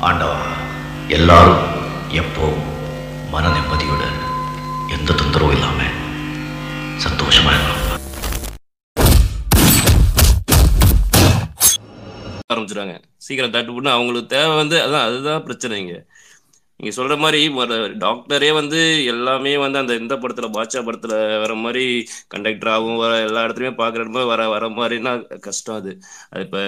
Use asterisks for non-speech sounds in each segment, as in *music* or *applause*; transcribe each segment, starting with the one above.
ஆண்டவா எல்லாரும் எப்போ மன நிம்மதியுடன் எந்த தொந்தரவும் இல்லாம சந்தோஷமா இருக்கணும் ஆரம்பிச்சிருவாங்க. சீக்கிரம் தட்டு போட்டு அவங்களுக்கு தேவை வந்து அதான் அதுதான் பிரச்சனைங்க நீங்க சொல்ற மாதிரி டாக்டரே வந்து எல்லாமே வந்து அந்த இந்த படத்துல பாட்சா படத்துல வர மாதிரி கண்டக்டராகவும் வர எல்லா இடத்துலயுமே பாக்குற மாதிரி வர வர மாதிரினா கஷ்டம் அது. அது இப்ப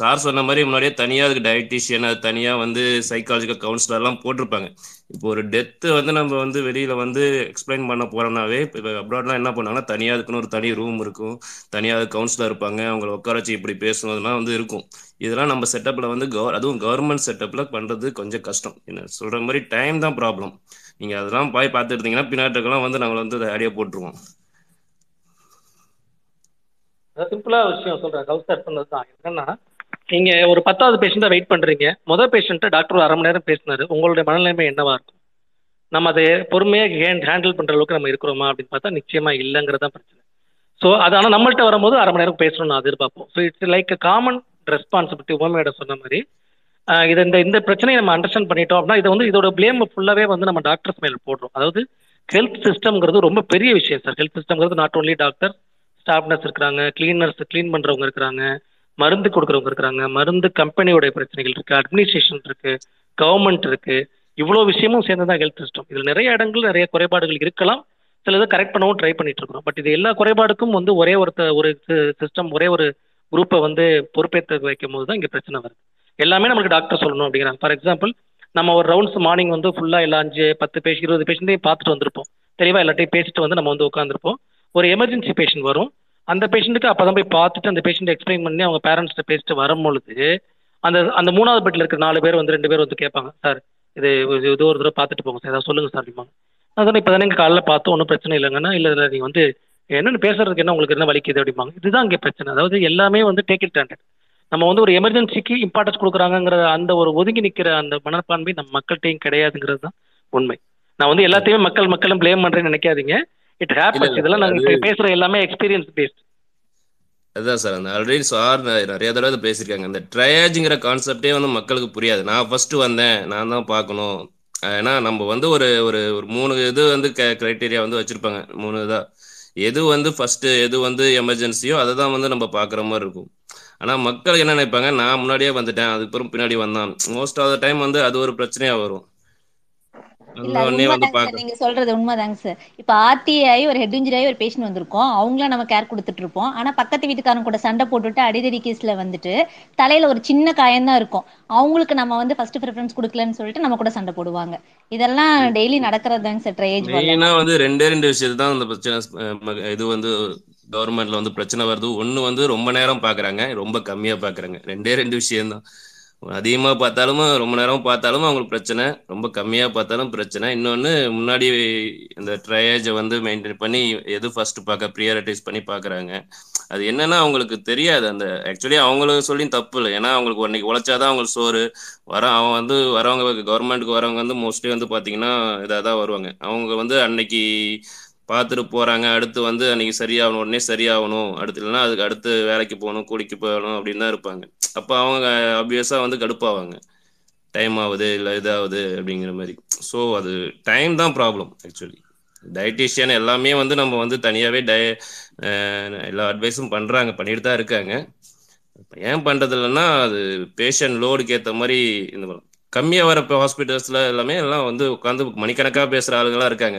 சார் சொன்ன மாதிரி முன்னாடியே தனியா அதுக்கு டயட்டிஷியன் அது தனியா வந்து சைக்காலஜிக்கல் கவுன்சிலர் எல்லாம் போட்டிருப்பாங்க. இப்போ ஒரு டெத்து வந்து நம்ம வந்து வெளியில வந்து எக்ஸ்பிளைன் பண்ண போறோம்னாவே இப்போ அப்ராட்லாம் என்ன பண்ணாங்கன்னா தனியாக அதுக்குன்னு ஒரு தனி ரூம் இருக்கும். தனியாக கவுன்சிலர் இருப்பாங்க. அவங்கள உட்கார வச்சு இப்படி பேசணும் அதெல்லாம் வந்து இருக்கும். இதெல்லாம் நம்ம செட்டப்ல வந்து கவர் அதுவும் கவர்மெண்ட் செட்டப்ல பண்றது கொஞ்சம் கஷ்டம். என்ன சொல்ற மாதிரி டைம் தான் ப்ராப்ளம் நீங்க அதெல்லாம் போய் பார்த்துட்டு இருந்தீங்கன்னா பின்னாட்டுக்கெல்லாம் வந்து நாங்கள் வந்து அதை ஐடியா போட்டுருவோம் சிம்பிளா விஷயம் சொல்றேன். கவுசர் சொன்னது தான் என்னன்னா நீங்க ஒரு பத்தாவது பேஷண்ட்டை வெயிட் பண்றீங்க. முதல் பேஷண்ட்டை டாக்டர் ஒரு அரை மணி நேரம் பேசினாரு. உங்களுடைய மனநிலைமை என்னவா இருக்கும்? நம்ம அதை பொறுமையாக ஹேண்ட் ஹேண்டில் பண்ற அளவுக்கு நம்ம இருக்கிறோமா அப்படின்னு பார்த்தா நிச்சயமா இல்லைங்கிறது தான் பிரச்சனை. ஸோ அது ஆனால் நம்மள்கிட்ட வரும்போது அரை மணி நேரம் பேசணும்னு நான் எதிர்பார்ப்போம். So it's like common responsibility உமமேட சொன்ன மாதிரி. இது இந்த இந்த பிரச்சனையை நம்ம அண்டர்ஸ்டாண்ட் பண்ணிட்டோம் அப்படின்னா இதை வந்து இதோட பிளேம் ஃபுல்லாவே வந்து நம்ம டாக்டர்ஸ் மேல போடுறோம். அதாவது ஹெல்த் சிஸ்டம்ங்கிறது ரொம்ப பெரிய விஷயம் sir health சிஸ்டம்ங்கிறது not only doctor staff nurse இருக்கிறாங்க கிளீனர்ஸ் க்ளீன் பண்றவங்க இருக்கிறாங்க. மருந்து கொடுக்குறவங்க இருக்கிறாங்க மருந்து கம்பெனியோட பிரச்சனைகள் இருக்கு அட்மினிஸ்ட்ரேஷன் இருக்கு கவர்மெண்ட் இருக்கு. இவ்வளோ விஷயமும் சேர்ந்து தான் ஹெல்த் சிஸ்டம் இதில் நிறைய இடங்கள் நிறைய குறைபாடுகள் இருக்கலாம். சில இதை கரெக்ட் பண்ணவும் ட்ரை பண்ணிட்டு இருக்கிறோம். பட் இது எல்லா குறைபாடுக்கும் வந்து ஒரே ஒருத்த ஒரு சிஸ்டம் ஒரே ஒரு குரூப்பை வந்து பொறுப்பேற்று வைக்கும் போது தான் இங்கே பிரச்சனை வருது. எல்லாமே நம்மளுக்கு டாக்டர் சொல்லணும் அப்படிங்கிறாங்க. ஃபார் எக்ஸாம்பிள் நம்ம ஒரு ரவுண்ட்ஸ் மார்னிங் வந்து ஃபுல்லாக எல்லா அஞ்சு பத்து பேஷ் இருபது பேஷண்ட்டையும் பார்த்துட்டு வந்திருப்போம். தெளிவாக எல்லாத்தையும் பேசிட்டு வந்து நம்ம வந்து உட்காந்துருப்போம் ஒரு எமர்ஜென்சி பேஷண்ட் வரும். அந்த பேஷண்ட்டுக்கு அப்போ தான் போய் பார்த்துட்டு அந்த பேஷண்ட் எக்ஸ்பிளைன் பண்ணி அவங்க பேரண்ட்ஸ்கிட்ட பேசிட்டு வரும்பொழுது அந்த அந்த மூணாவது பெட்டில் இருக்கிற நாலு பேர் வந்து ரெண்டு பேர் வந்து கேட்பாங்க சார் இது இது ஒரு தடவை பார்த்துட்டு போங்க சார். ஏதாவது சொல்லுங்க சார் அப்படிம்பாங்க. அதான் இப்போ தானே காலைல பார்த்தோம் ஒன்றும் பிரச்சனை இல்லைங்கன்னா இல்லை இல்லை நீங்கள் வந்து என்னென்னு பேசுறதுக்கு என்ன உங்களுக்கு என்ன வலிக்குது? அப்படிம்பாங்க. இதுதான் இங்கே பிரச்சனை. அதாவது எல்லாமே வந்து டேக் இட் ஸ்டாண்டர்ட் நம்ம வந்து ஒரு எமர்ஜென்சிக்கு இம்பார்ட்டன்ஸ் கொடுக்குறாங்கிற அந்த ஒரு ஒதுங்கி நிற்கிற அந்த மனப்பான்மை நம்ம மக்கள்கிட்டையும் கிடையாதுங்கிறது தான் உண்மை. நான் வந்து எல்லாத்தையுமே மக்கள் மக்களும் ப்ளேம் பண்ணுறேன்னு நினைக்காதீங்க. இட் ஹேப்பன்ஸ் இதெல்லாம் நாங்கள் இப்போ பேசுகிற எல்லாமே எக்ஸ்பீரியன்ஸ் பேஸ்ட் அதுதான் சார் அந்த ஆல்ரெடி சார் நிறைய தடவை பேசியிருக்காங்க. அந்த ட்ரையாஜுங்கிற கான்செப்டே வந்து மக்களுக்கு புரியாது. நான் ஃபர்ஸ்ட் வந்தேன். நான் தான் பார்க்கணும். ஏன்னா நம்ம வந்து ஒரு ஒரு ஒரு மூணு இது வந்து கிரைட்டீரியா வந்து வச்சிருப்பாங்க. மூணு இதா. எது வந்து ஃபர்ஸ்ட் எது வந்து எமர்ஜென்சியோ அதை தான் வந்து நம்ம பார்க்குற மாதிரி இருக்கும். ஆனால் மக்கள் என்ன நினைப்பாங்க? நான் முன்னாடியே வந்துட்டேன். அதுக்கப்புறம் பின்னாடி வந்தான். மோஸ்ட் ஆஃப் த டைம் வந்து அது ஒரு பிரச்சனையா வரும் இல்ல அது உண்மைதாங்க சார் நீங்க சொல்றது உண்மைதாங்க சார் இப்ப ஆர்டிஐ ஒரு ஹெட் இன்ஜுரி ஆகி ஒரு பேஷண்ட் வந்திருக்கோம். அவங்கள நம்ம கேர் கொடுத்துட்டு இருப்போம். ஆனா பக்கத்து வீட்டுக்காரங்க கூட சண்டை போட்டுட்டு அடிதடி கேஸ்ல வந்துட்டு தலையில ஒரு சின்ன காயம் தான் இருக்கும். அவங்களுக்கு நம்ம வந்து ஃபர்ஸ்ட் ப்ரிஃபரன்ஸ் கொடுக்கலன்னு சொல்லிட்டு நம்ம கூட சண்டை போடுவாங்க. இதெல்லாம் டெய்லி நடக்கிறதாங்க சார் ட்ரையேஜ் மெயினா வந்து ரெண்டே ரெண்டு விஷயத்தை தான் இந்த பிரச்சனை இது வந்து கவர்மெண்ட்ல வந்து பிரச்சனை வருது. ஒண்ணு வந்து ரொம்ப நேரம் பாக்குறாங்க ரொம்ப கம்மியா பாக்குறாங்க. ரெண்டே ரெண்டு விஷயம் தான் அதிகமாக பார்த்தாலும் ரொம்ப நேரம் பார்த்தாலும் அவங்களுக்கு பிரச்சனை. ரொம்ப கம்மியாக பார்த்தாலும் பிரச்சனை. இன்னொன்று முன்னாடி இந்த ட்ரையேஜை வந்து மெயின்டைன் பண்ணி எது ஃபர்ஸ்ட் பார்க்க ப்ரியாரிட்டைஸ் பண்ணி பார்க்குறாங்க. அது என்னன்னா அவங்களுக்கு தெரியாது. அந்த ஆக்சுவலி அவங்களும் சொல்லி தப்பு இல்லை. ஏன்னா அவங்களுக்கு ஒன்றைக்கு உழைச்சாதான் அவங்களுக்கு சோறு. வர அவன் வந்து வரவங்க கவர்மெண்ட்டுக்கு வரவங்க வந்து மோஸ்ட்லி வந்து பார்த்தீங்கன்னா இதாக தான் வருவாங்க. அவங்க வந்து அன்னைக்கு பார்த்துட்டு போகிறாங்க அடுத்து வந்து அன்னைக்கு சரியாகணும். உடனே சரியாகணும். அடுத்து இல்லைன்னா அதுக்கு அடுத்து வேலைக்கு போகணும் கூலிக்கு போகணும் அப்படின்னு தான் இருப்பாங்க. அப்போ அவங்க ஆப்வியஸாக வந்து கடுப்பாவாங்க. டைம் ஆகுது இல்லை இதாகுது அப்படிங்கிற மாதிரி. ஸோ அது டைம் தான் ப்ராப்ளம் ஆக்சுவலி டயட்டிஷியன் எல்லாமே வந்து நம்ம வந்து தனியாகவே டய எல்லா அட்வைஸும் பண்ணுறாங்க பண்ணிட்டு தான் இருக்காங்க. ஏன் பண்ணுறது இல்லைன்னா அது பேஷண்ட் லோடுக்கு ஏற்ற மாதிரி இந்த கம்மியாக வர இப்போ ஹாஸ்பிட்டல்ஸில் எல்லாமே எல்லாம் வந்து உட்காந்து மணிக்கணக்காக பேசுகிற ஆளுங்களாம் இருக்காங்க.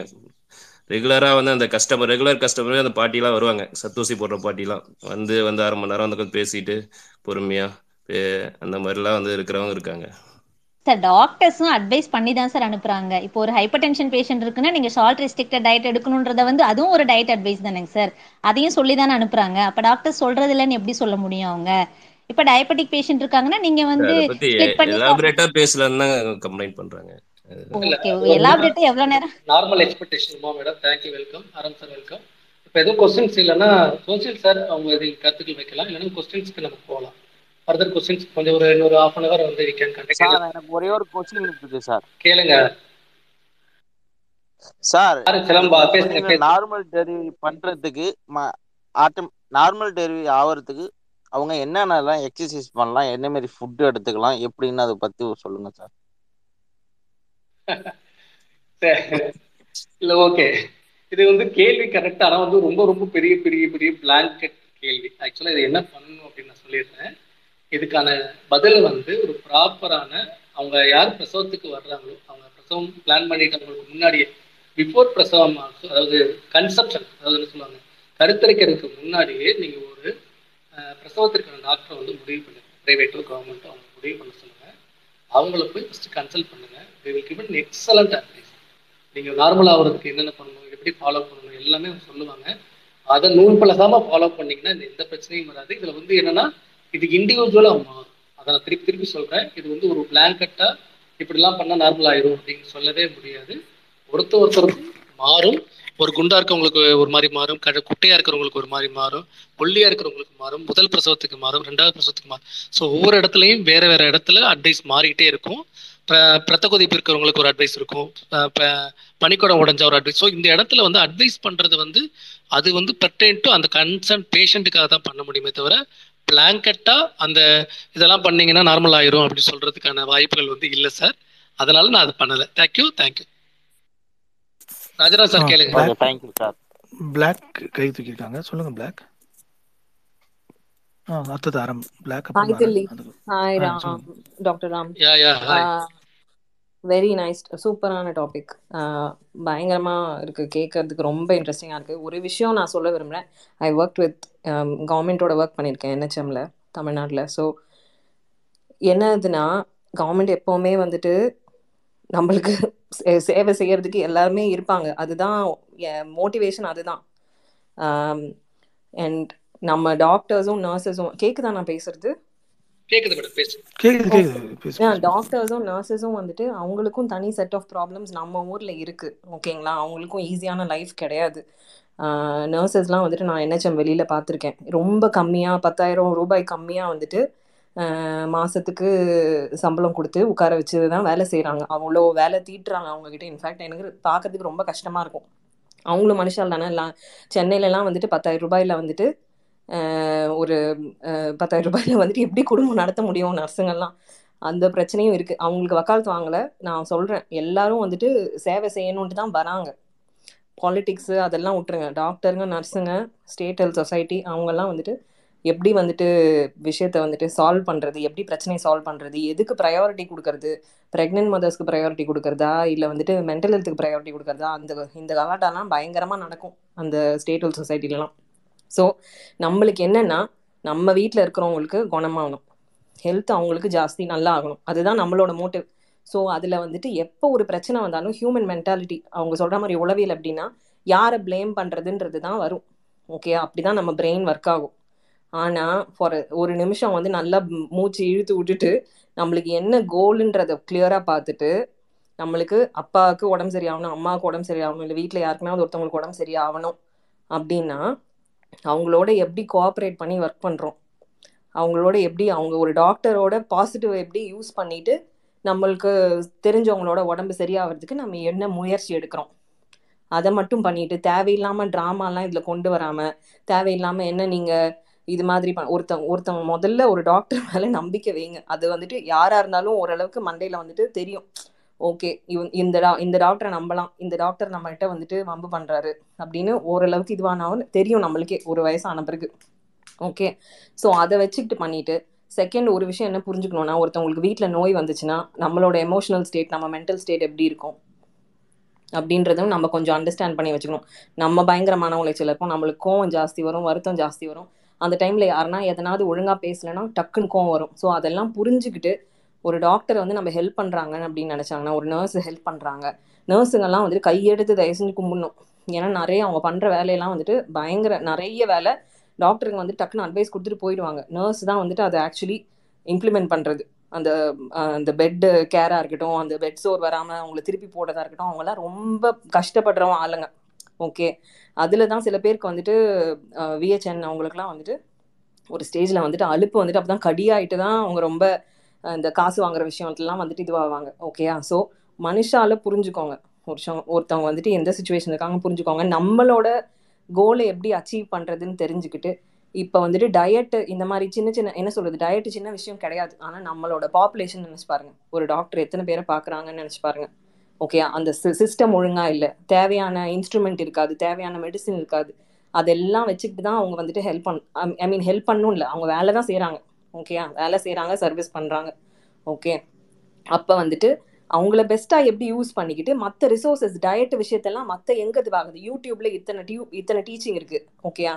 ரெகுலராக வந்து அந்த கஸ்டமர் ரெகுலர் கஸ்டமர் அந்த பாட்டிலாம் வருவாங்க. சத்தூசி போடுற பாட்டிலாம். வந்து வந்து அரை மணி நேரம் வந்து பேசிட்டு பொறுமையாக அந்த மாதிரிலாம் வந்து இருக்கிறவங்க இருக்காங்க. சார் டாக்டர்ஸும் அட்வைஸ் பண்ணி தான் சார் அனுப்புறாங்க. இப்போ ஒரு ஹைப்பர் டென்ஷன் பேஷண்ட் இருக்குன்னா நீங்க சால்ட் ரெஸ்ட்ரிக்டட் டயட் எடுக்கணுன்றத வந்து அதுவும் ஒரு டயட் அட்வைஸ் தானேங்க சார். அதையும் சொல்லி தானே அனுப்புறாங்க. அப்ப டாக்டர் சொல்றது இல்லைன்னு எப்படி சொல்ல முடியும் அவங்க? இப்ப டயபெட்டிக் பேஷண்ட் இருக்காங்கன்னா நீங்க வந்து எலாபரேட்டா பேசலன்னு கம்ப்ளைண்ட் பண்றாங்க. ஓகே எலாபரேட்டா எவ்வளவு நேரம்? Normal expectation madam thank you welcome Aram sir welcome இப்போ எதுவும் கொஸ்டின்ஸ் இல்லைன்னா சோசியல் சார் அவங்க இது கருத்துக்கள் வைக்கலாம். இல்லைன்னா கொஸ்டின்ஸ்க்கு நம்ம போகலாம். ஃபர்தர் கொஸ்டின்ஸ் கொஞ்சம் ஒரு இன்னொரு ஹாஃப் அன் அவர் வந்து வி கேன் கண்டக்ட் எனக்கு ஒரே ஒரு கொஸ்டின் இருக்குது சார் கேளுங்க. சார் நார்மல் டெலிவரி பண்றதுக்கு நார்மல் டெலிவரி ஆகிறதுக்கு அவங்க என்னென்னலாம் எக்ஸசைஸ் பண்ணலாம் என்ன மாதிரி ஃபுட் எடுத்துக்கலாம் எப்படின்னு அதை பத்தி சொல்லுங்க *laughs* சார். இல்ல ஓகே இது வந்து கேள்வி கரெக்ட் ஆனா வந்து ரொம்ப ரொம்ப பெரிய பெரிய பெரிய பிளாங்கெட் கேள்வி. ஆக்சுவலா இது என்ன பண்ணணும் அப்படின்னு நான் சொல்லிடுறேன் இதுக்கான பதில் வந்து ஒரு ப்ராப்பரான அவங்க யார் பிரசவத்துக்கு வர்றாங்களோ அவங்க பிரசவம் பிளான் பண்ணிட்டு அவங்களுக்கு முன்னாடியே பிஃபோர் பிரசவம் அதாவது கன்செப்ஷன் அதாவது என்ன சொல்லுவாங்க கருத்தரிக்கிறதுக்கு முன்னாடியே நீங்கள் ஒரு பிரசவத்திற்கான டாக்டரை வந்து முடிவு பண்ணுங்க. ப்ரைவேட்டோ கவர்மெண்ட்டோ அவங்க முடிவு பண்ண சொல்லுங்க. அவங்கள போய் ஃபஸ்ட்டு கன்சல்ட் பண்ணுங்க. They will give an excellent advice. Normal ஆகிறதுக்கு என்னென்ன பண்ணணும் எப்படி ஃபாலோ பண்ணணும் எல்லாமே அவங்க சொல்லுவாங்க. அதை நூல் பழகாமல் ஃபாலோ பண்ணிங்கன்னா எந்த பிரச்சனையும் வராது. இதில் வந்து என்னென்னா இது இண்டிவிஜுவலாக மாறும் அதை நான் திருப்பி திருப்பி சொல்றேன். இது வந்து ஒரு பிளாங்கெட்டா இப்படிலாம் பண்ணால் நார்மல் ஆயிரும் அப்படின்னு சொல்லவே முடியாது. ஒருத்தர் ஒருத்தருக்கும் மாறும். ஒரு குண்டா இருக்கவங்களுக்கு ஒரு மாதிரி மாறும். கட குட்டையா இருக்கிறவங்களுக்கு ஒரு மாதிரி மாறும். ஒல்லியா இருக்கிறவங்களுக்கு மாறும். முதல் பிரசவத்துக்கு மாறும். ரெண்டாவது பிரசவத்துக்கு மாறும். ஸோ ஒவ்வொரு இடத்துலையும் வேற வேற இடத்துல அட்வைஸ் மாறிக்கிட்டே இருக்கும். பிரத்த கொதிப்பு இருக்கிறவங்களுக்கு ஒரு அட்வைஸ் இருக்கும். பனிக்கூடம் உடஞ்ச ஒரு அட்வைஸ் ஸோ இந்த இடத்துல வந்து அட்வைஸ் பண்றது வந்து அது வந்து பெர்டைன் டு அந்த கன்சர்ன் பேஷண்ட்டுக்காக தான் பண்ண முடியுமே தவிர பிளாங்கெட்டா அந்த இதெல்லாம் பண்ணீங்கன்னா நார்மல் ஆயிரும் அப்படின்னு சொல்றதுக்கான வாய்ப்புகள் வந்து இல்லை சார் அதனால நான் அது பண்ணல. Thank you thank you Rajaraj sir கேளுங்க. தேங்க்யூ சார் பிளாக் கை தூக்கியிருக்காங்க சொல்லுங்க பிளாக் ஆ அடுத்தது Aram Black hi Ram. Doctor Ram. Yeah yeah hi very nice சூப்பரான டாபிக் பயங்கரமாக இருக்குது கேட்கறதுக்கு ரொம்ப இன்ட்ரெஸ்டிங்காக இருக்குது ஒரு விஷயம் நான் சொல்ல விரும்புகிறேன் ஐ ஒர்க் வித் கவர்மெண்ட்டோட ஒர்க் பண்ணியிருக்கேன் என்ஹெச்எம்ல தமிழ்நாட்டில். ஸோ என்னதுன்னா கவர்மெண்ட் எப்போவுமே வந்துட்டு நம்மளுக்கு சே- சேவை செய்கிறதுக்கு எல்லாருமே இருப்பாங்க. அதுதான் மோட்டிவேஷன் அதுதான். அண்ட் நம்ம டாக்டர்ஸும் நர்சஸும் கேக்குதா நான் பேசுறது? டாக்டர்ஸும் நர்சஸும் வந்துட்டு அவங்களுக்கும் தனி செட் ஆஃப் ப்ராப்ளம்ஸ் நம்ம ஊர்ல இருக்கு ஓகேங்களா அவங்களுக்கும் ஈஸியான லைஃப் கிடையாது. நர்சஸ்லாம் வந்துட்டு நான் என்ஹெச்எம் வெளியில பார்த்துருக்கேன். ரொம்ப கம்மியா பத்தாயிரம் ரூபாய் கம்மியா வந்துட்டு ஆஹ் மாசத்துக்கு சம்பளம் கொடுத்து உட்கார வச்சு தான் வேலை செய்றாங்க. அவ்வளோ வேலை தீட்டுறாங்க அவங்க கிட்ட இன்ஃபேக்ட் எனக்கு பார்க்கறதுக்கு ரொம்ப கஷ்டமா இருக்கும். அவங்களும் மனுஷால் தானே எல்லாம் சென்னையிலலாம் வந்துட்டு பத்தாயிரம் ரூபாயில வந்துட்டு ஒரு பத்தாயிரம் ரூபாயில வந்துட்டு எப்படி குடும்பம் நடத்த முடியும் நர்ஸுங்கெல்லாம் அந்த பிரச்சனையும் இருக்குது அவங்களுக்கு வக்காலத்து வாங்கலை. நான் சொல்கிறேன் எல்லாரும் வந்துட்டு சேவை செய்யணுன்ட்டு தான் வராங்க. பாலிட்டிக்ஸு அதெல்லாம் விட்டுருங்க. டாக்டருங்க நர்ஸுங்க ஸ்டேட் ஹெல்த் சொசைட்டி அவங்கெல்லாம் வந்துட்டு எப்படி வந்துட்டு விஷயத்தை வந்துட்டு சால்வ் பண்ணுறது எப்படி பிரச்சனையை சால்வ் பண்ணுறது எதுக்கு ப்ரையாரிட்டி கொடுக்கறது? ப்ரெக்னென்ட் மதர்ஸ்க்கு ப்ரையாரிட்டி கொடுக்கறதா? இல்லை வந்துட்டு மென்டல் ஹெல்த்துக்கு ப்ரையாரிட்டி கொடுக்கறதா? அந்த இந்த கலாட்டாலாம் பயங்கரமாக நடக்கும். அந்த ஸ்டேட் ஹெல்த் சொசைட்டிலலாம் ஸோ நம்மளுக்கு என்னன்னா நம்ம வீட்டில் இருக்கிறவங்களுக்கு குணமாகணும். ஹெல்த் அவங்களுக்கு ஜாஸ்தி நல்லா ஆகணும். அதுதான் நம்மளோட மோட்டிவ் ஸோ அதில் வந்துட்டு எப்போ ஒரு பிரச்சனை வந்தாலும் ஹியூமன் மென்டாலிட்டி அவங்க சொல்கிற மாதிரி உளவியல் அப்படின்னா யாரை ப்ளேம் பண்ணுறதுன்றது தான் வரும். ஓகே அப்படி தான் நம்ம பிரெயின் ஒர்க் ஆகும். ஆனால் ஃபார் ஒரு நிமிஷம் வந்து நல்லா மூச்சு இழுத்து விட்டுட்டு நம்மளுக்கு என்ன கோலுன்றதை கிளியராக பார்த்துட்டு நம்மளுக்கு அப்பாவுக்கு உடம்பு சரியாகணும் அம்மாவுக்கு உடம்பு சரியாகணும் இல்லை வீட்டில் யாருக்குமே ஒருத்தவங்களுக்கு உடம்பு சரியாகணும் அப்படின்னா அவங்களோட எப்படி கோஆப்ரேட் பண்ணி ஒர்க் பண்ணுறோம் அவங்களோட எப்படி அவங்க ஒரு டாக்டரோட பாசிட்டிவ் எப்படி யூஸ் பண்ணிட்டு நம்மளுக்கு தெரிஞ்சவங்களோட உடம்பு சரியாகிறதுக்கு நம்ம என்ன முயற்சி எடுக்கிறோம். அதை மட்டும் பண்ணிட்டு தேவையில்லாமல் ட்ராமாலாம் இதில் கொண்டு வராமல் தேவையில்லாமல் என்ன நீங்கள் இது மாதிரி பண்- ஒருத்தவங்க ஒருத்தவங்க முதல்ல ஒரு டாக்டர் மேலே நம்பிக்கை வைங்க. அது வந்துட்டு யாராக இருந்தாலும் ஓரளவுக்கு மண்டையில் வந்துட்டு தெரியும். ஓகே இவன் இந்த டா இந்த டாக்டரை நம்பலாம் இந்த டாக்டர் நம்மகிட்ட வந்துட்டு வம்பு பண்ணுறாரு அப்படின்னு ஓரளவுக்கு இதுவானாலும் தெரியும் நம்மளுக்கே ஒரு வயசான பிறகு. ஓகே ஸோ அதை வச்சுக்கிட்டு பண்ணிட்டு செகண்ட் ஒரு விஷயம் என்ன புரிஞ்சுக்கணும்னா ஒருத்தவங்களுக்கு வீட்டில் நோய் வந்துச்சுன்னா நம்மளோட எமோஷனல் ஸ்டேட் நம்ம மென்டல் ஸ்டேட் எப்படி இருக்கும்? அப்படின்றதும் நம்ம கொஞ்சம் அண்டர்ஸ்டாண்ட் பண்ணி வச்சுக்கணும். நம்ம பயங்கரமான உளைச்சல் இருப்போம் நம்மளுக்கு கோவம் ஜாஸ்தி வரும் வருத்தம் ஜாஸ்தி வரும். அந்த டைமில் யாருன்னா எதனாவது ஒழுங்காக பேசலைன்னா டக்குன்னு கோவம் வரும். ஸோ அதெல்லாம் புரிஞ்சுக்கிட்டு ஒரு டாக்டர் வந்து நம்ம ஹெல்ப் பண்ணுறாங்க அப்படின்னு நினச்சாங்கன்னா ஒரு நர்ஸ் ஹெல்ப் பண்ணுறாங்க நர்ஸுங்கெல்லாம் வந்துட்டு கையெடுத்து தயவு செஞ்சு கும்பிடணும். ஏன்னா நிறைய அவங்க பண்ணுற வேலையெல்லாம் வந்துட்டு பயங்கர நிறைய வேலை டாக்டருங்க வந்து டக்குன்னு அட்வைஸ் கொடுத்துட்டு போயிடுவாங்க. நர்ஸ் தான் வந்துட்டு அதை ஆக்சுவலி இம்ப்ளிமெண்ட் பண்ணுறது அந்த அந்த பெட்டு கேராக இருக்கட்டும் அந்த பெட் சோர் வராமல் அவங்கள திருப்பி போடுறதா இருக்கட்டும் அவங்களாம் ரொம்ப கஷ்டப்படுறவங்க ஆளுங்க. ஓகே அதில் தான் சில பேருக்கு வந்துட்டு விஹெச்என் அவங்களுக்குலாம் வந்துட்டு ஒரு ஸ்டேஜில் வந்துட்டு அலுப்பு வந்துட்டு அப்பதான் கடியாயிட்டு தான் அவங்க ரொம்ப இந்த காசு வாங்குற விஷயத்துலாம் வந்துட்டு இதுவாவாங்க. ஓகேயா ஸோ மனுஷால புரிஞ்சுக்கோங்க. ஒருத்தவங்க ஒருத்தவங்க வந்துட்டு எந்த சுச்சுவேஷன் இருக்காங்க புரிஞ்சுக்கோங்க. நம்மளோட கோலை எப்படி அச்சீவ் பண்ணுறதுன்னு தெரிஞ்சுக்கிட்டு இப்போ வந்துட்டு டயட்டு இந்த மாதிரி சின்ன சின்ன என்ன சொல்கிறது டயட்டு சின்ன விஷயம் கிடையாது. ஆனால் நம்மளோட பாப்புலேஷன் நினச்சி பாருங்க. ஒரு டாக்டர் எத்தனை பேரை பார்க்குறாங்கன்னு நினச்சி பாருங்க. ஓகே அந்த சிஸ்டம் ஒழுங்காக இல்லை. தேவையான இன்ஸ்ட்ருமெண்ட் இருக்காது. தேவையான மெடிசின் இருக்காது. அதெல்லாம் வச்சுக்கிட்டு தான் அவங்க வந்துட்டு ஹெல்ப் பண் ஐ மீன் ஹெல்ப் பண்ணும் இல்லை. அவங்க வேலை தான் செய்கிறாங்க ஓகேயா வேலை செய்கிறாங்க சர்வீஸ் பண்ணுறாங்க ஓகே அப்போ வந்துட்டு அவங்கள பெஸ்ட்டாக எப்படி யூஸ் பண்ணிக்கிட்டு மற்ற ரிசோர்ஸஸ் டயட் விஷயத்தெல்லாம் மற்ற எங்கே இதுவாகுது யூடியூப்பில் இத்தனை டியூ இத்தனை டீச்சிங் இருக்குது ஓகேயா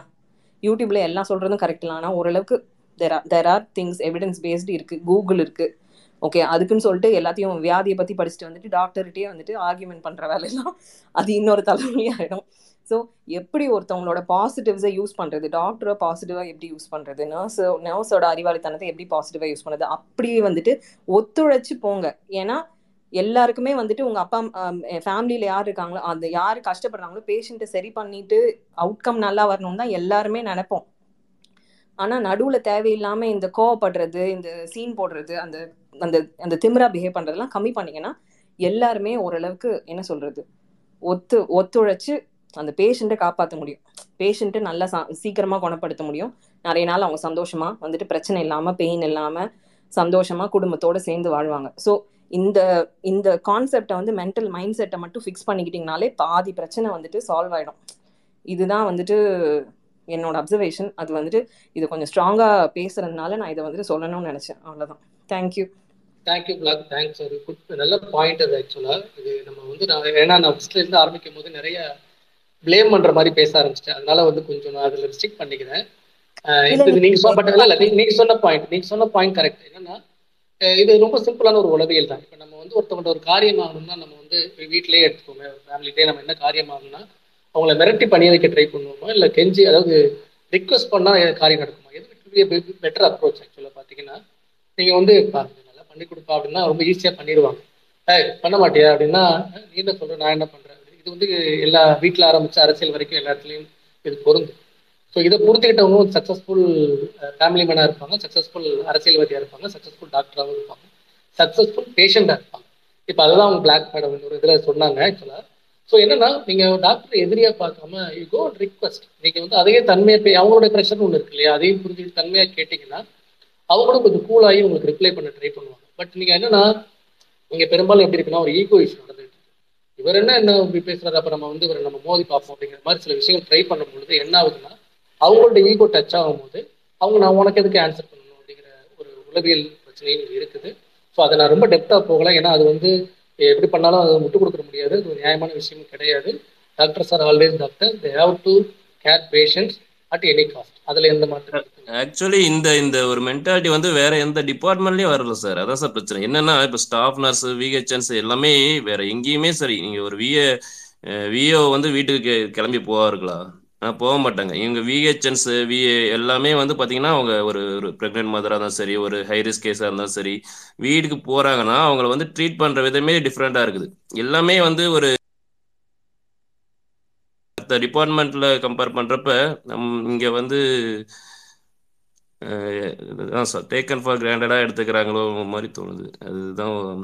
யூடியூப்ல எல்லாம் சொல்கிறதும் கரெக்ட் ஆனால் ஓரளவுக்கு there are there are things evidence based இருக்குது கூகுள் இருக்குது ஓகே அதுக்குன்னு சொல்லிட்டு எல்லாத்தையும் வியாதியை பற்றி படிச்சுட்டு வந்துட்டு டாக்டர்கிட்டே வந்துட்டு ஆர்கியூமெண்ட் பண்ணுற வேலையெல்லாம் அது இன்னொரு தலைமையாகிடும் ஸோ எப்படி ஒருத்தவங்களோட பாசிட்டிவ்ஸை யூஸ் பண்ணுறது டாக்டரை பாசிட்டிவாக எப்படி யூஸ் பண்ணுறது நர்ஸோ நர்ஸோட அறிவாளித்தனத்தை எப்படி பாசிட்டிவாக யூஸ் பண்ணுறது அப்படியே வந்துட்டு ஒத்துழைச்சு போங்க. ஏன்னா எல்லாருக்குமே வந்துட்டு உங்கள் அப்பா ஃபேமிலியில் யார் இருக்காங்களோ அந்த யார் கஷ்டப்படுறாங்களோ பேஷண்ட்டை சரி பண்ணிட்டு அவுட்கம் நல்லா வரணும்னு தான் எல்லாருமே நினைப்போம். ஆனால் நடுவில் தேவையில்லாமல் இந்த கோவப்படுறது இந்த சீன் போடுறது அந்த அந்த அந்த திமிரா பிஹேவ் பண்ணுறதெல்லாம் கம்மி பண்ணிங்கன்னா எல்லாருமே ஓரளவுக்கு என்ன சொல்கிறது ஒத்து ஒத்துழைச்சு அந்த பேஷண்ட்டை காப்பாற்ற முடியும். பேஷண்ட்டு நல்லா சா சீக்கிரமாக குணப்படுத்த முடியும். நிறைய நாள் அவங்க சந்தோஷமாக வந்துட்டு பிரச்சனை இல்லாமல் பெயின் இல்லாமல் சந்தோஷமாக குடும்பத்தோடு சேர்ந்து வாழ்வாங்க. ஸோ இந்த இந்த கான்செப்டை வந்து மென்டல் மைண்ட் செட்டை மட்டும் ஃபிக்ஸ் பண்ணிக்கிட்டிங்கனாலே பாதி பிரச்சனை வந்துட்டு சால்வ் ஆகிடும் இதுதான் வந்துட்டு என்னோட அப்சர்வேஷன் அது வந்துட்டு இது கொஞ்சம் ஸ்ட்ராங்காக பேசுறதுனால நான் இதை வந்துட்டு சொல்லணும்னு நினச்சேன். அவ்வளோதான் thank you thank you Black thanks ஒரு குட் நல்ல பாயிண்ட் அது ஆக்சுவலாக இது நம்ம வந்து நான் ஏன்னா நான் ஃபஸ்ட்லேருந்து ஆரம்பிக்கும் போது நிறைய ப்ளேம் பண்ற மாதிரி பேச ஆரம்பிச்சிட்டேன். அதனால வந்து கொஞ்சம் நான் அதில் ரெஸ்ட்ரிக்ட் பண்ணிக்கிறேன். நீங்க இல்லை நீங்க சொன்ன பாயிண்ட் நீங்க சொன்ன பாயிண்ட் கரெக்ட் என்னன்னா இது ரொம்ப சிம்பிளான ஒரு உளவியல் தான். இப்போ நம்ம வந்து ஒருத்தவங்க ஒரு காரியம் ஆகணும்னா நம்ம வந்து வீட்டிலேயே எடுத்துக்கோங்க. ஃபேமிலிட்டே நம்ம என்ன காரியம் ஆகணும்னா அவங்கள மிரட்டி பண்ணிய வைக்க ட்ரை பண்ணுவோமா? இல்லை கெஞ்சி அதாவது ரிக்வஸ்ட் பண்ணா காரியம் நடக்குமா? எது பெட்டர் அப்ரோச் ஆக்சுவலாக பார்த்தீங்கன்னா நீங்க வந்து நல்லா பண்ணி கொடுப்பா அப்படின்னா ரொம்ப ஈஸியாக பண்ணிடுவாங்க. பண்ண மாட்டியா? அப்படின்னா நீ என்ன சொல்ற? நான் என்ன பண்றேன் இது வந்து எல்லா வீட்டில் ஆரம்பிச்சு அரசியல் வரைக்கும் எல்லா இடத்துலையும் இது பொருந்தும். ஸோ இதை பொறுத்துக்கிட்டவங்களும் சக்ஸஸ்ஃபுல் ஃபேமிலி மேனாக இருப்பாங்க சக்ஸஸ்ஃபுல் அரசியல்வாதியாக இருப்பாங்க சக்ஸஸ்ஃபுல் டாக்டராகவும் இருப்பாங்க சக்ஸஸ்ஃபுல் பேஷண்டாக இருப்பாங்க. இப்போ அதுதான் அவங்க பிளாக் மேடம் ஒரு இதில் சொன்னாங்க ஆக்சுவலாக ஸோ என்னன்னா நீங்கள் டாக்டர் எதிரியாக பார்க்காம யூ கோ ரிக்வஸ்ட் நீங்கள் வந்து அதையே தன்மையை போய் அவங்களோட ப்ரெஷர்னு ஒன்று இருக்கு இல்லையா? அதையும் புரிஞ்சுக்கிட்டு தன்மையாக கேட்டிங்கன்னா அவங்களும் கொஞ்சம் கூலாகி உங்களுக்கு ரிப்ளை பண்ண ட்ரை பண்ணுவாங்க. பட் நீங்கள் என்னன்னா நீங்கள் பெரும்பாலும் எப்படி இருக்குன்னா ஒரு ஈகோ இஷ்யூ இவர் என்ன என்ன இப்படி பேசுறாரு? அப்ப நம்ம வந்து இவரை நம்ம மோதி பார்ப்போம் அப்படிங்கிற மாதிரி சில விஷயங்கள் ட்ரை பண்ணும் பொழுது என்ன ஆகுதுன்னா அவங்களோட ஈகோ டச் ஆகும் போது அவங்க நான் உனக்கு எதுக்கு ஆன்சர் பண்ணணும் அப்படிங்கிற ஒரு உளவியல் பிரச்சனையும் இருக்குது. ஸோ அதை நான் ரொம்ப டெப்த்தாக போகல. ஏன்னா அது வந்து எப்படி பண்ணாலும் அதை முட்டு கொடுக்க முடியாது. அது ஒரு நியாயமான விஷயமும் கிடையாது. Doctors are always doctor they have to care patients at any cost அதுல எந்த மாற்றம் ஆக்சுவலி இந்த இந்த ஒரு மென்டாலிட்டி வந்து வேற எந்த டிபார்ட்மெண்ட்லயும் வரல சார் அதான் சார் பிரச்சனை. என்னன்னா இப்ப ஸ்டாஃப் நர்ஸ் விஹெச்என்ஸ் எல்லாமே வேற எங்கேயுமே சரி. நீங்க ஒரு விஏ விஏ வந்து வீட்டுக்கு கிளம்பி போவார்களா? போக மாட்டாங்க. இவங்க விஹெச்என்ஸ் விஏ எல்லாமே வந்து பார்த்தீங்கன்னா அவங்க ஒரு ஒரு ப்ரெக்னென்ட் மதராக இருந்தாலும் சரி ஒரு ஹை ரிஸ்க் கேஸாக இருந்தாலும் சரி வீட்டுக்கு போகிறாங்கன்னா அவங்கள வந்து ட்ரீட் பண்ணுற விதமே டிஃப்ரெண்ட்டாக இருக்குது. எல்லாமே வந்து ஒரு மற்ற டிபார்ட்மெண்ட்டில் கம்பேர் பண்ணுறப்ப நம் இங்கே வந்து தான் சார் டேக்கன் ஃபார் கிராண்டடாக எடுத்துக்கிறாங்களோ மாதிரி தோணுது. அதுதான்.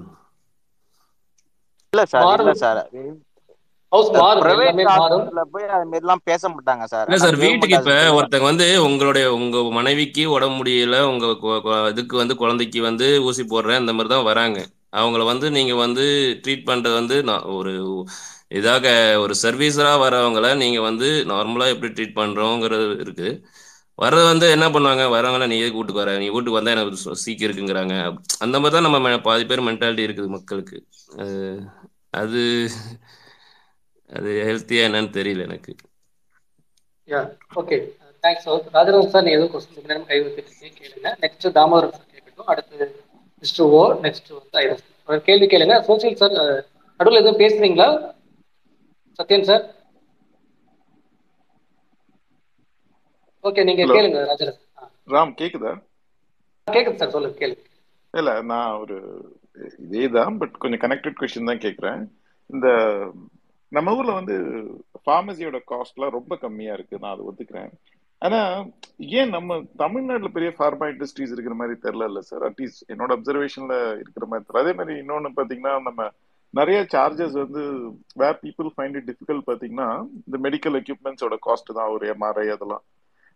இல்ல சார் இல்ல சார் பேச மாட்டாங்க சார் இல்ல சார் வீட்டுக்கு இப்ப ஒருத்தங்க வந்து உங்களுடைய உங்க மனைவிக்கு உடம்பு முடியல உங்க இதுக்கு வந்து குழந்தைக்கு வந்து ஊசி போடுறேன் இந்த மாதிரி தான் வராங்க. அவங்கள வந்து நீங்க வந்து ட்ரீட் பண்றது வந்து ஒரு இதாக ஒரு சர்வீஸராக வரவங்கள நீங்கள் வந்து நார்மலாக எப்படி ட்ரீட் பண்ணுறோங்கிறது இருக்குது வர்றது வந்து என்ன பண்ணுவாங்க? வரவங்கள நீ கூட்டுக்கு வர. நீ வீட்டுக்கு வந்தால் எனக்கு சீக்கிரம் இருக்குங்கிறாங்க. அந்த மாதிரி தான் நம்ம பாதி பேர் மென்டாலிட்டி இருக்குது மக்களுக்கு. அது அது ஹெல்த்தியாக என்னன்னு தெரியல எனக்கு. Yeah okay thanks Rajaraj sir நீ எதுவும் கொஸ்டின் நேரம் கை வச்சுட்டு கேளுங்க. நெக்ஸ்ட் தாமோதரன் சார் கேட்கட்டும். அடுத்து மிஸ்டர் ஓ நெக்ஸ்ட் வந்து ஐரஸ் ஒரு கேள்வி கேளுங்க. சோசியல் சார் நடுவில் எதுவும் பேசுறீங்களா? சத்யன் சார். ஓகே நீங்க கேளுங்க ராஜராஜ் ராம் கேக்குதா? கேக்குது சார் சொல்லுங்க கேளுங்க. இல்ல நான் ஒரு இதே தான் பட் கொஞ்சம் கனெக்டட் கொஸ்டின் தான் கேட்குறேன் இந்த நம்ம ஊர்ல வந்து ஃபார்மசியோட காஸ்ட்லாம் ரொம்ப கம்மியா இருக்கு நான் அதை ஒத்துக்கிறேன். ஆனா ஏன் நம்ம தமிழ்நாட்டுல பெரிய ஃபார்மா இண்டஸ்ட்ரீஸ் இருக்கிற மாதிரி தெரியல இல்ல சார் அட்லீஸ்ட் என்னோட அப்சர்வேஷன்ல இருக்கிற மாதிரி தெரியல. அதே மாதிரி இன்னொன்னு பாத்தீங்கன்னா நம்ம நிறைய சார்ஜஸ் வந்து where people find it difficult பார்த்தீங்கன்னா இந்த மெடிக்கல் எக்யூப்மெண்ட்ஸோட காஸ்ட் தான் ஒரு எம்ஆர்ஐ அதெல்லாம்.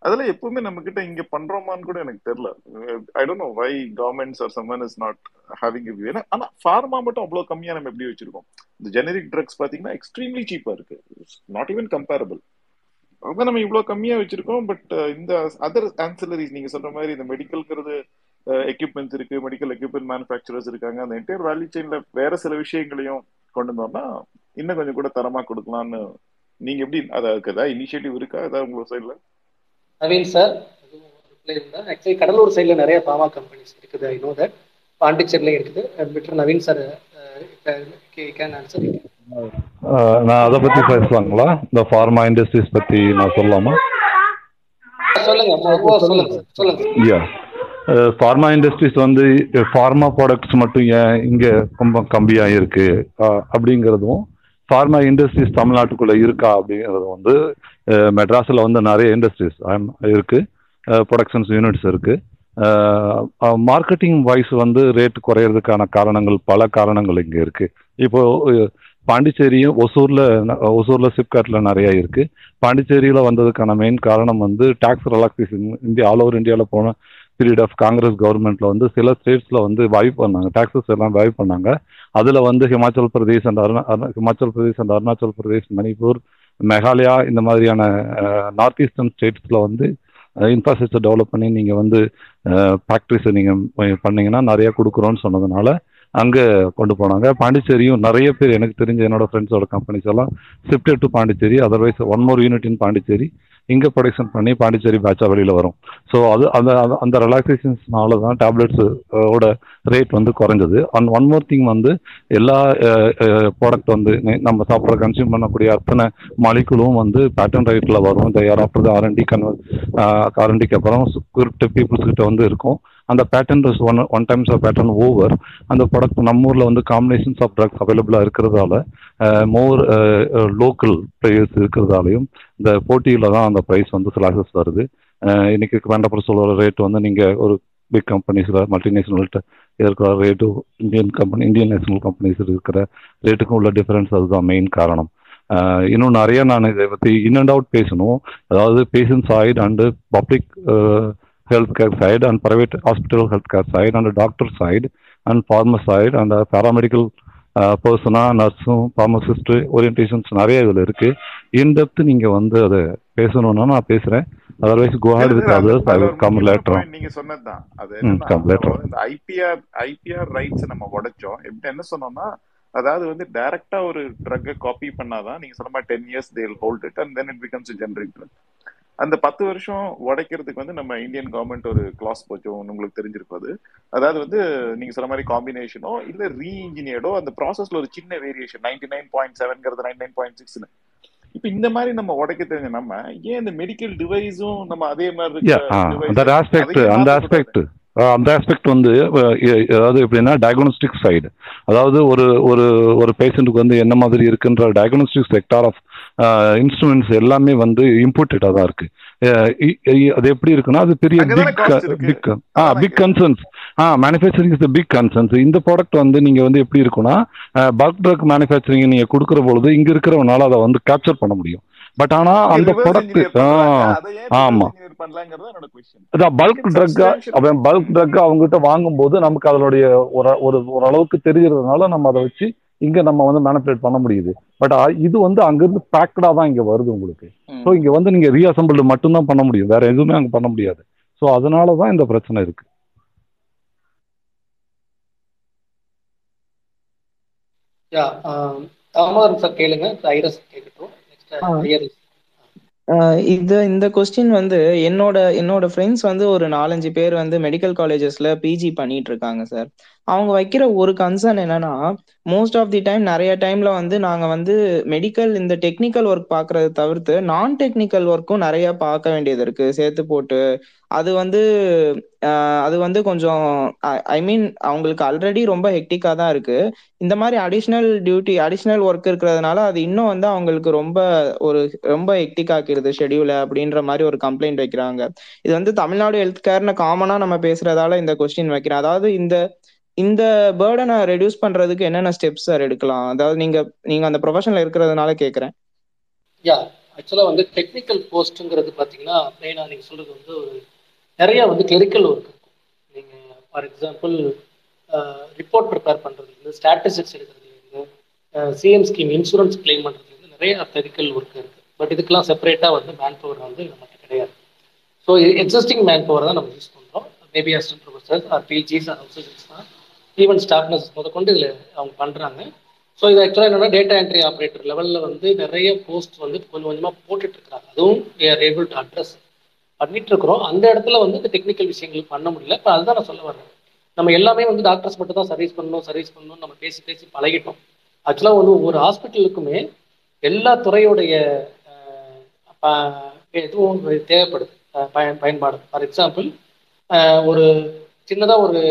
அதெல்லாம் எப்பவுமே நம்ம கிட்ட இங்க பண்றோமான்னு கூட எனக்கு தெரியல. I don't know why governments are summon is not having ஏன்னா ஆனா ஃபார்மா மட்டும் அவ்வளவு கம்மியா நம்ம எப்படி வச்சிருக்கோம்? இந்த ஜெனரிக் ட்ரக்ஸ் பாத்தீங்கன்னா எக்ஸ்ட்ரீம்லி சீப்பா இருக்கு. நாட் ஈவன் கம்பேரபிள் அதான் நம்ம இவ்வளவு கம்மியா வச்சிருக்கோம் பட் uh, இந்த அதர் ஆன்சிலரிஸ் நீங்க சொல்ற மாதிரி இந்த மெடிக்கல்ங்கிறது எக்யூப்மெண்ட்ஸ் இருக்கு மெடிக்கல் எக்யூப்மெண்ட் மேனுஃபேக்சரர்ஸ் இருக்காங்க. அந்த என்டையர் வேல்யூ செயின்ல வேற சில விஷயங்களையும் கொண்டு வந்தோம்னா இன்னும் கொஞ்சம் கூட தரமா கொடுக்கலாம்னு நீங்க எப்படி அதுக்கு ஏதாவது இனிஷியேட்டிவ் இருக்கா? ஏதாவது உங்க சைட்ல நவீன் சார் ஆக்சுவலி கடலூர் சைடில் நிறைய ஃபார்மா கம்பெனிஸ் இருக்குது. ஐ நோ தட் பாண்டிச்சேரிலையும் இருக்குது. Better Naveen sir can answer நான் அதை பத்தி பேசலாங்களா? இந்த ஃபார்மா இண்டஸ்ட்ரீஸ் பத்தி நான் சொல்லலாமா? சொல்லுங்க சொல்லுங்க சொல்லுங்க ஃபார்மா இண்டஸ்ட்ரீஸ் வந்து ஃபார்மா ப்ராடக்ட்ஸ் மட்டும் ஏன் இங்கே ரொம்ப கம்மியாக இருக்கு? அப்படிங்கிறதும் ஃபார்மா இண்டஸ்ட்ரீஸ் தமிழ்நாட்டுக்குள்ளே இருக்கா அப்படிங்கிறது வந்து மெட்ராஸில் வந்து நிறைய இண்டஸ்ட்ரீஸ் இருக்கு. ப்ரொடக்ஷன்ஸ் யூனிட்ஸ் இருக்கு. மார்க்கெட்டிங் வைஸ் வந்து ரேட் குறையிறதுக்கான காரணங்கள் பல காரணங்கள் இங்கே இருக்கு. இப்போ பாண்டிச்சேரியும் ஒசூரில் ஒசூரில் சிப்காட்டில் நிறையா இருக்குது பாண்டிச்சேரியில் வந்ததுக்கான மெயின் காரணம் வந்து tax relaxation India all over இந்தியாவில் போன பீரியட் ஆஃப் காங்கிரஸ் கவர்மெண்ட்ல வந்து சில ஸ்டேட்ஸ்ல வந்து வாய்வு பண்ணாங்க. டாக்ஸஸ் எல்லாம் வாய்வு பண்ணாங்க. அதுல வந்து ஹிமாச்சல் பிரதேஷ் அண்ட் அருணா ஹிமாச்சல் பிரதேஷ் அண்ட் அருணாச்சல் பிரதேஷ் மணிப்பூர் மேகாலயா இந்த மாதிரியான நார்த் ஈஸ்டர்ன் ஸ்டேட்ஸ்ல வந்து இன்ஃப்ராஸ்ட்ரக்சர் டெவலப் பண்ணி நீங்க வந்து ஃபேக்ட்ரிஸ் நீங்க பண்ணீங்கன்னா நிறைய கொடுக்குறோன்னு சொன்னதுனால அங்கே கொண்டு போனாங்க. பாண்டிச்சேரியும் நிறைய பேர் எனக்கு தெரிஞ்ச என்னோட ஃப்ரெண்ட்ஸோட கம்பெனிஸ் எல்லாம் shifted to Pondicherry. Otherwise one more unit in Pondicherry. இங்கே ப்ரொடக்ஷன் பண்ணி பாண்டிச்சேரி பேட்சா வெளியில் வரும். ஸோ அது அந்த அந்த ரிலாக்ஸேஷன்ஸ்னால தான் டேப்லெட்ஸ் ஓட ரேட் வந்து குறைஞ்சது. அண்ட் ஒன் மோர் திங் வந்து எல்லா ப்ராடக்ட் வந்து நம்ம சாப்பிட்ற கன்சியூம் பண்ணக்கூடிய அத்தனை மாலிகுலும் வந்து பேட்டர்ன் ரைட்டில் வரும். இந்த யார் ஆஃப்டர் ஆர்என்டி கன்வ ஆர்என்டிக்கு அப்புறம் குறிப்பிட்ட பீப்புள்ஸ் கிட்ட வந்து இருக்கும். அந்த pattern is one one times of pattern over அந்த ப்ராடக்ட் நம்ம ஊரில் வந்து காம்பினேஷன்ஸ் ஆஃப் ட்ரக்ஸ் அவைலபிளாக இருக்கிறதால மோர் லோக்கல் பிளேயர்ஸ் இருக்கிறதாலையும் இந்த போட்டியில் தான் அந்த ப்ரைஸ் வந்து ஸ்லாசஸ் வருது. இன்னைக்கு வேண்டப்பட சொல்கிற ரேட் வந்து நீங்கள் ஒரு பிக் கம்பெனிஸில் மல்டிநேஷனல்கிட்ட இருக்கிற rate Indian company Indian national companies இருக்கிற ரேட்டுக்கும் உள்ள டிஃபரன்ஸ் அதுதான் மெயின் காரணம். இன்னும் நிறைய நான் இதை பற்றி இன் அண்ட் அவுட் பேசணும். அதாவது patients aid and public health care side and private hospital health care side and doctor side and pharma side and uh, paramedical பர்சனா நர்ஸும் ஃபார்மசிஸ்ட் ஓரியன்டேஷன்ஸ் நிறைய இதில் இருக்கு. இன்டெப்த் நீங்க வந்து அதை பேசணும்னா நான் பேசுறேன். Otherwise go ahead with others I will come later நீங்க சொன்னதுதான். அது கம் லேட்டர் இந்த ஐபிஆர் ஐபிஆர் ரைட்ஸ் நம்ம உடைச்சோம். எப்படி என்ன சொன்னோம்னா அதாவது வந்து டைரக்டா ஒரு ட்ரக்கை காப்பி பண்ணாதான் நீங்க சொன்ன மாதிரி ten years they'll hold it and then it becomes generic drug அந்த பத்து வருஷம் உடைக்கிறதுக்கு வந்து நம்ம இந்தியன் கவர்மெண்ட் ஒரு கிளாஸ் போச்சோம் உங்களுக்கு தெரிஞ்சிருக்கும் அது. அதாவது வந்து நீங்க சொன்ன மாதிரி காம்பினேஷனோ இல்ல ரீஇன்ஜினியர்டோ அந்த ப்ராசஸ்ல ஒரு சின்ன வேரியேஷன் நைன்டி நைன் பாயிண்ட் செவன்ங்கிறது நைன் நைன் பாயிண்ட் சிக்ஸ்னு இப்ப இந்த மாதிரி நம்ம உடைக்க தெரிஞ்ச நம்ம ஏன் இந்த மெடிக்கல் டிவைஸும் நம்ம அதே மாதிரி அந்த ஆஸ்பெக்ட் அந்த ஆஸ்பெக்ட் அந்த ஆஸ்பெக்ட் வந்து அதாவது எப்படின்னா டயக்னோஸ்டிக் சைடு அதாவது ஒரு ஒரு ஒரு பேஷண்ட்டுக்கு வந்து என்ன மாதிரி இருக்குன்ற டயக்னோஸ்டிக் செக்டார் ஆஃப் இன்ஸ்ட்ருமெண்ட்ஸ் எல்லாமே வந்து இம்போர்ட்டடாக தான் இருக்கு. அது எப்படி இருக்குன்னா அது பெரிய big big uh big concerns uh manufacturing is the big concerns இந்த ப்ராடக்ட் வந்து நீங்க வந்து எப்படி இருக்குன்னா பல்க் ட்ரக் மேனுஃபேக்சரிங் நீங்க கொடுக்குற பொழுது இங்க இருக்கிறவனால அதை வந்து கேப்சர் பண்ண முடியும். பட் ஆனா அந்த ப்ராடக்ட் ஆமா. அதான் பல்க் ட்ரக் அவன் பல்க் ட்ரக் அவங்ககிட்ட வாங்கும்போது நமக்கு அதனுடைய ஒரு ஒரு ஓரளவுக்கு தெரிகிறதுனால நம்ம அதை வச்சு இங்க நம்ம வந்து மேனிபுலேட் பண்ண முடியுது. பட் இது வந்து அங்கிருந்து பேக்கடா தான் இங்க வருது உங்களுக்கு. ஸோ இங்க வந்து நீங்க ரீஅசம்பிள் மட்டும்தான் பண்ண முடியும். வேற எதுவுமே அங்க பண்ண முடியாது. ஸோ அதனால தான் இந்த பிரச்சனை இருக்கு. யா தாமோதரன் சார் கேளுங்க. ஐரஸ் கேட்கட்டும் நெக்ஸ்ட் இது இந்த கொஸ்டின் வந்து என்னோட என்னோட ஃப்ரெண்ட்ஸ் வந்து ஒரு நாலஞ்சு பேர் வந்து மெடிக்கல் காலேஜஸ்ல பிஜி பண்ணிட்டு இருக்காங்க சார் அவங்க வைக்கிற ஒரு கன்சர்ன் என்னன்னா மோஸ்ட் ஆஃப் தி டைம் நிறைய டைம்ல வந்து நாங்க வந்து மெடிக்கல் இந்த டெக்னிக்கல் ஒர்க் பாக்குறத தவிர்த்து நான் டெக்னிக்கல் ஒர்க்கும் நிறைய பார்க்க வேண்டியது இருக்கு. சேர்த்து போட்டு அது வந்து அது வந்து கொஞ்சம் ஐ மீன் அவங்களுக்கு ஆல்ரெடி ரொம்ப ஹெக்டிக்காக தான் இருக்கு. இந்த மாதிரி அடிஷ்னல் டியூட்டி அடிஷ்னல் ஒர்க் இருக்கிறதுனால அது இன்னும் வந்து அவங்களுக்கு ரொம்ப ஒரு ரொம்ப ஹெக்டிக் ஆக்கிடுது ஷெடியூல அப்படின்ற மாதிரி ஒரு கம்ப்ளைண்ட் வைக்கிறாங்க. இது வந்து தமிழ்நாடு ஹெல்த் கேர்னு காமனாக நம்ம பேசுறதால இந்த கொஸ்டின் வைக்கிறேன். அதாவது இந்த இந்த பேர்டனை ரெடியூஸ் பண்றதுக்கு என்னென்ன ஸ்டெப்ஸ் சார் எடுக்கலாம்? அதாவது நீங்க நீங்க அந்த ப்ரொஃபஷன்ல இருக்கிறதுனால கேட்குறேன் யா ஆக்சுவலாக வந்து டெக்னிக்கல் போஸ்ட்டுங்கிறது பார்த்தீங்கன்னா மெயினாக நீங்கள் சொல்கிறது வந்து ஒரு நிறைய வந்து கிளரிக்கல் ஒர்க் இருக்கும் நீங்கள் ஃபார் எக்ஸாம்பிள் ரிப்போர்ட் ப்ரிப்பேர் பண்ணுறதுலேருந்து ஸ்டாட்டிஸ்டிக்ஸ் எடுக்கிறதுலேருந்து சிஎம் ஸ்கீம் இன்சூரன்ஸ் கிளைம் பண்ணுறதுலேருந்து நிறைய கிளரிக்கல் ஒர்க் இருக்குது பட் இதுக்கெல்லாம் செப்பரேட்டாக வந்து மேன் பவர் வந்து நமக்கு கிடையாது. ஸோ எக்ஸிஸ்டிங் மேன் பவர் தான் நம்ம யூஸ் பண்ணுறோம் maybe assistant professors or PGs or houses தான். ஈவன் ஸ்டாஃப்னஸ் முதற்கொண்டு இதில் அவங்க பண்ணுறாங்க ஸோ இது ஆக்சுவலாக என்னென்னா டேட்டா என்ட்ரி ஆப்ரேட்டர் லெவலில் வந்து நிறைய போஸ்ட் வந்து கொஞ்சம் கொஞ்சமாக போட்டுட்ருக்காங்க அதுவும் we are able அட்ரஸ் பண்ணிட்டு இருக்கிறோம் அந்த இடத்துல வந்து இந்த டெக்னிக்கல் விஷயங்கள் பண்ண முடியல. இப்போ அதுதான் நான் சொல்ல வரேன் நம்ம எல்லாமே வந்து டாக்டர்ஸ் மட்டும் தான் சர்வீஸ் பண்ணணும் சர்வீஸ் பண்ணணும் நம்ம பேசி பேசி பழகிட்டோம். ஆக்சுவலாக வந்து ஒவ்வொரு ஹாஸ்பிட்டலுக்குமே எல்லா துறையுடைய இதுவும் தேவைப்படுது. பயன் பயன்பாடு. ஃபார் எக்ஸாம்பிள் ஒரு சின்னதாக ஒரு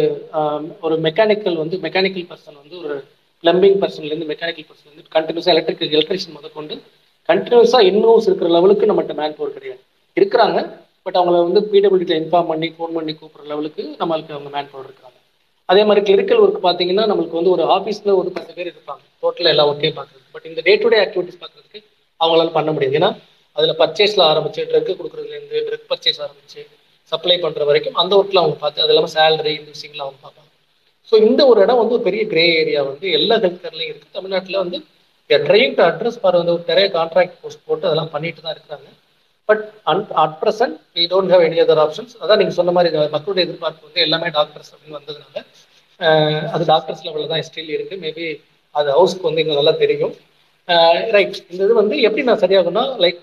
ஒரு மெக்கானிக்கல் வந்து மெக்கானிக்கல் பர்சன் வந்து ஒரு பிளம்பிங் பர்சன்லேருந்து மெக்கானிக்கல் பர்சன்லேருந்து கண்டினியூஸாக எலக்ட்ரிக் எலக்ட்ரிஷியன் முதற்கொண்டு கண்டினியூஸாக இன்னும் இருக்கிற லெவலுக்கு நம்மகிட்ட மேன் பவர் கிடையாது. இருக்கிறாங்க. பட் அவங்கள வந்து பிடபிள்யூடியில் இன்ஃபார்ம் பண்ணி ஃபோன் பண்ணி கூப்பிட்ற லெவலுக்கு நம்மளுக்கு அவங்க மேன் பவர் இருக்காங்க. அதே மாதிரி கிளிரிக்கல் ஒர்க் பார்த்தீங்கன்னா நம்மளுக்கு வந்து ஒரு ஆஃபீஸில் ஒரு பத்து பேர் இருப்பாங்க. டோட்டலாக எல்லா ஒர்க்கையும் பார்க்குறது. பட் இந்த டே டு டே ஆக்டிவிட்டிஸ் பார்க்குறதுக்கு அவங்களால பண்ண முடியாது. ஏன்னா அதில் பர்ச்சேஸில் ஆரம்பிச்சு ட்ரக் கொடுக்குறதுலேருந்து ட்ரக் பர்ச்சேஸ் ஆரம்பிச்சு சப்ளை பண்ணுற வரைக்கும் அந்த ஒர்க்கில் அவங்க பார்த்து அது இல்லாமல் சேலரி இந்த விஷயங்கள்லாம் அவங்க பார்ப்பாங்க. ஸோ இந்த ஒரு இடம் வந்து ஒரு பெரிய கிரே ஏரியா வந்து எல்லா ஹெல்த் கேர்லையும் இருக்குது தமிழ்நாட்டில் வந்து ட்ரைங் டு அட்ரஸ் ஃபார் வந்து ஒரு நிறைய கான்ட்ராக்ட் போஸ்ட் போட்டு அதெல்லாம் பண்ணிட்டு தான் இருக்கிறாங்க. But and at present we don't have any other options அதான் நீங்கள் சொன்ன மாதிரி மக்களுடைய எதிர்பார்ப்பு வந்து எல்லாமே டாக்டர்ஸ் அப்படின்னு வந்ததுனால அது டாக்டர்ஸ் லெவலில் தான் ஸ்டில் இருக்குது மேபி அது ஹவுஸ்க்கு வந்து எங்களுக்கு நல்லா தெரியும். ரைட் இந்த இது வந்து எப்படி நான் சரியாகும்னா லைக்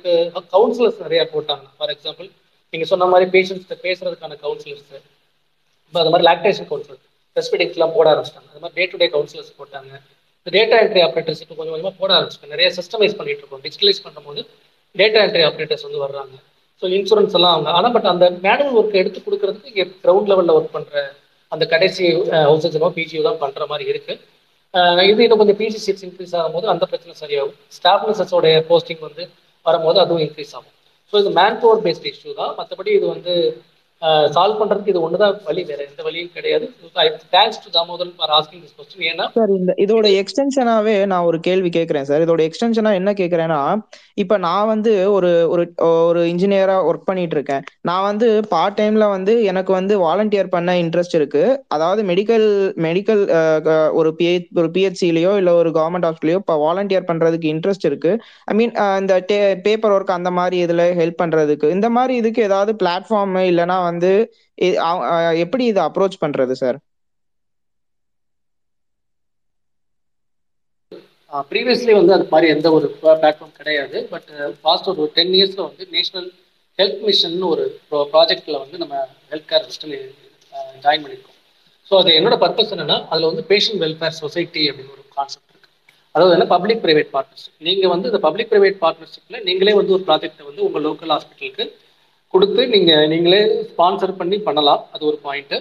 கவுன்சிலர்ஸ் நிறையா போட்டாங்க. ஃபார் எக்ஸாம்பிள் நீங்கள் சொன்ன மாதிரி பேஷண்ட்ஸ்கிட்ட பேசுறதுக்கான கவுன்சிலர்ஸ் இப்போ அது மாதிரி லாக்டேஷன் கவுன்சிலர் ரெஸ்பிடிங்ஸ்லாம் போட ஆரம்பிச்சிட்டாங்க. அது மாதிரி டே டு டே கவுன்சிலர்ஸ் போட்டாங்க டேட்டா என்ட்ரி ஆப்ரேட்டர்ஸ் இப்போ கொஞ்சம் கொஞ்சமாக போட ஆரம்பிச்சிட்டாங்க. நிறைய சிஸ்டமைஸ் பண்ணிட்டு இருக்கோம். டிஜிட்டலைஸ் பண்ணும்போது டேட்டா என்ட்ரி ஆப்ரேட்டர்ஸ் வந்து வர்றாங்க. ஸோ இன்சூரன்ஸ் எல்லாம் அவங்க ஆனால் பட் அந்த மேனுவல் ஒர்க் எடுத்து கொடுக்கறதுக்கு இங்கே கிரவுண்ட் லெவலில் ஒர்க் பண்ணுற அந்த கடைசி ஹவுசஸ் பிஜிஓ தான் பண்ணுற மாதிரி இருக்குது இது இன்னும் கொஞ்சம் பிஜி சீட்ஸ் இன்க்ரீஸ் ஆகும்போது அந்த பிரச்சனை சரியாகும். ஸ்டாஃப் நர்சஸோடைய போஸ்டிங் வந்து வரும்போது அதுவும் இன்க்ரீஸ் ஆகும். ஸோ இது மேன் பவர் பேஸ்ட் இஷ்யூ தான். மற்றபடி இது வந்து சால்வ் பண்றதுக்கு இது ஒன்று தான் வழி வேற எந்த வழியும் கிடையாது. Thanks to Damodaran for asking this question ஏன்னா சார் இந்த இதோட எக்ஸ்டென்ஷனாவே நான் ஒரு கேள்வி கேட்கறேன் சார் இதோட எக்ஸ்டென்ஷனா என்ன கேட்கறேன்னா இப்ப நான் வந்து ஒரு ஒரு ஒரு இன்ஜினியரா ஒர்க் பண்ணிட்டு இருக்கேன் நான் வந்து பார்ட் டைம்ல வந்து எனக்கு வந்து வாலண்டியர் பண்ண இன்ட்ரெஸ்ட் இருக்கு. அதாவது மெடிக்கல் மெடிக்கல் ஒரு பிஹெச் ஒரு பிஹெச்சிலயோ இல்ல ஒரு கவர்மெண்ட் ஹாஸ்பிட்டலையோ இப்போ வாலண்டியர் பண்றதுக்கு இன்ட்ரெஸ்ட் இருக்கு. ஐ மீன் இந்த பேப்பர் ஒர்க் அந்த மாதிரி இதுல ஹெல்ப் பண்றதுக்கு. இந்த மாதிரி இதுக்கு ஏதாவது பிளாட்ஃபார்ம் இல்லைன்னா வந்து எப்படி இதை அப்ரோச் பண்றது சார் ப்ரீவியஸ்லி வந்து அது மாதிரி எந்த ஒரு பிளாட்ஃபார்ம் கிடையாது. பட் ஃபாஸ்ட் ஒரு டென் இயர்ஸ்ல வந்து நேஷனல் ஹெல்த் மிஷன் ஒரு ப்ராஜெக்ட்ல வந்து நம்ம ஹெல்த் கேர் சிஸ்டம் ஜாயின் பண்ணியிருக்கோம் ஸோ அது என்னோட பர்பஸ் என்னன்னா அதில் வந்து பேஷண்ட் வெல்ஃபேர் சொசைட்டி அப்படின்னு ஒரு கான்செப்ட் இருக்கு. அதாவது என்ன பப்ளிக் ப்ரைவேட் பார்ட்னர்ஷிப் நீங்கள் வந்து இந்த பப்ளிக் ப்ரைவேட் பார்ட்னர்ஷிப்பில் நீங்களே வந்து ஒரு ப்ராஜெக்டை வந்து உங்கள் லோக்கல் ஹாஸ்பிட்டலுக்கு கொடுத்து நீங்கள் நீங்களே ஸ்பான்சர் பண்ணி பண்ணலாம். அது ஒரு பாயிண்ட்டு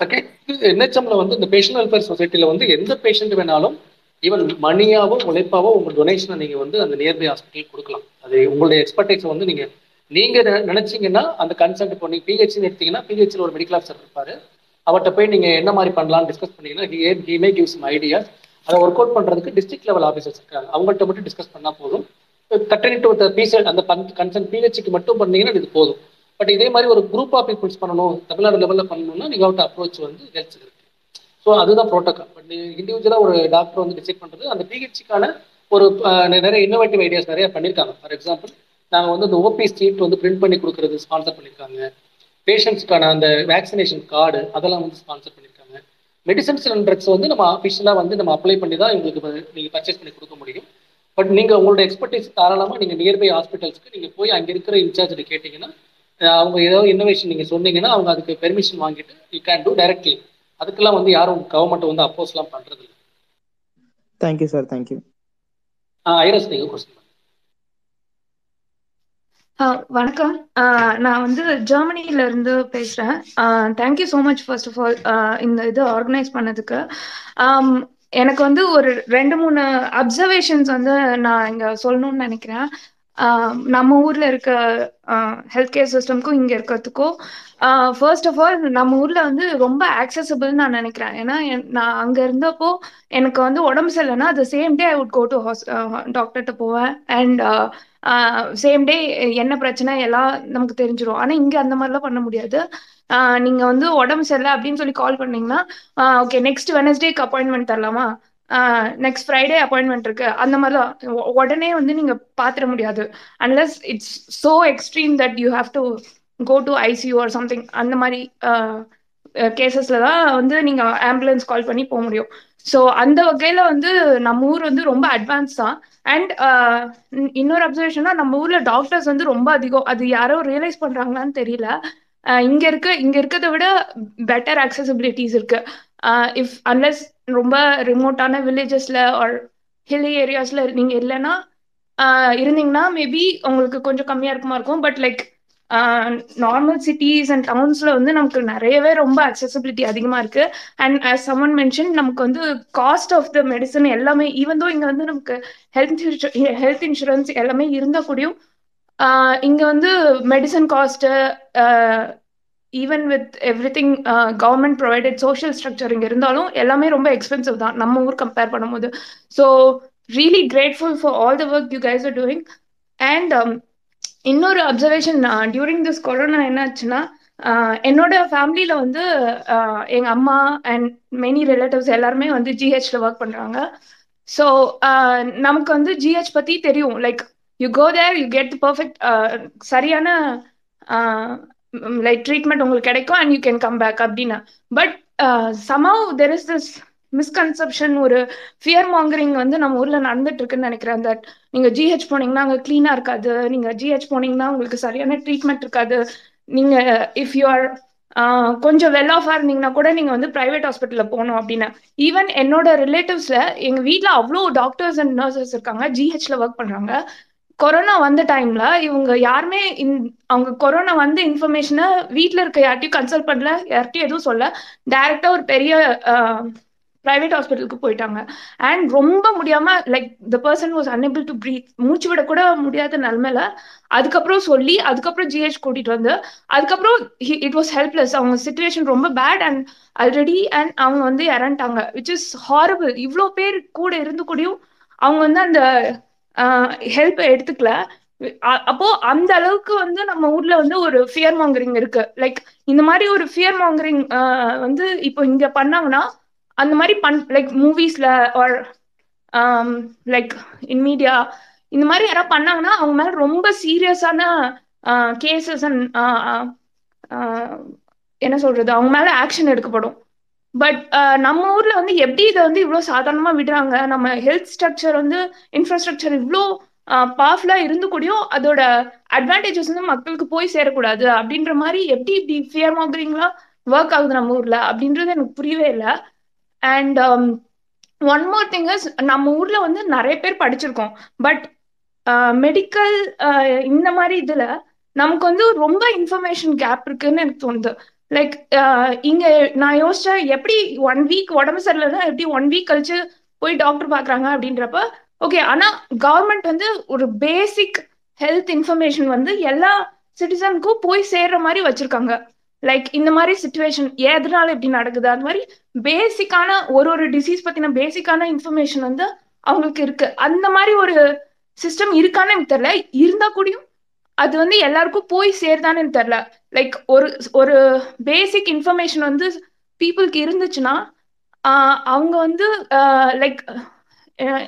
செகண்ட் என்ஹெச்எம்ல வந்து இந்த பேஷண்ட் வெல்ஃபேர் சொசைட்டியில் வந்து எந்த பேஷண்ட் வேணாலும் ஈவன் மணியாவோ உழைப்பாவோ உங்கள் டொனேஷனை நீங்கள் வந்து அந்த நியர்பை ஹாஸ்பிட்டல் கொடுக்கலாம். அது உங்களுடைய எக்ஸ்பர்டைஸை வந்து நீங்கள் நீங்கள் நினைச்சீங்கன்னா அந்த கன்சல்ட் இப்போ நீங்கள் பிஹெச்னு எடுத்தீங்கன்னா பிஹெச்சில் ஒரு மெடிக்கல் ஆஃபீஸர் இருப்பார். அவர்கிட்ட போய் நீங்கள் என்ன மாதிரி பண்ணலாம்னு டிஸ்கஸ் பண்ணீங்கன்னா he he may gives ideas அதை ஒர்க் அவுட் பண்ணுறதுக்கு டிஸ்ட்ரிக்ட் லெவல் ஆஃபீஸர்ஸ் இருக்காங்க. அவங்கள்ட்ட மட்டும் டிஸ்கஸ் பண்ணால் போதும். கட்டணிட்டு ஒரு பிசி அந்த கன்சர்ன் பிஹெச்சுக்கு மட்டும் பண்ணீங்கன்னா இது போதும். பட் இதே மாதிரி ஒரு குரூப் ஆஃப் பீப்புள்ஸ் பண்ணணும் தமிழ்நாடு லெவலில் பண்ணணும்னா நீங்கள் அவுட் அப்ரோச் வந்து ஹெல்த் இருக்கு. ஸோ அதுதான் ப்ரோட்டோக்கால் பட் இண்டிவிஜுவலாக ஒரு டாக்டர் வந்து டிசைட் பண்ணுறது அந்த பிஹெச்சிக்கான ஒரு நிறைய இன்னோவேட்டிவ் ஐடியாஸ் நிறைய பண்ணியிருக்காங்க ஃபார் எக்ஸாம்பிள் நாங்கள் வந்து இந்த ஓபி ஸ்ட்ரீட் வந்து பிரிண்ட் பண்ணி கொடுக்குறது ஸ்பான்சர் பண்ணியிருக்காங்க பேஷண்ட்ஸ்க்கான அந்த வேக்சினேஷன் கார்டு அதெல்லாம் வந்து ஸ்பான்சர் பண்ணியிருக்காங்க மெடிசன்ஸ் அண்ட் ட்ரக்ஸ் வந்து நம்ம அஃபிஷியலாக வந்து நம்ம அப்ளை பண்ணி தான் எங்களுக்கு நீங்கள் பர்ச்சேஸ் பண்ணி கொடுக்க முடியும். பட் நீங்கள் உங்களோட எக்ஸ்பர்டைஸ் தாராளமாக நீங்கள் நியர்பை ஹாஸ்பிட்டல்ஸ்க்கு நீங்கள் போய் அங்கே இருக்கிற இன்சார்ஜ் கேட்டிங்கன்னா அவங்க ஏதோ இன்னோவேஷன் நீங்கள் சொன்னீங்கன்னா அவங்க அதுக்கு பெர்மிஷன் வாங்கிட்டு யூ கேன் டூ டைரக்ட்லி அதுக்கெல்லாம் வந்து யாரும் கவர்மெண்ட் வந்து அப்போஸ்லாம் பண்ணுறது இல்லை. Thank you sir thank you Iris நீங்கள் கொஸ்டின் ஆ, வணக்கம். நான் வந்து ஜெர்மனில இருந்து பேசுறேன். Thank you so much first of all இந்த இது ஆர்கனைஸ் பண்ணதுக்கு. எனக்கு வந்து ஒரு ரெண்டு மூணு அப்சர்வேஷன்ஸ் வந்து நான் இங்க சொல்லணும்னு நினைக்கிறேன். நம்ம ஊர்ல இருக்க ஹெல்த் கேர் சிஸ்டம்க்கும் இங்க இருக்கிறதுக்கும் ஃபர்ஸ்ட் ஆஃப் ஆல் நம்ம ஊர்ல வந்து ரொம்ப ஆக்சசபிள் நான் நினைக்கிறேன். ஏன்னா நான் அங்க இருந்தப்போ எனக்கு வந்து உடம்பு சரியில்லைன்னா அது same day I would go to has டாக்டர்கிட்ட போவேன். அண்ட் சேம் டே என்ன பிரச்சனை எல்லாம் நமக்கு தெரிஞ்சிடும் ஆனா இங்க அந்த மாதிரிலாம் பண்ண முடியாது. ஆஹ் நீங்க வந்து உடம்பு சரியில்லை அப்படின்னு சொல்லி கால் பண்ணீங்கன்னா ஓகே நெக்ஸ்ட் வெனஸ்டேக்கு அப்பாயின்மெண்ட் தரலாமா? நெக்ஸ்ட் ஃப்ரைடே அப்பாயின்மெண்ட் இருக்கு. அந்த மாதிரிலாம் உடனே வந்து நீங்க பாத்திர முடியாது. Unless it's so extreme that you have to go to ICU or something அந்த மாதிரி கேசஸ்ல தான் வந்து நீங்க ஆம்புலன்ஸ் கால் பண்ணி போக முடியும். ஸோ அந்த வகையில வந்து நம்ம ஊர் வந்து ரொம்ப அட்வான்ஸ் தான். அண்ட் இன்னொரு அப்சர்வேஷனா நம்ம ஊர்ல டாக்டர்ஸ் வந்து ரொம்ப அதிகம். அது யாரோ ரியலைஸ் பண்றாங்களான்னு தெரியல. அஹ் இங்க இருக்க இங்க இருக்கிறத விட பெட்டர் அக்சசபிலிட்டிஸ் இருக்கு. இஃப் அன்லஸ் ரொம்ப ரிமோட்டான வில்லேஜஸ்ல ஆர் ஹில்லி ஏரியாஸ்ல நீங்க இல்லைன்னா இருந்தீங்கன்னா மேபி உங்களுக்கு கொஞ்சம் கம்மியா இருக்குமா இருக்கும். But like normal cities and டவுன்ஸ்ல வந்து நமக்கு நிறையவே ரொம்ப அக்சசபிலிட்டி அதிகமா இருக்கு. அண்ட் ஆஸ் someone மென்ஷன் நமக்கு வந்து காஸ்ட் ஆஃப் த மெடிசன் எல்லாமே ஈவன் தோ இங்க வந்து நமக்கு ஹெல்த் ஹெல்த் இன்சூரன்ஸ் எல்லாமே இருந்தா கூடயும் இங்க வந்து medicine cost even with everything government provided social structure இங்கே இருந்தாலும் எல்லாமே ரொம்ப எக்ஸ்பென்சிவ் தான். நம்ம ஊர் கம்பேர் பண்ணும்போது. So really grateful for all the work you guys are doing and இன்னொரு அப்சர்வேஷன் டியூரிங் திஸ் கொரோனா என்னாச்சுன்னா ஆச்சுன்னா என்னோட ஃபேமிலியில வந்து ஆஹ் எங்க அம்மா அண்ட் மெனி ரிலேட்டிவ்ஸ் எல்லாருமே வந்து ஜிஹெச்ல ஒர்க் பண்றாங்க. ஸோ uh, நமக்கு வந்து ஜிஹெச் பத்தி தெரியும். Like you go there you get perfect சரியான லைக் ட்ரீட்மெண்ட் உங்களுக்கு கிடைக்கும் and you can come back அப்படின்னா. But somehow there is this misconception ஒரு ஃபியர் மாங்கரிங் வந்து நம்ம ஊர்ல நடந்துட்டு இருக்குன்னு நினைக்கிறேன். தட் நீங்க ஜிஹெச் போனீங்கன்னா அங்க கிளீனா இருக்காது. நீங்க ஜிஹெச் போனீங்கன்னா உங்களுக்கு சரியான ட்ரீட்மெண்ட் இருக்காது. நீங்க இஃப் யூ ஆர் கொஞ்சம் வெல் ஆஃபா இருந்தீங்கன்னா கூட நீங்க வந்து பிரைவேட் ஹாஸ்பிட்டல்ல போகணும் அப்படின்னு. ஈவன் என்னோட ரிலேட்டிவ்ஸ்ல எங்க வீட்ல அவ்வளோ டாக்டர்ஸ் அண்ட் நர்சஸ் இருக்காங்க. ஜிஹெச்ல ஒர்க் பண்றாங்க. கொரோனா வந்த டைம்ல இவங்க யாருமே அவங்க கொரோனா வந்த இன்ஃபர்மேஷனை வீட்டில் இருக்க யார்ட்டையும் கன்சல்ட் பண்ணல யார்ட்டையும் எதுவும் சொல்ல டைரக்டா ஒரு பெரிய பிரைவேட் ஹாஸ்பிட்டலுக்கு போயிட்டாங்க. அண்ட் ரொம்ப முடியாம like the person was unable to breathe மூச்சு விட கூட முடியாத நிலமையில அதுக்கப்புறம் சொல்லி அதுக்கப்புறம் ஜிஹெச் கூட்டிட்டு வந்து அதுக்கப்புறம் இட் வாஸ் ஹெல்ப்லெஸ் அவங்க சுச்சுவேஷன் ரொம்ப பேட் அண்ட் ஆல்ரெடி அண்ட் அவங்க வந்து இறந்துட்டாங்க விச் இஸ் ஹாரபிள் இவ்வளோ பேர் கூட இருந்து கூடயும் அவங்க வந்து அந்த ஹெல்ப் எடுத்துக்கல. அப்போ அந்த அளவுக்கு வந்து நம்ம ஊர்ல வந்து ஒரு ஃபியர் மாங்கரிங் இருக்கு. லைக் இந்த மாதிரி ஒரு ஃபியர் மாங்கரிங் வந்து இப்போ இங்க பண்ணாங்கன்னா அந்த மாதிரி பண் லைக் மூவிஸ்ல ஆர் லைக் இன் மீடியா இந்த மாதிரி யாராவது பண்ணாங்கன்னா அவங்க மேல ரொம்ப சீரியஸான கேசஸ் அண்ட் என்ன சொல்றது? அவங்க மேல ஆக்ஷன் எடுக்கப்படும். பட் uh, நம்ம ஊர்ல வந்து எப்படி இதை வந்து இவ்வளோ சாதாரணமா விடுறாங்க? நம்ம ஹெல்த் ஸ்ட்ரக்சர் வந்து இன்ஃப்ராஸ்ட்ரக்சர் இவ்வளோ பவர்ஃபுல்லா இருந்து கூடயும் அதோட அட்வான்டேஜஸ் வந்து மக்களுக்கு போய் சேரக்கூடாது. அப்படின்ற மாதிரி எப்படி இப்படி ஃபியர் மாங்கரிங்லாம் ஒர்க் ஆகுது நம்ம ஊர்ல? அப்படின்றது எனக்கு புரியவே இல்லை. And one more thing is நம்ம ஊர்ல வந்து நிறைய பேர் படிச்சிருக்கோம். பட் மெடிக்கல் இந்த மாதிரி இதுல நமக்கு வந்து ரொம்ப இன்ஃபர்மேஷன் கேப் இருக்குன்னு எனக்கு தோணுது. லைக் uh, இங்க நான் யோசிச்சேன் எப்படி ஒன் வீக் உடம்பு சரியில்லைன்னா எப்படி ஒன் வீக் கழிச்சு போய் டாக்டர் பாக்குறாங்க அப்படின்றப்ப ஓகே ஆனா கவர்மெண்ட் வந்து ஒரு பேசிக் ஹெல்த் இன்ஃபர்மேஷன் வந்து எல்லா சிட்டிசனுக்கும் போய் சேர்ற மாதிரி வச்சிருக்காங்க. லைக் இந்த மாதிரி சுச்சுவேஷன் எதனால இப்படி நடக்குது? அது மாதிரி பேசிக்கான ஒரு ஒரு டிசீஸ் பத்தின பேசிக்கான இன்ஃபர்மேஷன் வந்து அவங்களுக்கு இருக்கு. அந்த மாதிரி ஒரு சிஸ்டம் இருக்கான்னு எனக்கு தெரியல. இருந்தா கூடயும் அது வந்து எல்லாருக்கும் போய் சேருதான்னு தெரில தெரியல. லைக் ஒரு ஒரு பேசிக் இன்ஃபர்மேஷன் வந்து பீப்புளுக்கு இருந்துச்சுன்னா ஆஹ் அவங்க வந்து லைக்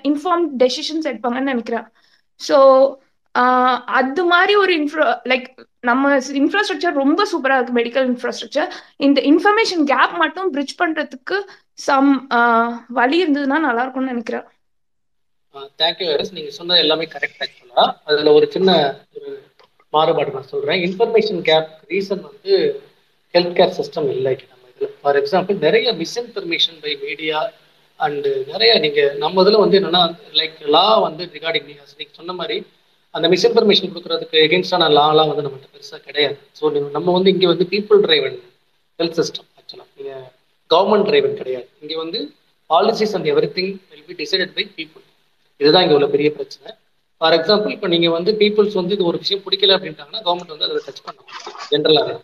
இன்ஃபார்ம் டெசிஷன்ஸ் எடுப்பாங்கன்னு நினைக்கிறேன். ஸோ அது மாதிரி ஒரு இன்ஃப்ரா லைக் நம்ம இன்ஃப்ராஸ்ட்ரக்சர் ரொம்ப சூப்பரா இருக்கு மெடிக்கல் இன்ஃப்ராஸ்ட்ரக்சர் இந்த இன்ஃபர்மேஷன் கேப் மட்டும் பிரிட்ஜ் பண்றதுக்கு சம் வழி இருந்ததுன்னா நல்லா இருக்கும்னு நினைக்கிறேன் தேங்க்யூ ஹரிஸ் நீங்க சொன்னது எல்லாமே கரெக்ட் ஆக்சுவலா அதுல ஒரு சின்ன ஒரு மாறுபாடு நான் சொல்கிறேன் இன்ஃபர்மேஷன் கேப் ரீசன் வந்து ஹெல்த் கேர் சிஸ்டம் இல்லை நம்ம இதில் ஃபார் எக்ஸாம்பிள் நிறைய மிஸ்இன்ஃபர்மேஷன் பை மீடியா அண்டு நிறைய நீங்கள் நம்ம இதில் வந்து என்னென்னா லைக் லா வந்து ரிகார்டிங் நீங்கள் நீங்கள் சொன்ன மாதிரி அந்த மிஸ்இன்ஃபர்மேஷன் கொடுக்குறதுக்கு எகென்ஸ்டான லாலாம் வந்து நம்மகிட்ட பெருசாக கிடையாது. ஸோ நம்ம வந்து இங்கே வந்து பீப்புள் டிரைவன் ஹெல்த் சிஸ்டம் ஆக்சுவலாக நீங்கள் கவர்மெண்ட் டிரைவன் கிடையாது. இங்கே வந்து policies and everything will be decided by people இதுதான் இங்கே உள்ள பெரிய பிரச்சனை. ஃபார் எக்ஸாம்பிள் இப்போ நீங்கள் வந்து பீப்புள்ஸ் வந்து இது ஒரு விஷயம் பிடிக்கல அப்படின்ட்டாங்கன்னா கவர்மெண்ட் வந்து அதை டச் பண்ணும் ஜென்ரலாக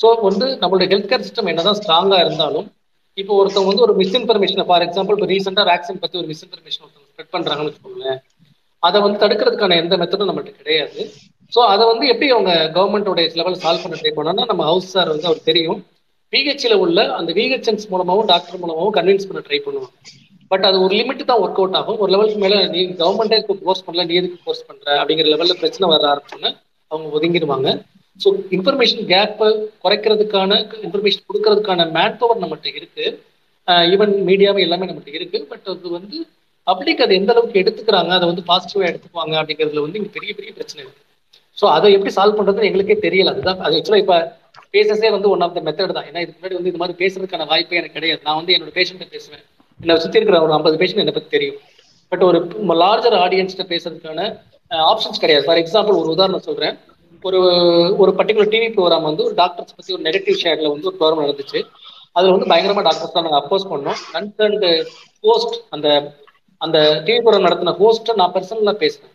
ஸோ வந்து நம்மளுடைய ஹெல்த் கேர் சிஸ்டம் என்னதான் ஸ்ட்ராங்காக இருந்தாலும் இப்போ ஒருத்தவங்க வந்து ஒரு மிஸ்இன்ஃபர்மேஷன் ஃபார் எக்ஸாம்பிள் இப்போ ரீசெண்டாக வேக்சின் பற்றி ஒரு மிஸ்இன்ஃபர்மேஷன் ஒருத்தவங்க ஸ்ப்ரெட் பண்ணுறாங்கன்னு வச்சுக்கோங்களேன். அதை வந்து தடுக்கிறதுக்கான எந்த மெத்தடும் நம்மகிட்ட கிடையாது. ஸோ அதை வந்து எப்படி அவங்க கவர்மெண்டோட லெவல் சால்வ் பண்ண ட்ரை பண்ணோம்னா நம்ம ஹவுஸ் சார் வந்து அவர் தெரியும். பிஹெச்ல உள்ள அந்த விஹெச்என்ஸ் மூலமாகவும் டாக்டர் மூலமாகவும் கன்வின்ஸ் பண்ண ட்ரை பண்ணுவாங்க. பட் அது ஒரு லிமிட் தான் ஒர்க் அவுட் ஆகும். ஒரு லெவலுக்கு மேல நீ கவர்மெண்டே கோர்ஸ் பண்ணல நீ எதுக்கு கோர்ஸ் பண்ற அப்படிங்கிற லெவல்ல பிரச்சனை வர ஆரம்பிச்சோன்னா அவங்க ஒதுங்கிடுவாங்க. ஸோ இன்ஃபர்மேஷன் கேப்பை குறைக்கிறதுக்கான இன்ஃபர்மேஷன் கொடுக்கறதுக்கான மேன் பவர் நம்மகிட்ட இருக்கு. ஈவன் மீடியாவும் எல்லாமே நம்மகிட்ட இருக்கு. பட் அது வந்து பப்ளிக் அதை எந்த அளவுக்கு எடுத்துக்கிறாங்க அதை வந்து பாசிட்டிவா எடுத்துக்குவாங்க அப்படிங்கிறதுல வந்து இங்க பெரிய பெரிய பிரச்சனை இருக்கு. ஸோ அதை எப்படி சால்வ் பண்றதுன்னு எங்களுக்கே தெரியல. அதுதான் அது ஆக்சுவலாக இப்போ பேசஸே வந்து ஒன் ஆஃப் த மெத்தட் தான். ஏன்னா இதுக்கு முன்னாடி வந்து இது மாதிரி பேசுறதுக்கான வாய்ப்பே எனக்கு கிடையாது. நான் வந்து என்னோட பேஷண்ட்டை பேசுவேன். என்னை சுத்தி இருக்கிற ஒரு ஐம்பது பேஷன் என்னை பத்தி தெரியும். பட் ஒரு லார்ஜர் ஆடியன்ஸ்கிட்ட பேசுறதுக்கான ஆப்ஷன்ஸ் கிடையாது. ஃபார் எக்ஸாம்பிள் ஒரு உதாரணம் சொல்றேன். ஒரு ஒரு பர்டிகுலர் டிவி ப்ரோக்ராம் வந்து ஒரு டாக்டர்ஸ் பத்தி ஒரு நெகட்டிவ் ஷேட்ல வந்து ஒரு ப்ரோக்ராம் நடந்துச்சு. அதுல வந்து பயங்கரமா டாக்டர்ஸ் தான் நாங்கள் அப்போஸ் பண்ணோம். கன்சர்ன்டு ஹோஸ்ட் அந்த அந்த டிவி ப்ரோக்ராம் நடத்தின ஹோஸ்ட்டை நான் பர்சனலா பேசுறேன்.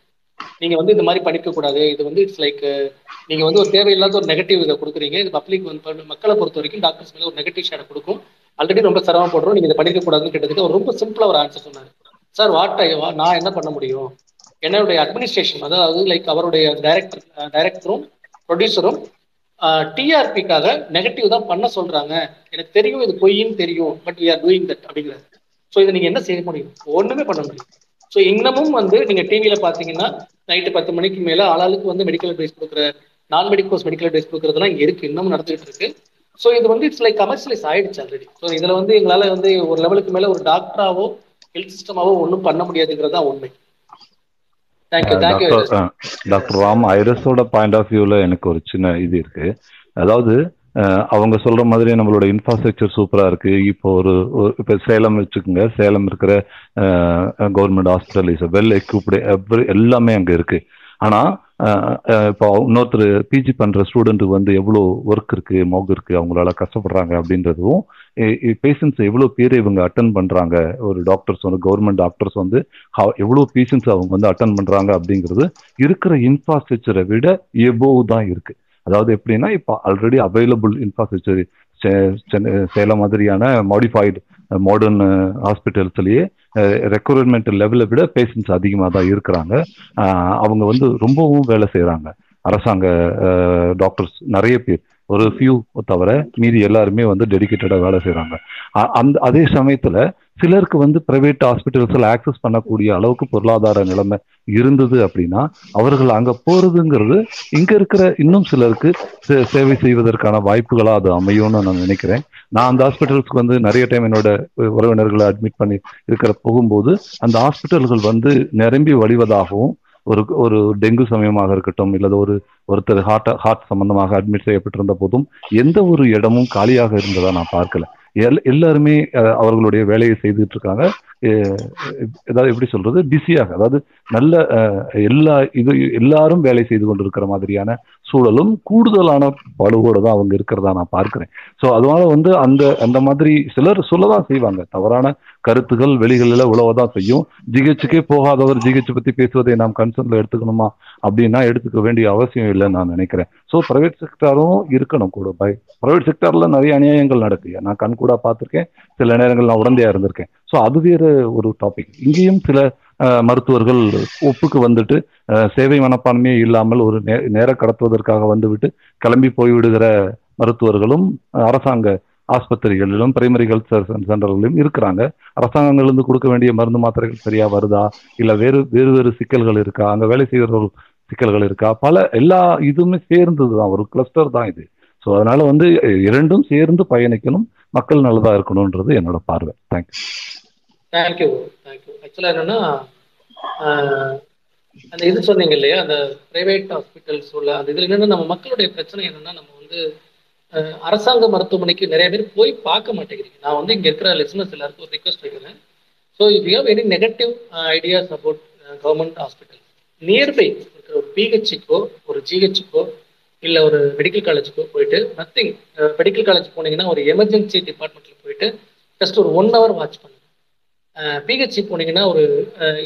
நீங்க வந்து இந்த மாதிரி படிக்க கூடாது. இது வந்து இட்ஸ் லைக் நீங்க வந்து ஒரு தேவையில்லாத ஒரு நெகட்டிவ் இதை கொடுக்குறீங்க. இது பப்ளிக் வந்து மக்களை பொறுத்த வரைக்கும் டாக்டர்ஸ் மேல ஒரு நெகட்டிவ் ஷேடை கொடுக்கும். ஆல்ரெடி ரொம்ப சிரமப்படுறோம். நீங்க இதை படிக்க கூடாதுன்னு கேட்டதுக்கு ரொம்ப சிம்பிளா ஒரு ஆன்சர் சொன்னாரு. சார் வாட் நான் என்ன பண்ண முடியும்? என்னுடைய அட்மினிஸ்ட்ரேஷன் அதாவது லைக் அவருடைய டைரக்டர் டைரக்டரும் ப்ரொடியூசரும் டிஆர்பிக்காக நெகட்டிவ் தான் பண்ண சொல்றாங்க. எனக்கு தெரியும் இது பொய்ன்னு தெரியும் but we are doing that அப்படிங்கிறது ஸோ இதை நீங்க என்ன செய்ய முடியும்? ஒண்ணுமே பண்ண முடியும். ஸோ இன்னமும் வந்து நீங்க டிவியில பாத்தீங்கன்னா நைட்டு பத்து மணிக்கு மேல ஆளாளுக்கு வந்து மெடிக்கல் அட்வைஸ் கொடுக்குற நான் மெடிக்கோஸ் மெடிக்கல் அட்வைஸ் கொடுக்குறதுலாம் இருக்கு. இன்னமும் நடந்துகிட்டு இருக்கு. ஸோ இது வந்து இட்ஸ் லைக் கமர்ஷியலைஸ் ஆயிடுச்சு ஆல்ரெடி ஸோ இதுல வந்து எங்களால வந்து ஒரு லெவலுக்கு மேல ஒரு டாக்டராவோ ஹெல்த் சிஸ்டமாவோ ஒன்றும் பண்ண முடியாதுங்கிறது தான் உண்மை. டாக்டர் டாக்டர் ராம் ஐரஸோட பாயிண்ட் ஆஃப் வியூல எனக்கு ஒரு சின்ன இது இருக்கு. அதாவது அவங்க சொல்ற மாதிரி நம்மளோட இன்ஃப்ராஸ்ட்ரக்சர் சூப்பரா இருக்கு. இப்போ ஒரு இப்போ சேலம் வச்சுக்கோங்க. சேலம் இருக்கிற government hospital is well equipped எல்லாமே அங்க இருக்கு. ஆனா இப்போ இன்னொருத்தர் பிஜி பண்ற ஸ்டூடெண்ட்டுக்கு வந்து எவ்வளோ ஒர்க் இருக்கு மோக் இருக்கு அவங்களால கஷ்டப்படுறாங்க அப்படின்றதும் பேஷண்ட்ஸ் எவ்வளோ பேர் இவங்க அட்டன் பண்றாங்க? ஒரு டாக்டர்ஸ் வந்து கவர்மெண்ட் டாக்டர்ஸ் வந்து எவ்வளோ பேஷண்ட்ஸ் அவங்க வந்து அட்டன் பண்றாங்க அப்படிங்கிறது இருக்கிற இன்ஃப்ராஸ்ட்ரக்சரை விட எபோவ் தான் இருக்கு. அதாவது எப்படின்னா இப்போ ஆல்ரெடி அவைலபிள் இன்ஃப்ராஸ்ட்ரக்சர் சேலம் மாதிரியான மாடிஃபைடு மாடர்ன் ஹாஸ்பிட்டல்ஸ்லயே ரெக்குவயர்மெண்ட் லெவலை விட பேஷண்ட்ஸ் அதிகமாக தான் இருக்கிறாங்க. அவங்க வந்து ரொம்பவும் வேலை செய்கிறாங்க அரசாங்க டாக்டர்ஸ் நிறைய பேர். ஒரு ஃபியூ தவிர மீதி எல்லாருமே வந்து டெடிக்கேட்டடாக வேலை செய்கிறாங்க அந்த அதே சமயத்தில் சிலருக்கு வந்து பிரைவேட் ஹாஸ்பிட்டல்ஸில் ஆக்சஸ் பண்ணக்கூடிய அளவுக்கு பொருளாதார நிலைமை இருந்தது அப்படின்னா அவர்கள் அங்கே போகிறதுங்கிறது இங்கே இருக்கிற இன்னும் சிலருக்கு சேவை செய்வதற்கான வாய்ப்புகளாக அது அமையும்னு நான் நினைக்கிறேன். நான் அந்த ஹாஸ்பிட்டல்ஸ்க்கு வந்து நிறைய டைம் என்னோட உறவினர்களை அட்மிட் பண்ணி இருக்கிற போகும்போது அந்த ஹாஸ்பிட்டல்கள் வந்து நிரம்பி வழிவதாகவும் ஒரு ஒரு டெங்கு சமயமாக இருக்கட்டும் இல்லது ஒரு ஒருத்தர் ஹார்ட் ஹார்ட் சம்பந்தமாக அட்மிட் செய்யப்பட்டிருந்த போதும் எந்த ஒரு இடமும் காலியாக இருந்ததா நான் பார்க்கல. எல் எல்லாருமே அவர்களுடைய வேலையை செய்துட்டு இருக்காங்க. ஏதாவது எப்படி சொல்றது? பிஸியாக அதாவது நல்ல எல்லா இது எல்லாரும் வேலை செய்து கொண்டிருக்கிற மாதிரியான சூழலும் கூடுதலான பழுவோடு தான் அவங்க இருக்கிறதா நான் பார்க்கிறேன். ஸோ அதனால வந்து அந்த அந்த மாதிரி சிலர் சொல்லதான் செய்வாங்க. தவறான கருத்துகள் வெளிகளில் உழவதான் செய்யும். ஜிஹெச்சுக்கே போகாதவர் ஜிஹெச் பத்தி பேசுவதை நாம் கன்சர்ன்ல எடுத்துக்கணுமா? அப்படின்னா எடுத்துக்க வேண்டிய அவசியம் இல்லைன்னு நான் நினைக்கிறேன். ஸோ பிரைவேட் செக்டாரும் இருக்கணும் கூட. பை பிரைவேட் செக்டார்ல நிறைய அநியாயங்கள் நடக்கு நான் கண் கூட பார்த்துருக்கேன். சில நேரங்கள் நான் உடந்தையா இருந்திருக்கேன். ஸோ அது வேற ஒரு டாபிக் இங்கேயும் சில மருத்துவர்கள் ஒப்புக்கு வந்துட்டு சேவை மனப்பான்மையே இல்லாமல் ஒரு நே நேர கடத்துவதற்காக வந்துவிட்டு கிளம்பி போய்விடுகிற மருத்துவர்களும் அரசாங்க ஆஸ்பத்திரிகளிலும் பிரைமரி ஹெல்த் சென்டர்களிலும் இருக்கிறாங்க. அரசாங்கங்களிலிருந்து கொடுக்க வேண்டிய மருந்து மாத்திரைகள் சரியா வருதா? இல்ல வேறு வேறு வேறு சிக்கல்கள் இருக்கா? அங்க வேலை செய்கிறவர்கள் சிக்கல்கள் இருக்கா? பல எல்லா இதுவுமே சேர்ந்தது தான் ஒரு கிளஸ்டர் தான் இது. ஸோ அதனால வந்து இரண்டும் சேர்ந்து பயணிக்கணும். மக்கள் நல்லதா இருக்கணும்ன்றது என்னோட பார்வை. தேங்க்யூ தேங்க்யூ தேங்க்யூ ஆக்சுவலாக என்னன்னா அந்த இது சொன்னீங்க இல்லையா? அந்த பிரைவேட் ஹாஸ்பிட்டல்ஸ் உள்ள அந்த இதில் என்னென்ன நம்ம மக்களுடைய பிரச்சனை என்னன்னா நம்ம வந்து அரசாங்க மருத்துவமனைக்கு நிறைய பேர் போய் பார்க்க மாட்டேங்கிறீங்க. நான் வந்து இங்கே இருக்கிற லிசனர்ஸ் எல்லாருக்கும் ஒரு ரிக்வஸ்ட் வைக்கிறேன். So if you have any negative ideas about government hospital nearby இருக்கிற ஒரு பிஹெச்சுக்கோ ஒரு ஜிஹெச்சுக்கோ இல்லை ஒரு மெடிக்கல் காலேஜுக்கோ போயிட்டு நத்திங் மெடிக்கல் காலேஜ் போனீங்கன்னா ஒரு எமர்ஜென்சி டிபார்ட்மெண்ட்டில் போயிட்டு ஜஸ்ட் ஒரு ஒன் ஹவர் வாட்ச் பண்ணுங்க. பிஹெச்சி போனீங்கன்னா ஒரு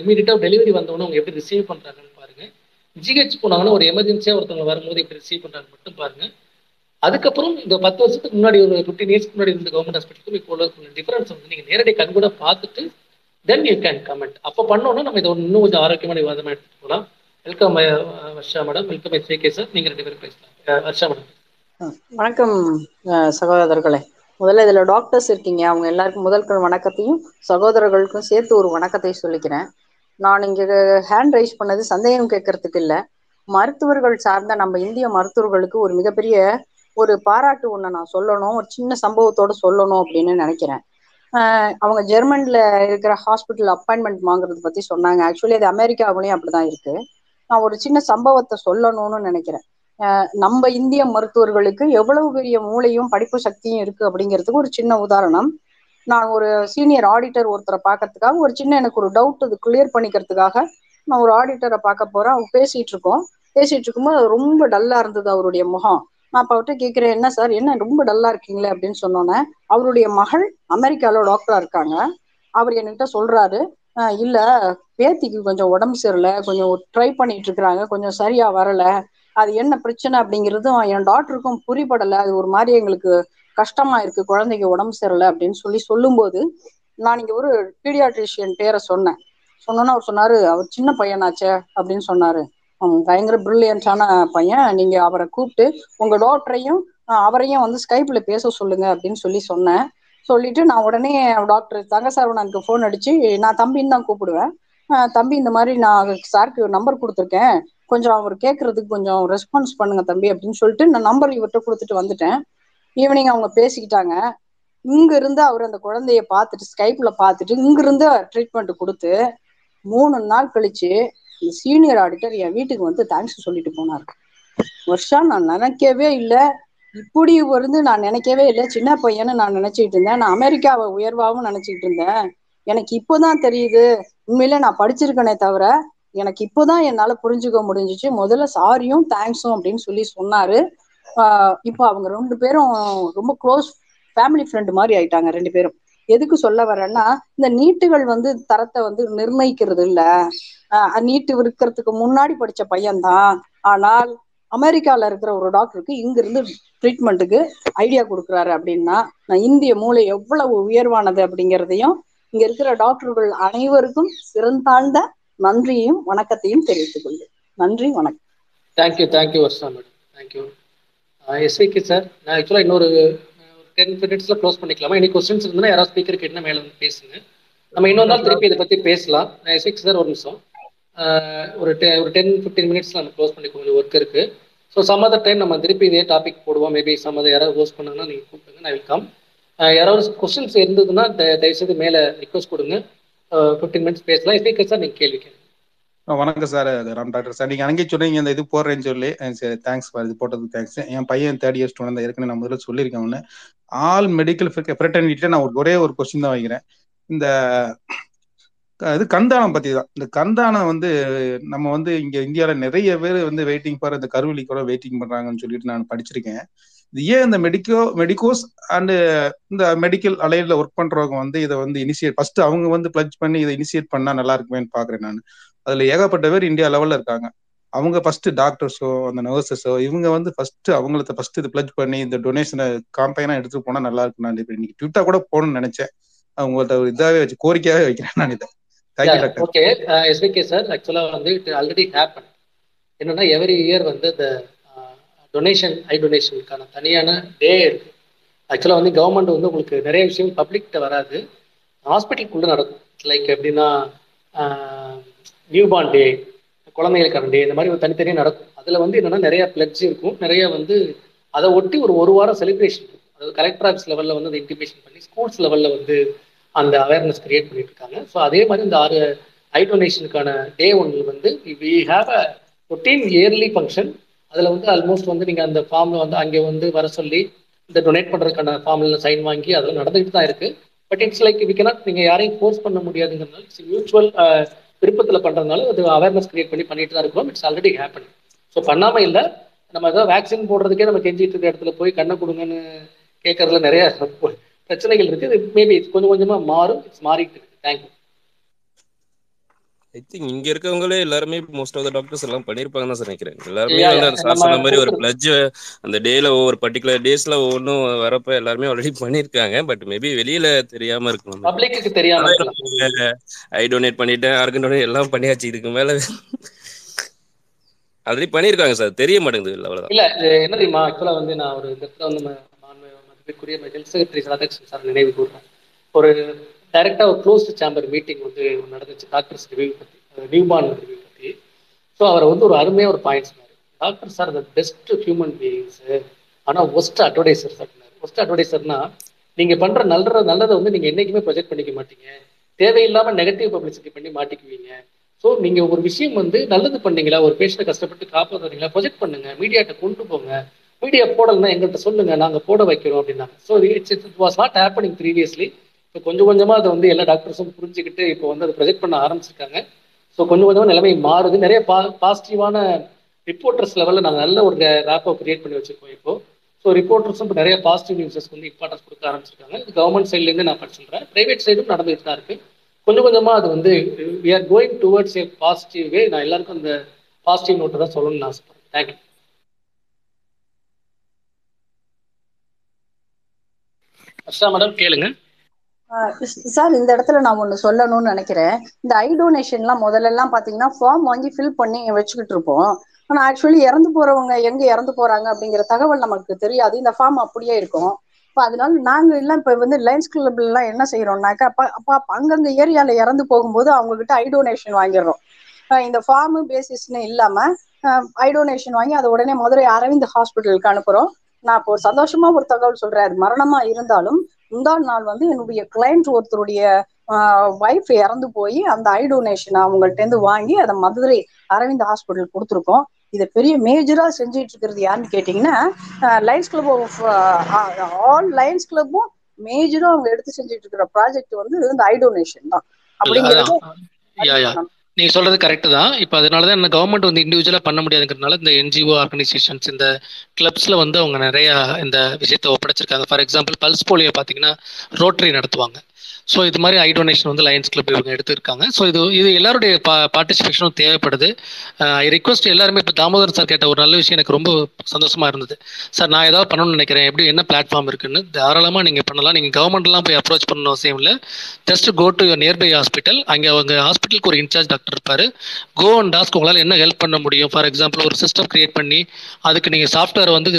இமீடியட்டாக டெலிவரி வந்தவொடனே அவங்க எப்படி ரிசீவ் பண்ணுறாங்கன்னு பாருங்கள் ஜிஹெச் போனாங்கன்னா ஒரு எமர்ஜென்சியாக ஒருத்தவங்க வரும்போது எப்படி ரிசீவ் பண்ணுறாங்க மட்டும் பாருங்கள் அதுக்கப்புறம் இந்த பத்து வருஷத்துக்கு முன்னாடி ஒரு ஃபிஃப்டீன் இயர்ஸ்க்கு முன்னாடி இருந்த கவர்மெண்ட் ஹாஸ்பிட்டலுக்கும் இப்போ உள்ள டிஃபரன்ஸ் வந்து நீங்கள் நேரடி கண் கூட பார்த்துட்டு தென் யூ கேன் கமெண்ட் அப்போ பண்ணோன்னா நம்ம இதை இன்னும் கொஞ்சம் ஆரோக்கியமான விவாதமாக எடுத்துகிட்டு போகலாம். Welcome Varsha madam welcome S K sir நீங்க ரெண்டு பேரும் பேசலாம். வர்ஷா மேடம் வணக்கம் அஹ், சகோதரர்களே. முதல்ல இதுல டாக்டர்ஸ் இருக்கீங்க. அவங்க எல்லாருக்கும் முதல் வணக்கத்தையும் சகோதரர்களுக்கும் சேர்த்து ஒரு வணக்கத்தை சொல்லிக்கிறேன். நான் இங்க ஹேண்ட் ரைஸ் பண்ணது சந்தேகம் கேட்கறதுக்கு இல்ல. மருத்துவர்கள் சார்ந்த நம்ம இந்திய மருத்துவர்களுக்கு ஒரு மிகப்பெரிய ஒரு பாராட்டு ஒன்று நான் சொல்லணும். ஒரு சின்ன சம்பவத்தோட சொல்லணும் அப்படின்னு நினைக்கிறேன். ஆஹ் அவங்க ஜெர்மன்ல இருக்கிற ஹாஸ்பிட்டல் அப்பாயின்மெண்ட் வாங்குறது பத்தி சொன்னாங்க. ஆக்சுவலி அது அமெரிக்காவிலையும் அப்படிதான் இருக்கு. நான் ஒரு சின்ன சம்பவத்தை சொல்லணும்னு நினைக்கிறேன். நம்ம இந்திய மருத்துவர்களுக்கு எவ்வளவு பெரிய மூளையும் படிப்பு சக்தியும் இருக்கு அப்படிங்கிறதுக்கு ஒரு சின்ன உதாரணம். நான் ஒரு சீனியர் ஆடிட்டர் ஒருத்தரை பார்க்கறதுக்காக ஒரு சின்ன எனக்கு ஒரு டவுட் அது கிளியர் பண்ணிக்கிறதுக்காக நான் ஒரு ஆடிட்டரை பார்க்க போறேன். அவங்க பேசிட்டு இருக்கோம் பேசிட்டு இருக்கும்போது ரொம்ப டல்லா இருந்தது அவருடைய முகம். நான் அப்ப அவர்கிட்ட கேட்கிறேன் என்ன சார்? என்ன ரொம்ப டல்லா இருக்கீங்களே? அப்படின்னு சொன்னோன்னே அவருடைய மகள் அமெரிக்கால டாக்டரா இருக்காங்க. அவர் என்கிட்ட சொல்றாரு இல்ல. பேத்திக்கு கொஞ்சம் உடம்பு சரியில்லை. கொஞ்சம் ட்ரை பண்ணிட்டு இருக்கிறாங்க. கொஞ்சம் சரியா வரல. அது என்ன பிரச்சனை அப்படிங்கிறதும் என் டாக்டருக்கும் புரிபடல. அது ஒரு மாதிரி எங்களுக்கு கஷ்டமா இருக்கு. குழந்தைக்கு உடம்பு சரியில்லை அப்படின்னு சொல்லி சொல்லும்போது நான் இங்க ஒரு பீடியாட்ரிஷியன் பேரை சொன்னேன். சொன்னோன்னா அவர் சொன்னாரு அவர் சின்ன பையனாச்சே அப்படின்னு சொன்னாரு. பயங்கர பிரில்லியன்டான பையன். நீங்க அவரை கூப்பிட்டு உங்க டாக்டரையும் அவரையும் வந்து ஸ்கைப்ல பேச சொல்லுங்க அப்படின்னு சொல்லி சொன்னேன். சொல்லிட்டு நான் உடனே டாக்டர் தங்க ஃபோன் அடிச்சு நான் தம்பின்னு தான் கூப்பிடுவேன். தம்பி இந்த மாதிரி நான் சாருக்கு நம்பர் கொடுத்துருக்கேன். கொஞ்சம் அவர் கேட்கறதுக்கு கொஞ்சம் ரெஸ்பான்ஸ் பண்ணுங்க தம்பி அப்படின்னு சொல்லிட்டு நான் நம்பர் இவர்கிட்ட கொடுத்துட்டு வந்துட்டேன். ஈவினிங் அவங்க பேசிக்கிட்டாங்க. இங்க இருந்து அவர் அந்த குழந்தைய பார்த்துட்டு ஸ்கைப்ல பார்த்துட்டு இங்க இருந்து ட்ரீட்மெண்ட் கொடுத்து மூணு நாள் கழிச்சு இந்த சீனியர் ஆடிட்டர் என் வீட்டுக்கு வந்து தேங்க்ஸ் சொல்லிட்டு போனார். வருஷா நான் நினைக்கவே இல்லை. இப்படி வந்து நான் நினைக்கவே இல்லை. சின்ன பையன்னு நான் நினைச்சிட்டு இருந்தேன். நான் அமெரிக்காவை உயர்வாகவும் நினைச்சிட்டு இருந்தேன். எனக்கு இப்போதான் தெரியுது. உண்மையில நான் படிச்சிருக்கேனே தவிர எனக்கு இப்போதான் என்னால புரிஞ்சுக்க முடிஞ்சிச்சு. முதல்ல சாரியும் தேங்க்ஸும் அப்படின்னு சொல்லி சொன்னாரு. ஆஹ் இப்போ அவங்க ரெண்டு பேரும் ரொம்ப க்ளோஸ் ஃபேமிலி ஃப்ரெண்டு மாதிரி ஆயிட்டாங்க ரெண்டு பேரும். எதுக்கு சொல்ல வரேன்னா இந்த நீட்டுகள் வந்து தரத்தை வந்து நிர்ணயிக்கிறது இல்ல. ஆஹ் நீட்டு இருக்கிறதுக்கு முன்னாடி படிச்ச பையன்தான். ஆனால் அமெரிக்கால இருக்கிற ஒரு டாக்டருக்கு இங்க இருந்து ட்ரீட்மெண்ட்டுக்கு ஐடியா கொடுக்குறாரு அப்படின்னா நான் இந்திய மூளை எவ்வளவு உயர்வானது அப்படிங்கிறதையும் இங்க இருக்கிற டாக்டர்கள் அனைவருக்கும் சிறந்தாழ்ந்த நன்றியையும் வணக்கத்தையும் தெரிவித்துக் கொள்கிறேன். நன்றி வணக்கம். Thank you thank you Varsha madam thank you SVK sir நான் ஆக்சுவலாக இன்னொரு டென் மினிட்ஸில் க்ளோஸ் பண்ணிக்கலாமா? எனி கொஸ்டின்ஸ் இருந்தால் யாராவது ஸ்பீக்கர் கேட்டுனா மேலே வந்து பேசுங்க. நம்ம இன்னொரு நாள் திருப்பி இதை பற்றி பேசலாம். நான் எஸ்விக் சார் ஒரு நிமிஷம். Uh, ஒரு டெ ஒரு டென் ஃபிஃப்டீன் மினிட்ஸில் நம்ம க்ளோஸ் பண்ணி கொஞ்சம் ஒர்க் இருக்குது ஸோ சம் அதர் டைம் நம்ம திருப்பி இதே டாபிக் போடுவோம். மேபி சம் அதை யாராவது ஹோஸ்ட் பண்ணாங்கன்னா நீங்கள் கூப்பிடுங்க நான் வெல்கம் யாராவது கொஸ்டின்ஸ் இருந்ததுன்னா தயவுசெய்து மேலே ரிக்வஸ்ட் கொடுங்க. ஃபிஃப்டீன் மினிட்ஸ் பேசலாம். ஸ்பீக்கர் சார் நீங்கள் கேள்வி கேளுங்க. வணக்கம் சார் ராம் டாக்டர் சார் நீங்கள் அங்கேயே சொன்னீங்க இந்த இது போடுறேன்னு சொல்லி. சரி தேங்க்ஸ் இது போட்டதுக்கு தேங்க்ஸ் என் பையன் தேர்ட் இயர் ஸ்டூடெண்ட் ஏற்கனவே நான் முதல்ல சொல்லியிருக்கேன் ஒன்று ஆல் மெடிக்கல் ஃப்ரெட்டர்னிட்டியில் நான் ஒரு- ஒரே ஒரு கொஸ்டின் தான் வைக்கிறேன் இந்த இது கந்தானம் பத்தி தான் இந்த கந்தானம் வந்து நம்ம வந்து இங்க இந்தியாவில் நிறைய பேர் வந்து வெயிட்டிங் ஃபார் இந்த கருவிலி கூட வெயிட்டிங் பண்றாங்கன்னு சொல்லிட்டு நான் படிச்சிருக்கேன். இது ஏன் இந்த மெடிக்கோ மெடிக்கோஸ் அண்டு இந்த மெடிக்கல் அலையில ஒர்க் பண்றவங்க வந்து இதை வந்து இனிஷியேட் ஃபர்ஸ்ட் அவங்க வந்து பிளட்ஜ் பண்ணி இதை இனிஷியேட் பண்ணா நல்லா இருக்குமேன்னு பாக்குறேன் நான். அதுல ஏகப்பட்ட பேர் இந்தியா லெவல்ல இருக்காங்க. அவங்க ஃபர்ஸ்ட் டாக்டர்ஸோ அந்த நர்சஸோ இவங்க வந்து ஃபர்ஸ்ட் அவங்கள ஃபர்ஸ்ட் இது பிளட்ஜ் பண்ணி இந்த டொனேஷனை காம்பைனா எடுத்துட்டு போனா நல்லா இருக்கும் நான் இன்னைக்கு ட்விட்டா கூட போகணும்னு நினைச்சேன். அவங்கள்ட்ட ஒரு இதாவே வச்சு கோரிக்கையாவே வைக்கிறேன் நான் இதை. Thank you doctor okay SPK sir ஆக்சுவலாக வந்து இட் ஆல்ரெடி ஹேப்பன் என்னன்னா எவ்ரி இயர் வந்து இந்த டொனேஷன் ஐ டொனேஷனுக்கான தனியான டே இருக்கு. ஆக்சுவலாக வந்து கவர்மெண்ட் வந்து உங்களுக்கு நிறைய விஷயம் பப்ளிக்கிட்ட வராது. ஹாஸ்பிட்டலுக்குள்ள நடக்கும். லைக் எப்படின்னா நியூ பார்ன் டே குழந்தைகளுக்கான டே இந்த மாதிரி ஒரு தனித்தனியாக நடக்கும். அதில் வந்து என்னன்னா நிறைய பிளட்ஜ் இருக்கும். நிறைய வந்து அதை ஒட்டி ஒரு ஒரு வாரம் செலிப்ரேஷன் அதாவது கலெக்டர் ஆஃபீஸ் லெவலில் வந்து அதை இன்டிமேஷன் பண்ணி ஸ்கூல்ஸ் லெவலில் வந்து அந்த அவேர்னஸ் கிரியேட் பண்ணிட்டு இருக்காங்க ஸோ அதே மாதிரி இந்த ஆறு ஐ டொனேஷனுக்கான டே ஒன்று வந்து we have a routine yearly function அதில் வந்து ஆல்மோஸ்ட் வந்து நீங்கள் அந்த ஃபார்மில் வந்து அங்கே வந்து வர சொல்லி இந்த டொனேட் பண்ணுறதுக்கான ஃபார்மில் சைன் வாங்கி அதெல்லாம் நடந்துகிட்டு தான் இருக்குது but it's like we cannot நீங்கள் யாரையும் ஃபோர்ஸ் பண்ண முடியாதுங்கிறதுனால இட்ஸ் மியூச்சுவல் விருப்பத்தில் பண்ணுறதுனால அது அவேர்னஸ் கிரியேட் பண்ணி பண்ணிட்டு தான் இருக்கோம். இட்ஸ் ஆல்ரெடி ஹேப்பன் ஸோ பண்ணாமல் இல்லை. நம்ம ஏதாவது வேக்சின் போடுறதுக்கே நம்ம கெஞ்சிட்டு இருக்க இடத்துல போய் கண்ணை கொடுங்கன்னு கேட்கறதுல நிறைய பிரச்சனைகள் இருக்கு. இது மேபி கொஞ்சம் கொஞ்சமாக மாறும். இட்ஸ் மாறிட்டு இருக்கு. தேங்க்யூ ஐ திங்க் இங்க இருக்கவங்களே எல்லாருமே மோஸ்ட் ஆஃப் த டாக்டர்ஸ் எல்லாம் பண்ணிருப்பாங்கன்னு தான் சார் நினைக்கிறேன். எல்லாருமே வந்து சார் சொன்ன மாதிரி ஒரு பிளட்ஜ் அந்த டேல ஒவ்வொரு பர்டிகுலர் டேஸ்ல ஒவ்வொன்றும் வரப்ப எல்லாருமே ஆல்ரெடி பண்ணிருக்காங்க. பட் மேபி வெளியில தெரியாம இருக்கும் பப்ளிக்கு தெரியாம ஐ டொனேட் பண்ணிட்டேன் ஆர்கன் டொனேட் எல்லாம் பண்ணியாச்சு. இதுக்கு மேல ஆல்ரெடி பண்ணிருக்காங்க சார். தெரிய மாட்டேங்குது இல்ல அவ்வளவுதான். இல்ல என்ன தெரியுமா? ஆக்சுவலா வந்து நான் ஒரு இடத்துல வந்து மதிப்பிற்குரிய ஹெல்த் செக்ரட்டரி ராதாகிருஷ்ணன் சார் நினைவு கூறுறேன் ஒரு டைரக்டா ஒரு க்ளோஸ்ட் சேம்பர் மீட்டிங் வந்து நடந்துச்சு டாக்டர்ஸ் ரிவ்யூ பத்தி நியூ பார்ன் ரிவ்யூ பத்தி. ஸோ அவர் வந்து ஒரு அருமையாக ஒரு பாயிண்ட் சொன்னார். Doctor sir the best human beings ஆனால் ஒஸ்ட் அட்வர்டைசர் சார் ஒஸ்ட் அட்வர்டைசர்னா நீங்கள் பண்ணுற நல்ல நல்லதை வந்து நீங்கள் என்னைக்குமே ப்ரொஜெக்ட் பண்ணிக்க மாட்டீங்க. தேவையில்லாமல் நெகட்டிவ் பப்ளிசிட்டி பண்ணி மாட்டிக்குவீங்க. ஸோ நீங்கள் ஒரு விஷயம் வந்து நல்லது பண்ணீங்களா ஒரு பேஷண்ட்டை கஷ்டப்பட்டு காப்பாற்றுறீங்களா ப்ரொஜெக்ட் பண்ணுங்கள் மீடியாட்ட கொண்டு போங்க. பிடிஎஃப் போடலன்னா எங்கள்கிட்ட சொல்லுங்க நாங்க போட வைக்கிறோம் அப்படின்னாங்க. So it's it was not happening previously இப்போ கொஞ்சம் கொஞ்சமா அதை வந்து எல்லா டாக்டர்ஸும் புரிஞ்சுக்கிட்டு இப்போ வந்து அதை ப்ரொஜெக்ட் பண்ண ஆரம்பிச்சிருக்காங்க. ஸோ கொஞ்சம் கொஞ்சமாக நிலைமை மாறுது. நிறைய பா பாசிட்டிவான ரிப்போர்ட்டர்ஸ் லெவலில் நாங்கள் நல்ல ஒரு ரேப்பை கிரியேட் பண்ணி வச்சுருக்கோம் இப்போ. ஸோ ரிப்போர்ட்டர்ஸும் இப்போ நிறைய பாசிட்டிவ் நியூஸஸ்க்கு வந்து இம்பார்ட்டன்ஸ் கொடுக்க ஆரம்பிச்சிருக்காங்க. இது கவர்மெண்ட் சைட்லேருந்து நான் படிச்சு சொல்கிறேன் ப்ரைவேட் சைடும் நடந்துகிட்டு தான் இருக்குது கொஞ்சம் கொஞ்சமாக அது வந்து we are going towards a positive way நான் எல்லாருக்கும் அந்த பாசிட்டிவ் நோட்டை தான் சொல்லணும்னு ஆசைப்படுறேன். தேங்க்யூ மேடம் கேளுங்க. சார் இந்த இடத்துல நான் ஒண்ணு சொல்லணும்னு நினைக்கிறேன். இந்த ஐ டொனேஷன்லாம் முதல்ல எல்லாம் பாத்தீங்கன்னா ஃபார்ம் வாங்கி ஃபில் பண்ணி வச்சுக்கிட்டு இருப்போம். ஆனா ஆக்சுவலி இறந்து போறவங்க எங்க இறந்து போறாங்க அப்படிங்கிற தகவல் நமக்கு தெரியாது. இந்த ஃபார்ம் அப்படியே இருக்கும். இப்போ அதனால நாங்க எல்லாம் இப்ப வந்து லைன்ஸ் கிளப்ல எல்லாம் என்ன செய்யறோம்னாக்கா அப்ப அப்ப அங்கங்க ஏரியால இறந்து போகும்போது அவங்க கிட்ட ஐ டொனேஷன் வாங்கிடுறோம். இந்த ஃபார்ம் பேசிஸ்னு இல்லாம ஐ டொனேஷன் வாங்கி அதை உடனே மதுரை அரவிந்த் ஹாஸ்பிட்டலுக்கு அனுப்புறோம். நான் இப்போ சந்தோஷமா ஒரு தகவல் சொல்றேன். அது மரணமா இருந்தாலும் முந்தாள் நாள் வந்து என்னுடைய கிளைண்ட் ஒருத்தருடைய ஒய்ஃப் இறந்து போய் அந்த ஐ டொனேஷன் அவங்கள்ட்ட இருந்து வாங்கி அதை மதுரை அரவிந்த் ஹாஸ்பிட்டல் கொடுத்துருக்கோம். இதை பெரிய மேஜரா செஞ்சுட்டு இருக்கிறது யாருன்னு கேட்டீங்கன்னா Lions Club of all Lions கிளப்பும் மேஜரா அவங்க எடுத்து செஞ்சுட்டு இருக்கிற ப்ராஜெக்ட் வந்து இந்த ஐ டொனேஷன் தான். அப்படிங்கிறது நீங்க சொல்றது கரெக்ட் தான். இப்போ அதனால தான் கவர்மெண்ட் வந்து இண்டிவிஜுவலா பண்ண முடியாதுங்கிறதுனால இந்த என்ஜிஓ ஆர்கனைசேஷன்ஸ் இந்த கிளப்ஸ்ல வந்து அவங்க நிறைய இந்த விஷயத்த ஒப்படைச்சிருக்காங்க. ஃபார் எக்ஸாம்பிள் பல்ஸ் போலியோ பார்த்தீங்கன்னா ரோட்டரி நடத்துவாங்க. ஸோ இது மாதிரி ஐ டொனேஷன் வந்து லயன்ஸ் கிளப் இவங்க எடுத்திருக்காங்க. ஸோ இது இது எல்லாருடைய பா பார்ட்டிசிபேஷனும் தேவைப்படுது. ஐ ரிக்வஸ்ட் எல்லாருமே இப்போ தாமோதர் சார் கேட்ட ஒரு நல்ல விஷயம் எனக்கு ரொம்ப சந்தோஷமாக இருந்தது. சார் நான் ஏதாவது பண்ணணும்னு நினைக்கிறேன். எப்படி என்ன பிளாட்ஃபார்ம் இருக்குன்னு தாராளமாக நீங்கள் பண்ணலாம். நீங்கள் கவர்மெண்ட்லாம் போய் அப்ரோச் பண்ணணும் அவசியம் இல்லை. Just go to your nearby hospital அங்கே அவங்க ஹாஸ்பிட்டலுக்கு ஒரு இன்சார்ஜ் டாக்டர் இருப்பார். கோ அண்ட் டாஸ்க் உங்களால் என்ன ஹெல்ப் பண்ண முடியும். ஃபார் எக்ஸாம்பிள் ஒரு சிஸ்டம் கிரியேட் பண்ணி அதுக்கு நீங்கள் சாஃப்ட்வேர் வந்து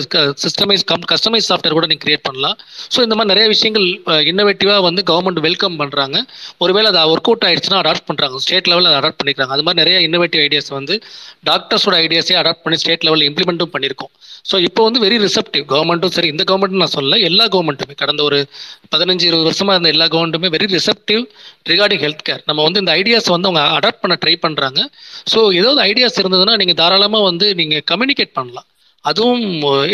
சிஸ்டமைஸ் கம் கஸ்டமைஸ் சாஃப்ட்வேர் கூட நீங்கள் கிரியேட் பண்ணலாம். ஸோ இந்த மாதிரி நிறைய விஷயங்கள் இன்னோவேட்டிவாக வந்து கவர்மெண்ட் வெல் வெல்கம் பண்ணுறாங்க ஒருவேளை அதை ஒர்க் அவுட் ஆயிடுச்சுன்னா அடாப்ட் பண்ணுறாங்க ஸ்டேட் லெவலில் அதை அடாப்ட் பண்ணிக்கிறாங்க. அது மாதிரி நிறைய இன்னோவேட்டிவ் ஐடியாஸ் வந்து டாக்டர்ஸோட ஐடியாஸே அடாப்ட் பண்ணி ஸ்டேட் லெவலில் இம்ப்ளிமெண்ட்டும் பண்ணியிருக்கோம். ஸோ இப்போ வந்து வெரி ரிசப்டிவ் கவர்மெண்ட்டும் சரி இந்த கவர்மெண்ட் நான் சொல்ல எல்லா கவர்மெண்ட்டுமே கடந்த ஒரு பதினஞ்சு இருபது வருஷமாக இருந்த எல்லா கவர்மெண்ட்டுமே very receptive regarding health care நம்ம வந்து இந்த ஐடியாஸ் வந்து அவங்க அடாப்ட் பண்ண ட்ரை பண்ணுறாங்க ஸோ ஏதாவது ஐடியாஸ் இருந்ததுன்னா நீங்கள் தாராளமாக வந்து நீங்கள் கம்யூனிகேட் பண்ணலாம். அதுவும்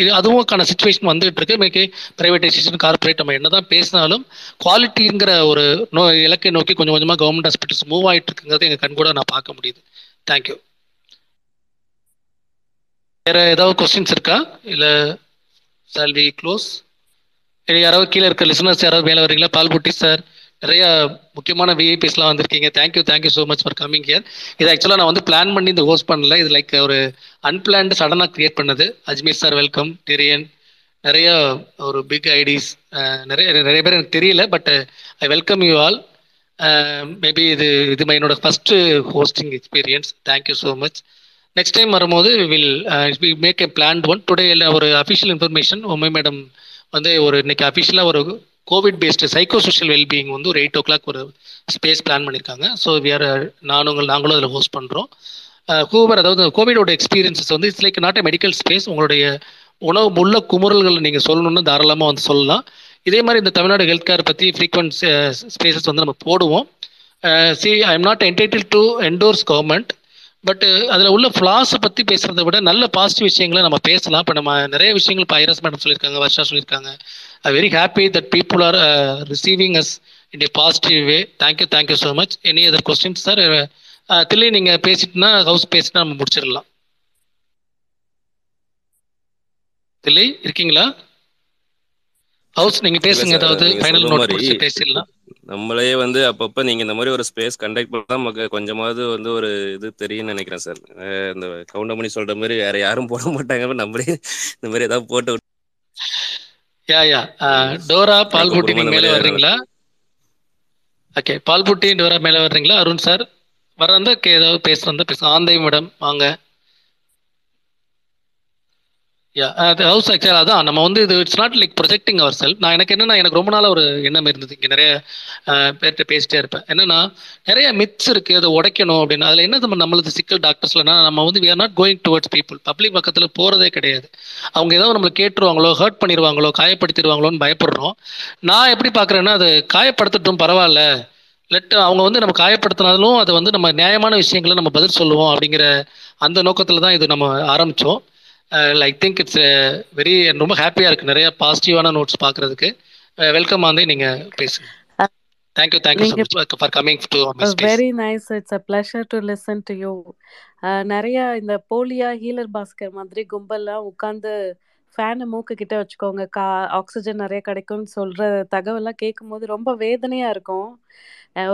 இது அதுவும்க்கான சுச்சுவேஷன் வந்துட்டு இருக்கு மேக்கே பிரைவேடைசேஷன் கார்பரேட் நம்ம என்னதான் பேசினாலும் குவாலிட்டிங்கிற ஒரு நோ இலக்கை நோக்கி கொஞ்சம் கொஞ்சமாக கவர்மெண்ட் ஹாஸ்பிட்டல்ஸ் மூவ் ஆயிட்டு இருக்குங்கிறது எங்கள் கண் கூட நான் பார்க்க முடியுது. தேங்க்யூ வேற ஏதாவது கொஸ்டின்ஸ் இருக்கா? இல்ல சால் வி க்ளோஸ் யாராவது கீழே இருக்க லிசனர்ஸ் யாராவது மேலே வரீங்களா பால்புட்டி சார் நிறைய முக்கியமான விஐபிஸ்லாம் வந்திருக்கீங்க. Thank you thank you so much for coming here இது ஆக்சுவலாக நான் வந்து பிளான் பண்ணி இந்த ஹோஸ்ட் பண்ணல. இது லைக் ஒரு அன்பிளான்டு சடனாக கிரியேட் பண்ணது. அஜ்மீர் சார் வெல்கம் டெரியன் நிறைய ஒரு பிக் ஐடிஸ் நிறைய நிறைய பேர் எனக்கு தெரியல but I welcome you all maybe இது இது என்னோட first hosting experience thank you so much next time வரும்போது will make a plan on today ஒரு அஃபிஷியல் இன்ஃபர்மேஷன் உண்மை மேடம் வந்து ஒரு இன்னைக்கு அஃபிஷியலாக ஒரு COVID based psycho social wellbeing வந்து ஒரு எயிட் ஓ கிளாக் ஒரு ஸ்பேஸ் பிளான் பண்ணியிருக்காங்க ஸோ வேறு நானுங்கள் நானும் நாங்களும் அதில் ஹோஸ்ட் பண்ணுறோம் ஹூவர் அதாவது கோவிடோட எக்ஸ்பீரியன்ஸஸ் வந்து it's like not a medical space உங்களுடைய உணவு உள்ள குமுறல்களை நீங்கள் சொல்லணும்னு தாராளமாக வந்து சொல்லலாம். இதே மாதிரி இந்த தமிழ்நாடு ஹெல்த் கேர் பற்றி ஃப்ரீக்வன்ட் ஸ்பேசஸ் வந்து நம்ம போடுவோம். See I am not entitle to endorse government but அதில் உள்ள ஃப்ளாஸை பற்றி பேசுகிறத விட நல்ல பாசிட்டிவ் விஷயங்களை நம்ம பேசலாம். இப்போ நம்ம நிறைய விஷயங்கள் இப்போ ஐரஸ் மேடம் சொல்லியிருக்காங்க வர்ஷா சொல்லியிருக்காங்க. I very happy that people are receiving us in a positive way thank you thank you so much any other questions sir Dilli நீங்கள் பேசிட்டுனா ஹவுஸ் பேசினா நம்ம முடிச்சிடலாம். தில்லி இருக்கீங்களா? ஹவுஸ் நீங்க பேசுங்க ஏதாவது ஃபைனல் நோட் முடிச்சு பேசிடலாம். நம்மளே வந்து அப்பப்போ நீங்க இந்த மாதிரி ஒரு ஸ்பேஸ் கண்டக்ட் பண்ணா நமக்கு கொஞ்சமாவது வந்து ஒரு இது தெரியும்னு நினைக்கிறேன் சார். இந்த கவுண்டமணி சொல்ற மாதிரி வேற யாரும் போட மாட்டாங்க. நம்மளே இந்த மாதிரி ஏதாவது போட்டு யா யா டோரா பால்புட்டி நீங்க மேல வர்றீங்களா? ஓகே பால்புட்டி டோரா மேல வர்றீங்களா? அருண் சார்? வர ஏதாவது பேச வந்தா பேச ஆந்தை மேடம் வாங்க. ஹவுஸ் ஆக்சுவலாக அதான். நம்ம வந்து இது it's not like projecting our self நான் எனக்கு என்னன்னா எனக்கு ரொம்ப நாளாக ஒரு எண்ணம் இருந்தது. இங்கே நிறைய பேர்கிட்ட பேசிட்டே இருப்பேன். என்னன்னா நிறைய மித்ஸ் இருக்கு அதை உடைக்கணும் அப்படின்னு. அதில் என்ன நம்ம நம்மளது சிக்கல் டாக்டர்ஸ்லனா நம்ம வந்து we are not going towards people public பக்கத்தில் போகிறதே கிடையாது. அவங்க ஏதாவது நம்மளை கேட்டுருவாங்களோ ஹர்ட் பண்ணிடுவாங்களோ காயப்படுத்திடுவாங்களோன்னு பயப்படுறோம். நான் எப்படி பார்க்குறேன்னா அது காயப்படுத்தட்டும் பரவாயில்ல. லெட் அவங்க வந்து நம்ம காயப்படுத்தினாலும் அதை வந்து நம்ம நியாயமான விஷயங்களை நம்ம பதில் சொல்லுவோம் அப்படிங்கிற அந்த நோக்கத்தில் தான் இது நம்ம ஆரம்பித்தோம் ஐ திங்க் இட்ஸ் வெரி ரொம்ப ஹாப்பியாக இருக்குது நிறைய பாசிட்டிவான நோட்ஸ் பார்க்குறதுக்கு. வெல்கம் ஆந்தே நீங்கள் பேசுங்க. Much for coming to my space very nice it's a pleasure to listen to you நிறைய இந்த போலியா ஹீலர் பாஸ்கர் மாதிரி கும்பல்லாம் உட்காந்து ஃபேனை மூக்கு கிட்ட வச்சுக்கோங்க. கா ஆக்சிஜன் நிறைய கிடைக்கும்னு சொல்ற தகவலாம் கேட்கும்போது ரொம்ப வேதனையா இருக்கும்.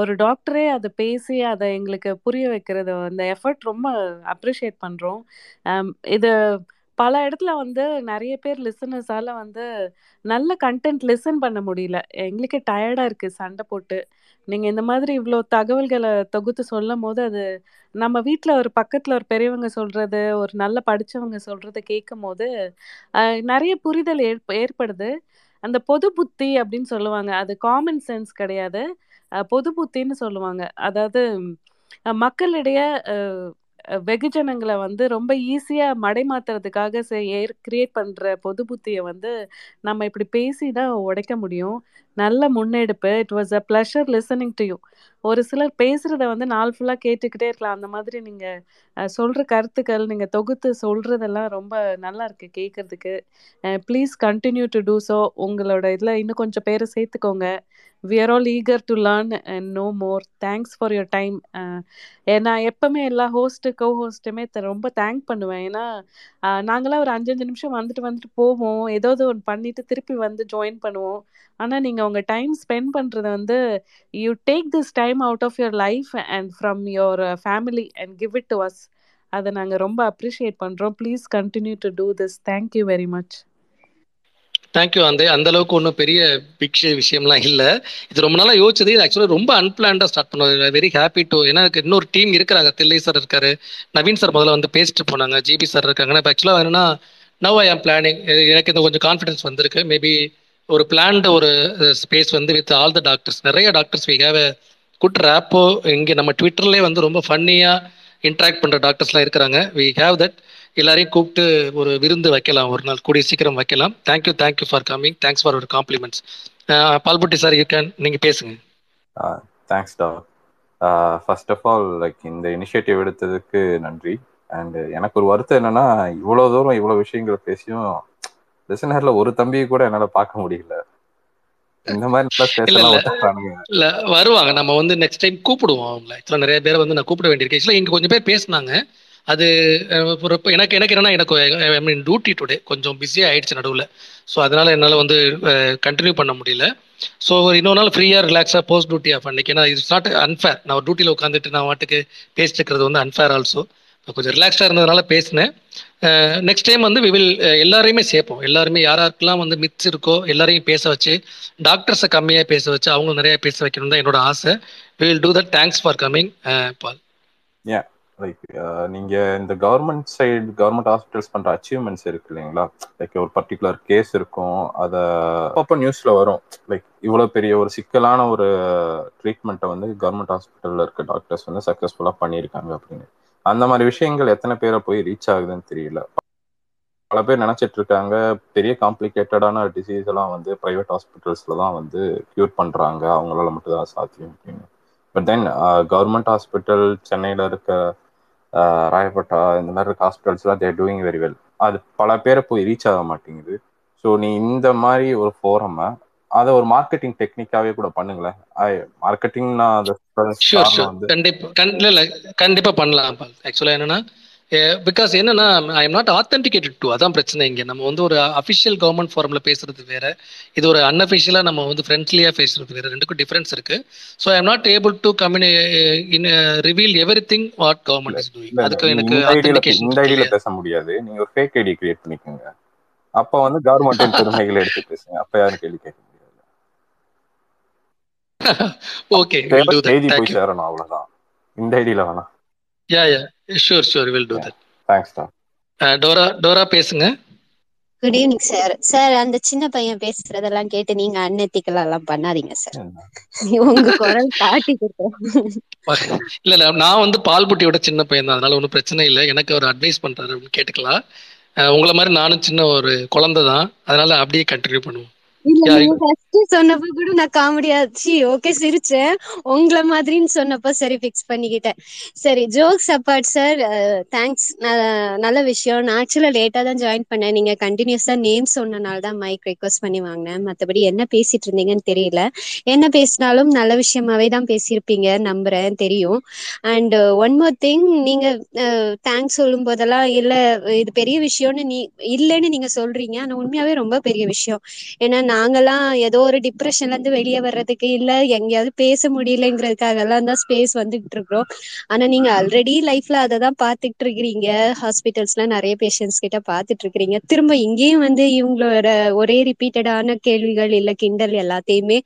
ஒரு டாக்டரே அதை பேசி அதை எங்களுக்கு புரிய வைக்கிறது அந்த எஃபர்ட் ரொம்ப அப்ரிஷியேட் பண்றோம். அம், இது பல இடத்துல வந்து நிறைய பேர் லிசனர்ஸால வந்து நல்ல கண்டென்ட் லிசன் பண்ண முடியல. எங்களுக்கே டயர்டா இருக்கு சண்டை போட்டு. நீங்க இந்த மாதிரி இவ்வளோ தகவல்களை தொகுத்து சொல்லும் போது அது நம்ம வீட்டில் ஒரு பக்கத்தில் ஒரு பெரியவங்க சொல்றது ஒரு நல்ல படிச்சவங்க சொல்கிறத கேட்கும் போது நிறைய புரிதல் ஏற்ப ஏற்படுது. அந்த பொது புத்தி அப்படின்னு சொல்லுவாங்க. அது காமன் சென்ஸ் கிடையாது. பொது புத்தின்னு சொல்லுவாங்க. அதாவது மக்களிடையே வெகுஜனங்களை வந்து ரொம்ப ஈஸியாக மடைமாத்துறதுக்காக கிரியேட் பண்ணுற பொது புத்தியை வந்து நம்ம இப்படி பேசி தான் உடைக்க முடியும். நல்ல முன்னெடுப்பு. It was a pleasure listening to you ஒரு சிலர் பேசுறத வந்து நாள் ஃபுல்லா கேட்டுக்கிட்டே இருக்கலாம். அந்த மாதிரி நீங்க சொல்ற கருத்துக்கள் நீங்க தொகுத்து சொல்றதெல்லாம் ரொம்ப நல்லா இருக்கு கேட்கறதுக்கு please continue to do so உங்களோட இதில் இன்னும் கொஞ்சம் பேரை சேர்த்துக்கோங்க. We are all eager to learn and know more thanks for your time நான் எப்பவுமே எல்லா ஹோஸ்ட்டு கோ ஹோஸ்ட்டுமே ரொம்ப தேங்க் பண்ணுவேன். ஏன்னா நாங்களாம் ஒரு அஞ்சஞ்சு நிமிஷம் வந்துட்டு வந்துட்டு போவோம். ஏதாவது ஒன்று பண்ணிட்டு திருப்பி வந்து ஜாயின் பண்ணுவோம். ஆனால் நீங்கள் உங்கள் டைம் ஸ்பெண்ட் பண்ணுறது வந்து you take this time out of your life and from your family and give it to us அதை நாங்கள் ரொம்ப அப்ரிஷியேட் பண்ணுறோம் please continue to do this thank you very much thank you அந்த அந்த அளவுக்கு ஒன்றும் பெரிய பிக் விஷயம்லாம் இல்லை. இது ரொம்ப நாளாக யோசிச்சது. இது ஆக்சுவலாக ரொம்ப அன்பிளான்டாக ஸ்டார்ட் பண்ணுவாங்க வெரி ஹாப்பி டு ஏன்னா எனக்கு இன்னொரு டீம் இருக்கிறாங்க. தில்லை சார் இருக்காரு. நவீன் சார் முதல்ல வந்து பேசிட்டு போனாங்க ஜிபி சார் இருக்காங்க இப்போ ஆக்சுவலாக என்னன்னா நவ் ஐ ஆம் பிளானிங் எனக்கு இந்த கொஞ்சம் கான்ஃபிடன்ஸ் வந்திருக்கு. மேபி ஒரு பிளான்டு ஒரு uh, ஸ்பேஸ் வந்து வித் ஆல் த டாக்டர்ஸ் நிறைய doctors we have good rapport இங்கே நம்ம ட்விட்டர்லேயே வந்து ரொம்ப ஃபன்னியாக இன்ட்ராக்ட் பண்ணுற டாக்டர்ஸ்லாம் இருக்கிறாங்க. வி ஹேவ் தட் எல்லாரையும் கூப்பிட்டு ஒரு விருந்து வைக்கலாம். ஒரு நாள் கூடிய சீக்கிரம் வைக்கலாம். Thank you thank you for coming thanks for ஒரு காம்ப்ளிமெண்ட்ஸ் பால்புட்டி சார் யூ கேன் நீங்கள் பேசுங்க. தேங்க்ஸ் டா ஃபர்ஸ்ட் ஆஃப் ஆல் லைக் இந்த இனிஷியேட்டிவ் எடுத்ததுக்கு நன்றி. அண்ட் எனக்கு ஒரு வருத்தம் என்னன்னா இவ்வளோ தூரம் இவ்வளோ விஷயங்கள் பேசியும் லிசனர்ல ஒரு தம்பியை கூட என்னால் பார்க்க முடியல. இந்த மாதிரி இல்ல வருவாங்க. நம்ம வந்து நெக்ஸ்ட் டைம் கூப்பிடுவோம் அவங்கள. ஆக்சுவலாக நிறைய பேரை வந்து நான் கூப்பிட வேண்டியிருக்கு. ஆக்சுவலாக இங்கே கொஞ்சம் பேர் பேசினாங்க. அது எனக்கு எனக்கு என்னன்னா எனக்கு ஐ மீன் டியூட்டி டுடே கொஞ்சம் பிஸியாக ஆயிடுச்சு நடுவில். ஸோ அதனால என்னால் வந்து கண்டினியூ பண்ண முடியல. ஸோ ஒரு இன்னொரு நாள் ஃப்ரீயாக ரிலாக்ஸாக போஸ்ட் டியூட்டி ஆஃப் அன்னைக்கு ஏன்னா இட்ஸ் நாட் அன்ஃபேர் நான் ஒரு டியூட்டியில் உட்காந்துட்டு நான் வாட்டுக்கு பேசிட்டு இருக்கிறது வந்து அன்ஃபேர் ஆல்சோ கொஞ்சம் ரிலாக்ஸ்டாக இருந்ததுனால பேசினேன். நெக்ஸ்ட் டைம் வந்து வி வில் எல்லாரையுமே சேர்ப்போம். எல்லாருமே யாராருக்கெல்லாம் வந்து மித்ஸ் இருக்கோ எல்லாரையும் பேச வச்சு டாக்டர்ஸை கம்மியாக பேச வச்சு அவங்க நிறைய பேச வைக்கணும் தான் என்னோட ஆசை. We will do that thanks for coming Paul. ஏன் லைக் நீங்க இந்த கவர்மெண்ட் சைடு கவர்மெண்ட் ஹாஸ்பிட்டல்ஸ் பண்ற அச்சீவ்மெண்ட்ஸ் இருக்கு இல்லைங்களா? லைக் ஒரு பர்டிகுலர் கேஸ் இருக்கும் அதை அப்பப்போ நியூஸ்ல வரும். லைக் இவ்வளவு பெரிய ஒரு சிக்கலான ஒரு ட்ரீட்மெண்ட்டை வந்து கவர்மெண்ட் ஹாஸ்பிட்டல்ல இருக்க டாக்டர்ஸ் வந்து சக்சஸ்ஃபுல்லா பண்ணியிருக்காங்க அப்படின்னு. அந்த மாதிரி விஷயங்கள் எத்தனை பேரை போய் ரீச் ஆகுதுன்னு தெரியல. பல பேர் நினைச்சிட்டு இருக்காங்க. பெரிய காம்ப்ளிகேட்டடான டிசீஸ் எல்லாம் வந்து பிரைவேட் ஹாஸ்பிட்டல்ஸ்ல தான் வந்து கியூர் பண்றாங்க. அவங்களால மட்டும் தான் சாத்தியம் அப்படின்னு. பட் தென் கவர்மெண்ட் ஹாஸ்பிட்டல் சென்னையில இருக்க uh, ராயப்பட்டா ராயப்பேட்டா இந்த மாதிரி இருக்க ஹாஸ்பிட்டல்ஸ்லாம் தேர் டூயிங் வெரி வெல் அது பல பேரை போய் ரீச் ஆக மாட்டேங்குது. ஸோ நீ இந்த மாதிரி ஒரு ஃபோரமை அதை ஒரு மார்க்கெட்டிங் டெக்னிக்காவே கூட பண்ணுங்களேன். மார்க்கெட்டிங் நான் கண்டிப்பா கண்டிப்பா பண்ணலாம் ஆக்சுவலா என்னன்னா பிகாஸ் என்னன்னா I am not authenticated to அதான் பிரச்சனை இங்கே. நம்ம வந்து ஒரு அஃபிஷியல் கவர்மெண்ட் ஃபார்மில் பேசுறது வேற. இது ஒரு அன்அஃபிஷியலாக நம்ம வந்து ஃப்ரெண்ட்லியாக பேசுறது வேற. ரெண்டுக்கும் டிஃபரன்ஸ் இருக்கு. So I am not able to கம்யூனி in reveal everything what government is doing அதுக்கு எனக்கு இந்த ஐடியில ஆத்தென்டிகேஷன் இந்த ஐடியில பேச முடியாது. நீங்க ஒரு ஃபேக் ஐடி கிரியேட் பண்ணிக்கோங்க. அப்ப வந்து கவர்மெண்டின் பெருமைகளை எடுத்து பேசுங்க. அப்ப யாரும் கேள்வி கேட்க ஓகே வில் டூ தட் சேரணும் அவ்வளவுதான். இந்த ஐடியில வேணாம் yeah yeah sure sure will do that thanks Dora Dora பேசுங்க. குட் ஈவினிங் சார் சார் அந்த சின்ன பையன் பேசுறதெல்லாம் கேட்டு நீங்க அன்எத்திக்கலா எல்லாம் பண்ணாதீங்க சார் உங்க குரல் காட்டி கொடுத்தோம் இல்ல இல்ல நான் வந்து பால் புட்டியோட சின்ன பையன் தான். அதனால ஒன்றும் பிரச்சனை இல்லை. எனக்கு அவர் அட்வைஸ் பண்றாரு அப்படின்னு கேட்டுக்கலாம். உங்களை மாதிரி நானும் சின்ன ஒரு குழந்தை தான். அதனால அப்படியே கண்டினியூ பண்ணுவோம். இல்ல நீங்க ஃபர்ஸ்ட் சொன்னப்ப கூட நான் காமெடியா சி ஓகே சிரிச்சேன். உங்கள மாதிரின்னு சொன்னப்ப சரி ஃபிக்ஸ் பண்ணிக்கிட்டேன். சரி ஜோக்ஸ் அப்பார்ட் சார் தேங்க்ஸ் நல்ல விஷயம். நான் ஆக்சுவலா லேட்டா தான் ஜாயின் பண்ணேன். நீங்க கண்டினியூஸா நேம் சொன்னனால தான் மைக் ரெக்வஸ்ட் பண்ணி வாங்கினேன். மத்தபடி என்ன பேசிட்டு இருந்தீங்கன்னு தெரியல. என்ன பேசினாலும் நல்ல விஷயமாவே தான் பேசியிருப்பீங்க. நம்புறேன் தெரியும். அண்ட் ஒன் மோர் திங் நீங்க தேங்க்ஸ் சொல்லும் போதெல்லாம் இல்ல இது பெரிய விஷயம்னு நீ இல்லைன்னு நீங்க சொல்றீங்க. ஆனா உண்மையாவே ரொம்ப பெரிய விஷயம். ஏன்னா நாங்கெல்லாம் ஏதோ ஒரு டிப்ரெஷன்ல இருந்து வெளியே வர்றதுக்கு இல்ல எங்கேயாவது பேச முடியலங்கிறதுக்காக எல்லாம் தான் ஸ்பேஸ் வந்துகிட்டு இருக்கிறோம் ஆனா நீங்க ஆல்ரெடி லைஃப்ல அதை தான் பாத்துட்டு இருக்கிறீங்க ஹாஸ்பிட்டல்ஸ்ல நிறைய பேஷண்ட்ஸ் கிட்ட பாத்துட்டு இருக்கிறீங்க திரும்ப இங்கேயும் வந்து இவங்களோட ஒரே ரிப்பீட்டடான கேள்விகள் இல்ல கிண்டல் எல்லாத்தையுமே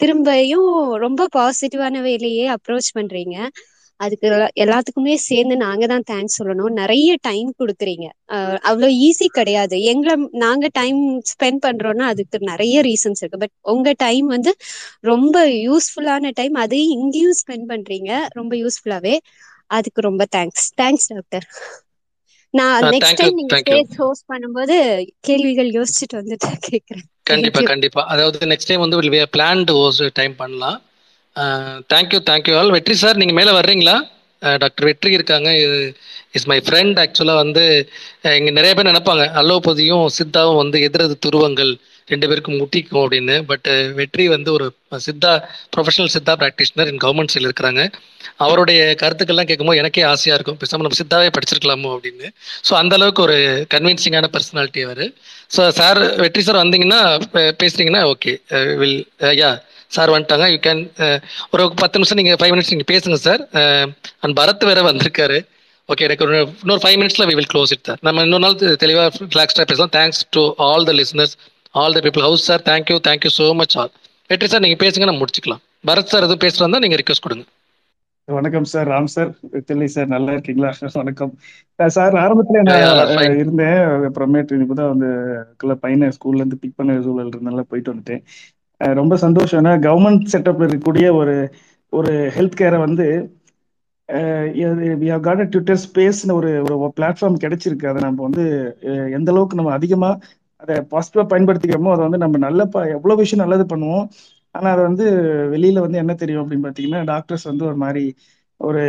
திரும்பியும் ரொம்ப பாசிட்டிவான வேலையே அப்ரோச் பண்றீங்க. அதுக்கு எல்லா- எல்லாத்துக்குமே சேர்ந்து நாங்க தான் தேங்க்ஸ் சொல்லணும். நிறைய டைம் கொடுக்குறீங்க. அஹ் அவ்வளவு ஈஸி கிடையாது. எங்களை நாங்க டைம் ஸ்பெண்ட் பண்றோம்னா அதுக்கு நிறைய ரீசன்ஸ் இருக்கு. பட் உங்க டைம் வந்து ரொம்ப யூஸ்ஃபுல்லான டைம் அதையும் இங்கேயும் ஸ்பெண்ட் பண்றீங்க. ரொம்ப யூஸ்ஃபுல்லாவே அதுக்கு ரொம்ப தேங்க்ஸ் தேங்க்ஸ் டாக்டர் நான் நெக்ஸ்ட் டைம் நீங்க ஸ்டேஜ் ஹோஸ்ட் பண்ணும்போது கேள்விகள் யோசிச்சுட்டு வந்துட்டு கேக்குறேன். கண்டிப்பா கண்டிப்பா. அதாவது நெக்ஸ்ட் டைம் வந்து பிளான்டு ஹோஸ் டைம் பண்ணலாம். Thank you thank you all Vetri sir நீங்க மேல வர்றீங்களா? டாக்டர் வெற்றி இருக்காங்க. இது இஸ் மை ஃப்ரெண்ட் ஆக்சுவலாக வந்து இங்கே நிறைய பேர் நினைப்பாங்க. அல்லோபதியும் சித்தாவும் வந்து எதிரது துருவங்கள் ரெண்டு பேருக்கும் முட்டிக்கும் அப்படின்னு. பட் வெற்றி வந்து ஒரு Siddha professional Siddha practitioner in government சைடில் இருக்கிறாங்க. அவருடைய கருத்துக்கள்லாம் கேட்கும்போது எனக்கே ஆசையாக இருக்கும். பேசாமல் நம்ம சித்தாவே படிச்சிருக்கலாமோ அப்படின்னு. ஸோ அந்த அளவுக்கு ஒரு கன்வின்சிங்கான பர்சனாலிட்டி அவர். ஸோ சார் வெற்றி சார் வந்தீங்கன்னா பே- பேசுனீங்கன்னா ஓகே வில் யா சார் வந்துட்டாங்க. யூ கேன் ஒரு பத்து நிமிஷம் நீங்கள் ஃபைவ் மினிட்ஸ் நீங்கள் பேசுங்க சார். அண்ட் பரத் வேற வந்திருக்காரு. ஓகே எனக்கு ஒரு இன்னொரு ஃபைவ் மினிட்ஸ்ல we will close it sir. நம்ம இன்னொரு நாள் தெளிவாக ரிலாக்ஸ்டாக பேசலாம். Thanks to all the listeners all the people house sir thank you thank you so much all Vetri sir நீங்கள் பேசுங்க நம்ம முடிச்சுக்கலாம். பரத் சார் எதுவும் பேசுகிறதா நீங்கள் ரிக்வஸ்ட் கொடுங்க. வணக்கம் sir Ram sir Thillai sir நல்லா இருக்கீங்களா? வணக்கம். சார் ஆரம்பத்துல நான் இருந்தேன். அப்புறமேட்டு இப்பதான் வந்து பையனை ஸ்கூல்ல இருந்து பிக் பண்ண சூழல் இருந்தனால போயிட்டு வந்துட்டேன். ரொம்ப சந்தோஷம். ஏன்னா கவர்மெண்ட் செட்டப்ல இருக்கக்கூடிய ஒரு ஒரு ஹெல்த் கேரை வந்து காட் ட்விட்டர் ஸ்பேஸ்னு ஒரு ஒரு பிளாட்ஃபார்ம் கிடைச்சிருக்கு. அதை நம்ம வந்து எந்த அளவுக்கு நம்ம அதிகமா அதை பாசிட்டிவா பயன்படுத்திக்கிறோமோ அதை வந்து நம்ம நல்ல ப எவ்வளவு விஷயம் நல்லது பண்ணுவோம். ஆனா அதை வந்து வெளியில வந்து என்ன தெரியும் அப்படின்னு பாத்தீங்கன்னா டாக்டர்ஸ் வந்து ஒரு மாதிரி ஒரு